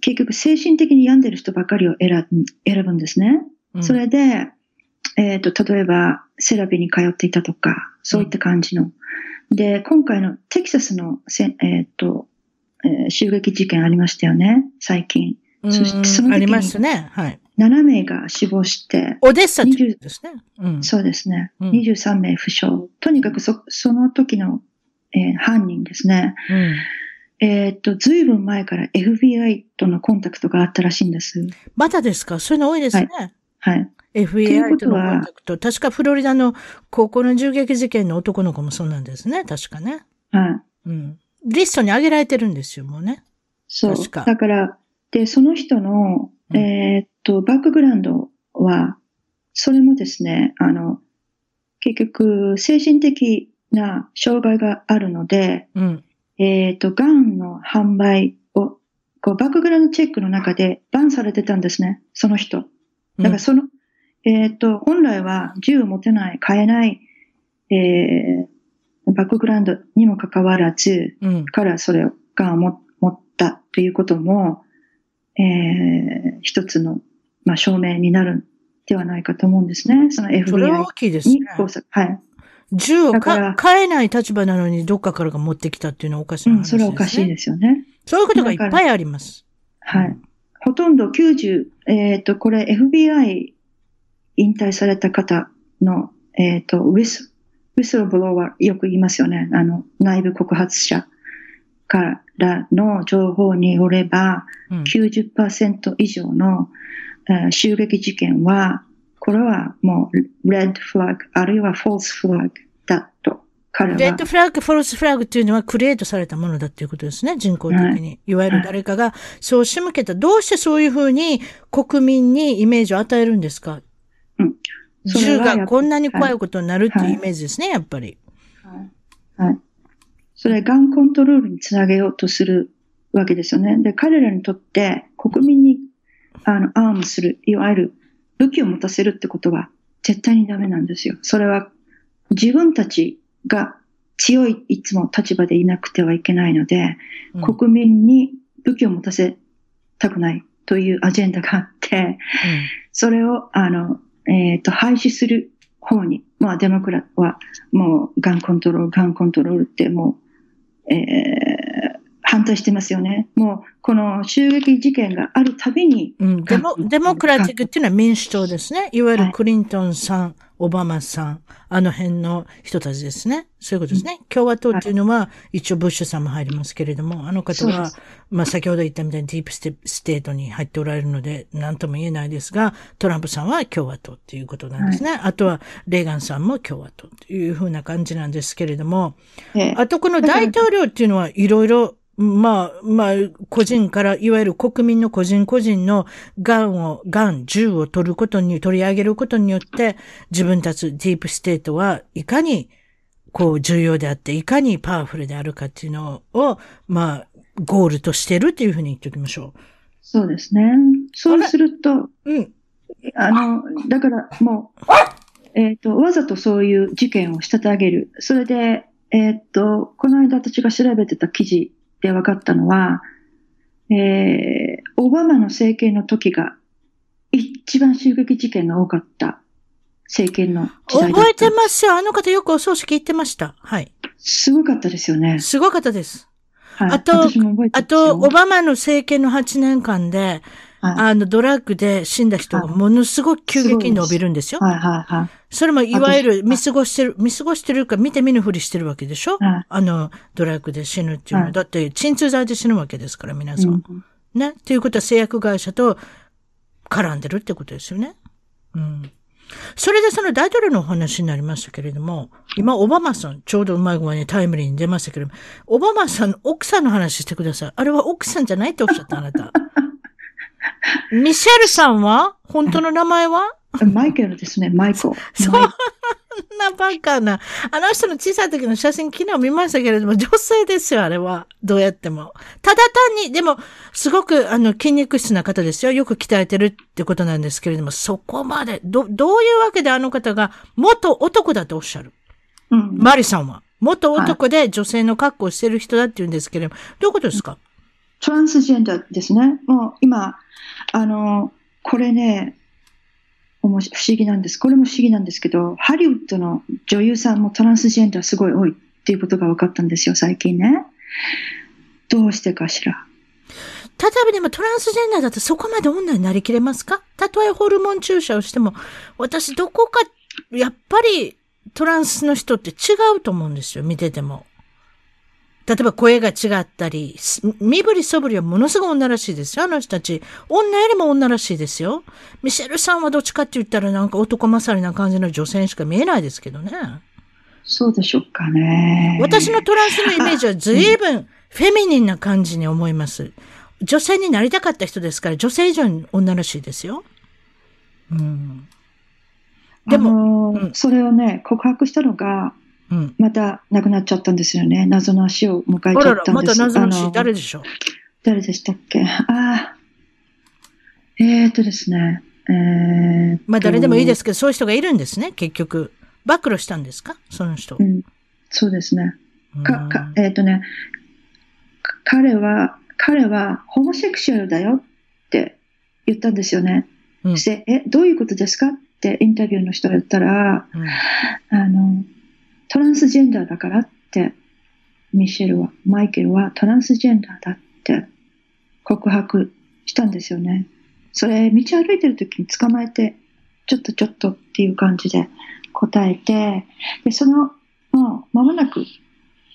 結局精神的に病んでる人ばかりを選ぶ選ぶんですね。うんそれで、えっ、と、例えば、セラピーに通っていたとか、そういった感じの。で、今回のテキサスのせ、えっ、と、えー襲撃事件ありましたよね、最近。うんそしてその時にありますね。はい。7名が死亡して、オデッサですね。うん。そうですね、うん23名負傷。とにかくそその時の、えー犯人ですね。うん。えっ、と、ずいぶん前から FBI とのコンタクトがあったらしいんです。まだですか？そういうの多いですね。はい。という FBI ことのコンタクト。確かフロリダの高校の銃撃事件の男の子もそうなんですね。確かね。はい。うん。リストに上げられてるんですよ、もうね。そう。確かだから、で、その人の、うんえーっと、バックグラウンドは、それもですね、あの、結局、精神的な障害があるので、うん。えーっと、ガンの販売を、こう、バックグラウンドチェックの中でバンされてたんですね、その人。だからその、えーっと、本来は銃を持てない、買えない、えー、バックグラウンドにもかかわらず、うん。からそれを、がも持ったということも、えー、一つの、まあ、証明になるんではないかと思うんですね。そのそれは FBI 大きいですね。はい。銃を買えない立場なのにどっかからが持ってきたっていうのはおかしうん、な話です、ね。それはおかしいですよね。そういうことがいっぱいあります。はい。ほとんど90、えっ、と、これ FBI 引退された方の、えっ、と、ウィス、ウィスルブロワーよく言いますよね。あの、内部告発者からの情報によれば、うん。90%以上の、えー襲撃事件は、これはもう、レッドフラッグ、あるいはフォースフラッグだと、彼は。レッドフラッグ、フォルスフラッグっていうのはクリエイトされたものだっていうことですね、人工的に。い、わゆる誰かがそう仕向けた。どうしてそういうふうに国民にイメージを与えるんですか？銃がこんなに怖いことになるっていうイメージですね、やっぱり。はい。はい。それ、ガンコントロールにつなげようとするわけですよね。で、彼らにとって、国民にあの、アームする、いわゆる武器を持たせるってことは絶対にダメなんですよ。それは自分たちが強い、いつも立場でいなくてはいけないので、うん国民に武器を持たせたくないというアジェンダがあって、それを、あの、えっ、と、廃止する方に、まあ、デモクラは、もう、ガンコントロール、ガンコントロールって、もう、えー反対してますよね。もう、この襲撃事件があるたびに、うんうんデモ Democratic っていうのは民主党ですね。いわゆはいるクリントンさん、オバマさん、あの辺の人たちですね。そういうことですね。共和党っていうのは、一応ブッシュさんも入りますけれども、あの方はまあ先ほど言ったみたいにディープステートに入っておられるので、何とも言えないですが、トランプさんは共和党っていうことなんですね。あとは、レーガンさんも共和党というふうな感じなんですけれども、えーあとこの大統領っていうのはいろいろ、まあ、まあ、個人から、いわゆる国民の個人個人のガンを、ガン、銃を取ることに、取り上げることによって、自分たちディープステートはいかに、こう、重要であって、いかにパワフルであるかっていうのを、まあ、ゴールとしてるっていうふうに言っておきましょそうですね。そうすると、う。うん。あの、だからもう、えっ、と、わざとそういう事件を仕立て上げる。それで、えっ、と、この間私が調べてた記事で分かったのは、えー、オバマの政権の時が一番襲撃事件が多かった政権の時代覚えてますよ。あの方よくお葬式行ってました。はい。すごかったですよね。すごかったです。はい、あとあと、オバマの政権の8年間で、はいあの、ドラッグで死んだ人がものすごく急激に伸びるんですよ。はいはいはい。それもいわゆる私見過ごしてる、見過ごしてるか見て見ぬふりしてるわけでしょ？はいあの、ドラッグで死ぬっていうのは。はいだって、鎮痛剤で死ぬわけですから、皆さん。うんね？っていうことは製薬会社と絡んでるってことですよね。うん。それでその大統領のお話になりましたけれども、今、オバマさん、ちょうどうまい具合にタイムリーに出ましたけれども、オバマさんの奥さんの話してください。あれは奥さんじゃないっておっしゃった、あなた。ミシェルさんは？本当の名前は？マイケルですね、マイコ。そんなバカな。あの人の小さい時の写真昨日見ましたけれども、女性ですよ、あれは。どうやっても。ただ単に、でも、すごく、あの、筋肉質な方ですよ。よく鍛えてるってことなんですけれども、そこまで、ど、どういうわけであの方が、元男だとおっしゃる？うんマリさんは。元男で女性の格好をしてる人だって言うんですけれども、どういうことですか？トランスジェンダーですね。もう今、あの、これね、おもし不思議なんです。これも不思議なんですけど、ハリウッドの女優さんもトランスジェンダーすごい多いっていうことが分かったんですよ、最近ね。どうしてかしら？例えばでもトランスジェンダーだとそこまで女になりきれますか？たとえホルモン注射をしても、私どこか、やっぱりトランスの人って違うと思うんですよ、見てても。例えば声が違ったり、す身振りそぶりはものすごい女らしいですよ、あの人たち。女よりも女らしいですよ。ミシェルさんはどっちかって言ったらなんか男勝りな感じの女性にしか見えないですけどね。そうでしょうかね。私のトランスのイメージは随分フェミニンな感じに思います。女性になりたかった人ですから、女性以上に女らしいですよ。うん。でも、も、うんそれをね、告白したのが、うん。また亡くなっちゃったんですよね。謎の死を迎えちゃあらら、ったんです。また謎の死あの誰でしょう？誰でしたっけ？ああ。えーっとですね。えーまあ誰でもいいですけど、そういう人がいるんですね、結局。暴露したんですか？その人う。ん、そうですね。か、かうんえーっとね、か彼は、彼はホモセクシュアルだよって言ったんですよね。うんで、え、どういうことですか？ってインタビューの人が言ったら、うんあの、トランスジェンダーだからって、ミシェルは、マイケルはトランスジェンダーだって告白したんですよね。それ、道歩いてる時に捕まえて、ちょっとちょっとっていう感じで答えて、で、その、もう間もなく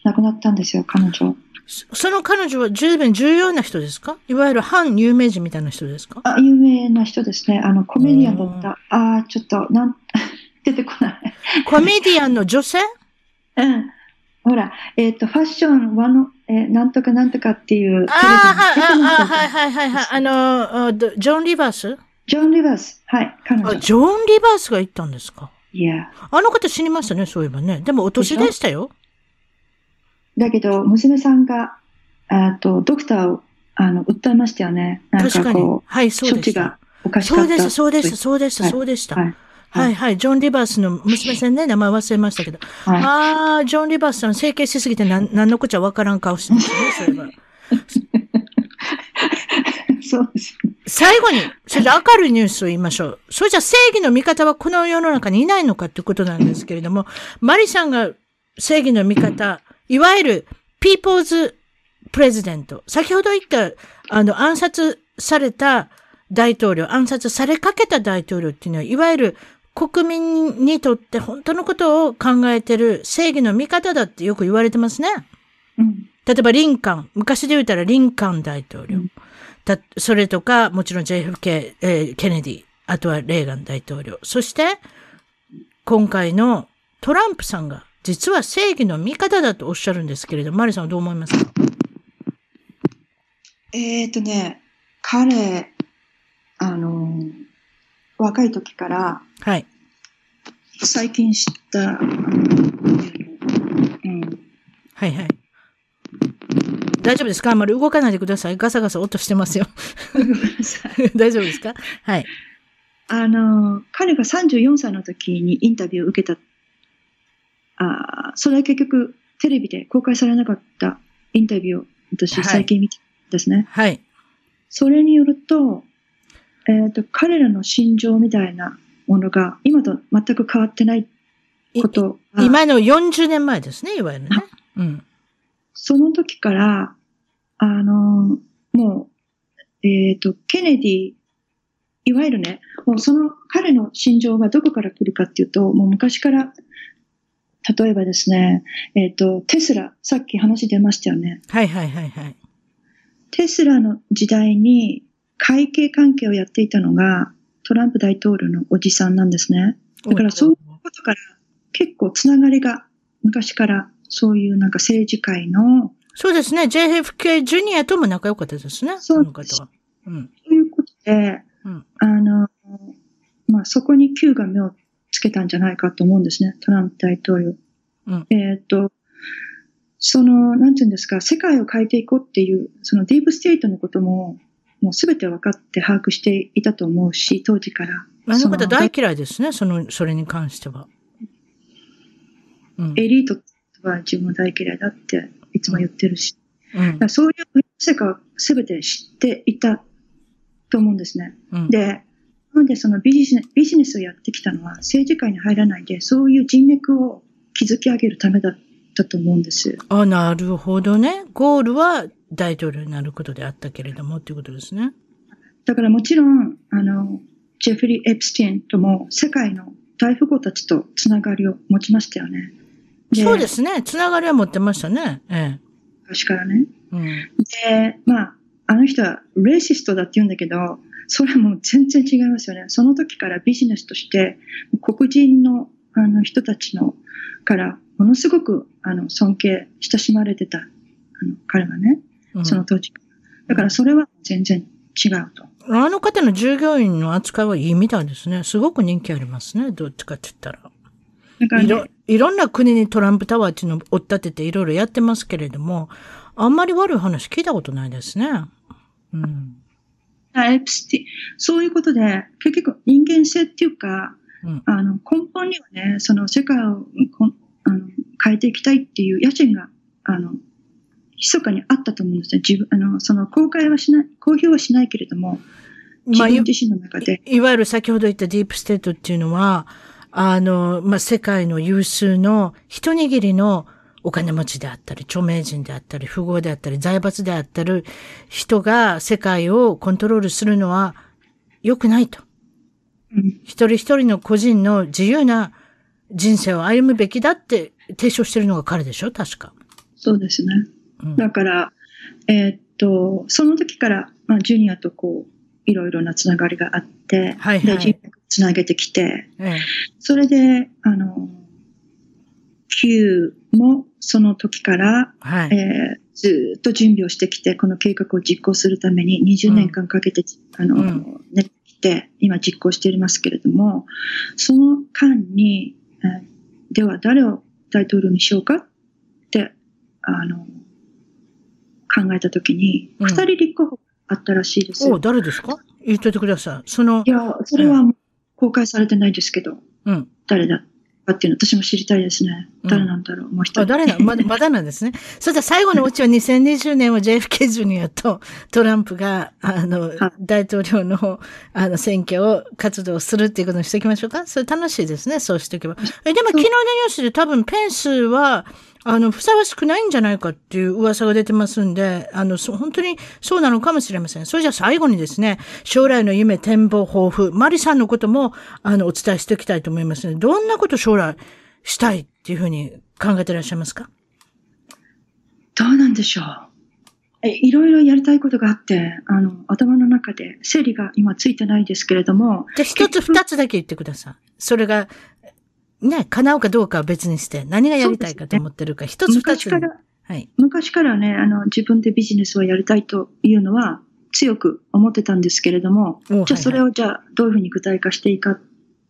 亡くなったんですよ、彼女。そその彼女は十分重要な人ですか？いわゆる反有名人みたいな人ですか？あ、有名な人ですね。あの、コメディアンだった。あー、ちょっと、なん、出てこない。コメディアンの女性？うん。ほら、えっ、と、ファッション、ワノ、えーなんとかなんとかっていう。ああ、はい、はい、はい、はい、はい。あの、ジョン・リバース？ジョン・リバース。はい、彼女あ、。ジョン・リバースが言ったんですか？いや。あの方死にましたね、そういえばね。でもお年でしたよ。だけど、娘さんが、あと、ドクターをあの、訴えましたよね。なん確かこ。う、はい、そうでした処置が。おかしかった。そうです、そうでした、そうでした、はいそうでした。はい。はい、はい。ジョン・リバースの娘さんね、名前忘れましたけど。はい。ああ、ジョン・リバースさん、整形しすぎてなん、なんのこっちゃわからん顔してますね、そういえば。そうです。最後に、それで明るいニュースを言いましょう。それじゃ正義の味方はこの世の中にいないのかということなんですけれども、マリさんが正義の味方、いわゆる People's President、先ほど言った、あの、暗殺された大統領、暗殺されかけた大統領っていうのは、いわゆる国民にとって本当のことを考えてる正義の味方だってよく言われてますね。うん。例えばリンカン、昔で言うたらリンカン大統領。うんたそれとか、もちろん JFK、えーケネディ、あとはレーガン大統領。そして、今回のトランプさんが、実は正義の味方だとおっしゃるんですけれども、マリさんはどう思いますか？えっ、ー、とね、彼、あの、若い時から、はい。最近知った、うん、はいはい。大丈夫ですか？あんまり動かないでください。ガサガサ音してますよ。ごめんなさい。大丈夫ですか？はい。あの、彼が34歳の時にインタビューを受けた、あーそれは結局テレビで公開されなかったインタビューを私はい最近見たんですね。はい。それによると、えっ、と、彼らの心情みたいなものが今と全く変わってないいことが今の40年前ですね、いわゆるね。うん。その時から、あの、もう、えっ、と、ケネディ、いわゆるね、もうその彼の心情がどこから来るかっていうと、もう昔から、例えばですね、えっ、と、テスラ、さっき話出ましたよね。はいはいはいはい。テスラの時代に会計関係をやっていたのがトランプ大統領のおじさんなんですね。だからそういうことから結構つながりが昔からそういうなんか政治界のそうですね。JFK ジュニアとも仲良かったですね。そうこの方は。うん。ということで、うんあの、まあ、そこに Q が目をつけたんじゃないかと思うんですね、トランプ大統領。うんえっ、と、その、なんていうんですか、世界を変えていこうっていう、そのディープステートのことも、もうすべて分かって把握していたと思うし、当時から。あの方そ大嫌いですね。その、それに関しては。うん。エリートは自分は大嫌いだっていつも言ってるし。うんそういう世界をすべて知っていたと思うんですね。うん。で、なのでそのビジネスビジネスをやってきたのは政治界に入らないで、そういう人脈を築き上げるためだったと思うんです。あ、なるほどね。ゴールは大統領になることであったけれども、っていうことですね。だからもちろん、あの、ジェフリー・エプスティンとも世界の大富豪たちとつながりを持ちましたよね。そうですね。つながりは持ってましたね。え昔からね。え。うん。で、まあ、あの人はレーシストだって言うんだけど、それはもう全然違いますよね。その時からビジネスとして、黒人のあの人たちのから、ものすごくあの尊敬、親しまれてた、あの彼はね、うんその当時。だからそれは全然違うと。あの方の従業員の扱いはいいみたいですね。すごく人気ありますね。どっちかって言ったら。だからいろね、、いろんな国にトランプタワーっていうのを追っ立てていろいろやってますけれども、あんまり悪い話聞いたことないですね。うん。あエプスティそういうことで、結局人間性っていうか、うんあの根本にはね、その世界をこんあの変えていきたいっていう野心が、あの、密かにあったと思うんですね。自分、あの、その公開はしない、公表はしないけれども、自まあ、い分自身の中で、いわゆる先ほど言ったディープステートっていうのは、あの、まあ、世界の有数の一握りのお金持ちであったり、著名人であったり、富豪であったり、財閥であったり、人が世界をコントロールするのは良くないと。うん、一人一人の個人の自由な人生を歩むべきだって提唱してるのが彼でしょ確か。そうですね。うん。だから、えーっと、その時から、まあ、ジュニアとこう、いろいろなつながりがあって、はいはい。で、つなげてきて、ええ。それで、あの、Q もその時から、はい。えーずーっと準備をしてきて、この計画を実行するために20年間かけて、あの、うん。練ってきて、今実行していますけれども、その間に、えーでは誰を大統領にしようかって、あの、考えたときに、二、人立候補あったらしいですお誰ですか？言っといてください。そのい、や、それは公開されてないですけど、うん。誰だかっていうの私も知りたいですね。うん誰なんだろう、もう一あ、人。誰な、まだ、まだなんですね。それでは最後のうちは2020年は JFK ジュニアとトランプが、あのはい、大統領の、あの、選挙を活動するっていうことにしておきましょうか。それ楽しいですね。そうしておけば。え、でも昨日のニュースで多分ペンスは、あの、ふさわしくないんじゃないかっていう噂が出てますんで、あの、そ本当にそうなのかもしれません。それじゃあ最後にですね、将来の夢、展望、抱負、マリさんのことも、あの、お伝えしておきたいと思いますので、どんなこと将来したいっていうふうに考えていらっしゃいますか？どうなんでしょう。えいろいろやりたいことがあって、あの、頭の中で整理が今ついてないですけれども、じゃあ一つ二つだけ言ってください。それが、ね、叶うかどうかは別にして、何がやりたいかと思ってるか、一つ二つ。昔から、はい。昔からね、あの、自分でビジネスをやりたいというのは強く思ってたんですけれども、おじゃあそれをじゃあどういうふうに具体化していいかっ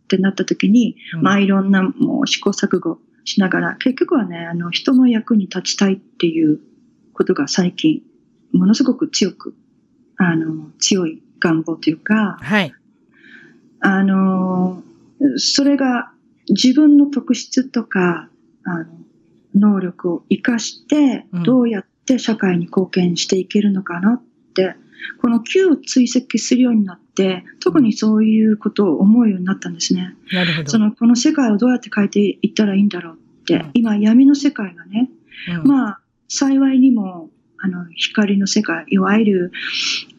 てなった時に、うんまあいろんなもう試行錯誤しながら、結局はね、あの、人の役に立ちたいっていうことが最近、ものすごく強く、あの、強い願望というか、はい。あの、それが自分の特質とか、あの、能力を活かしてうん、どうやって社会に貢献していけるのかなって、この Q を追跡するようになって、特にそういうことを思うようになったんですね。なるほど。その、この世界をどうやって変えていったらいいんだろうって、うん今闇の世界がね、うんまあ、幸いにも、あの、光の世界、いわゆる、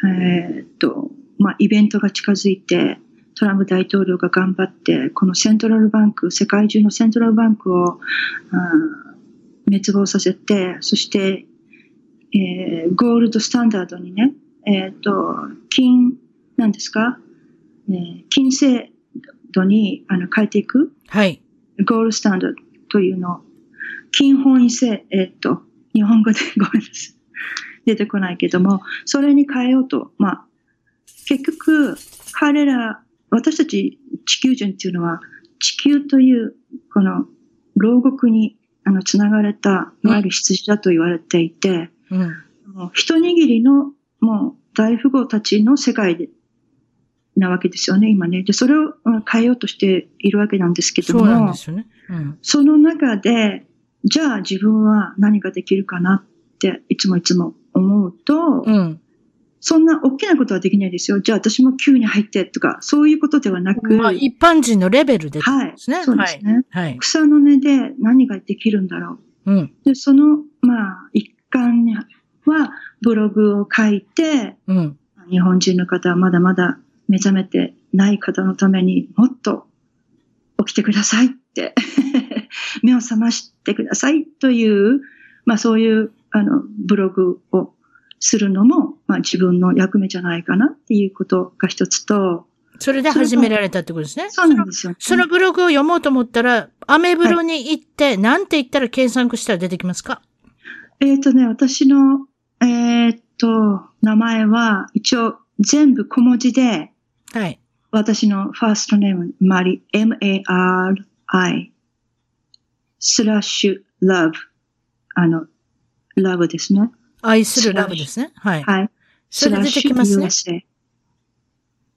えーっと、まあ、イベントが近づいて、トランプ大統領が頑張って、このセントラルバンク、世界中のセントラルバンクを、うん滅亡させて、そして、えーゴールドスタンダードにね、えーっと、金、なんですか、えー金制度にあの変えていく、はい。ゴールドスタンダードというのを、金本位制、えーっと、日本語で ごめんなさい。出てこないけども、それに変えようと、まあ、結局、彼ら、私たち地球人っていうのは、地球という、この、牢獄に、あの、つながれた、いわゆる羊だと言われていて、うん。一握りの、もう、大富豪たちの世界で、なわけですよね、今ね。で、それをうん変えようとしているわけなんですけども、そうなんですよね。うん。その中で、じゃあ自分は何ができるかなっていつもいつも思うと、うん。そんな大きなことはできないですよ。じゃあ私も急に入ってとか、そういうことではなく、まあ、一般人のレベルでってことはい、ですね。そうですね、はい。はい。草の根で何ができるんだろう。うん。で、その、まあ、一環には、ブログを書いて、うん。日本人の方はまだまだ目覚めてない方のためにもっと起きてくださいって、目を覚ましてくださいという、まあそういうあのブログをするのも、まあ自分の役目じゃないかなっていうことが一つと、それで始められたってことですね。そうなんですよ、ね。そのブログを読もうと思ったら、アメブロに行って、なんて言ったら検索したら出てきますか？えっ、とね、私の、えっ、と、名前は一応全部小文字で、はい。私のファーストネーム、マリ、M-A-R-I、スラッシュ、ラブ。あの、ラブですね。愛するラブですね。はい。はい。それ出てきますね。USA。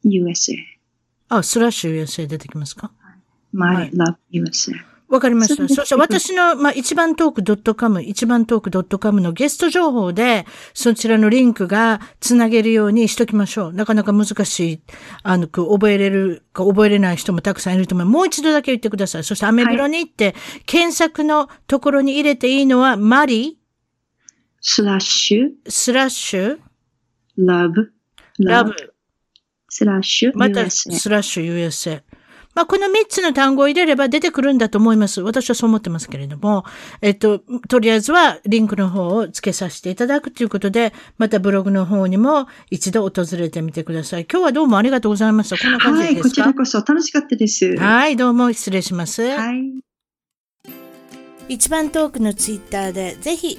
USA。あ、スラッシュ USA 出てきますか？マリ、はいラブ、USA。わかりました。そして私の、まあ、一番トーク .com、一番トーク .com のゲスト情報で、そちらのリンクがつなげるようにしときましょう。なかなか難しい、あの、く覚えれるか覚えれない人もたくさんいると思う。もう一度だけ言ってください。そしてアメブロに行って、検索のところに入れていいのは、マリ、スラッシュ、スラッシュ、ラブ、ラブ、スラッシュ、また。スラッシュ USA。まあ、この3つの単語を入れれば出てくるんだと思います。私はそう思ってますけれども、えっと、とりあえずはリンクの方を付けさせていただくということで、またブログの方にも一度訪れてみてください。今日はどうもありがとうございました。こんな感じはい、ですか？こちらこそ楽しかったです。はい、どうも失礼します。はい。一番トークのツイッターでぜひ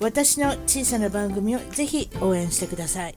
私の小さな番組をぜひ応援してください。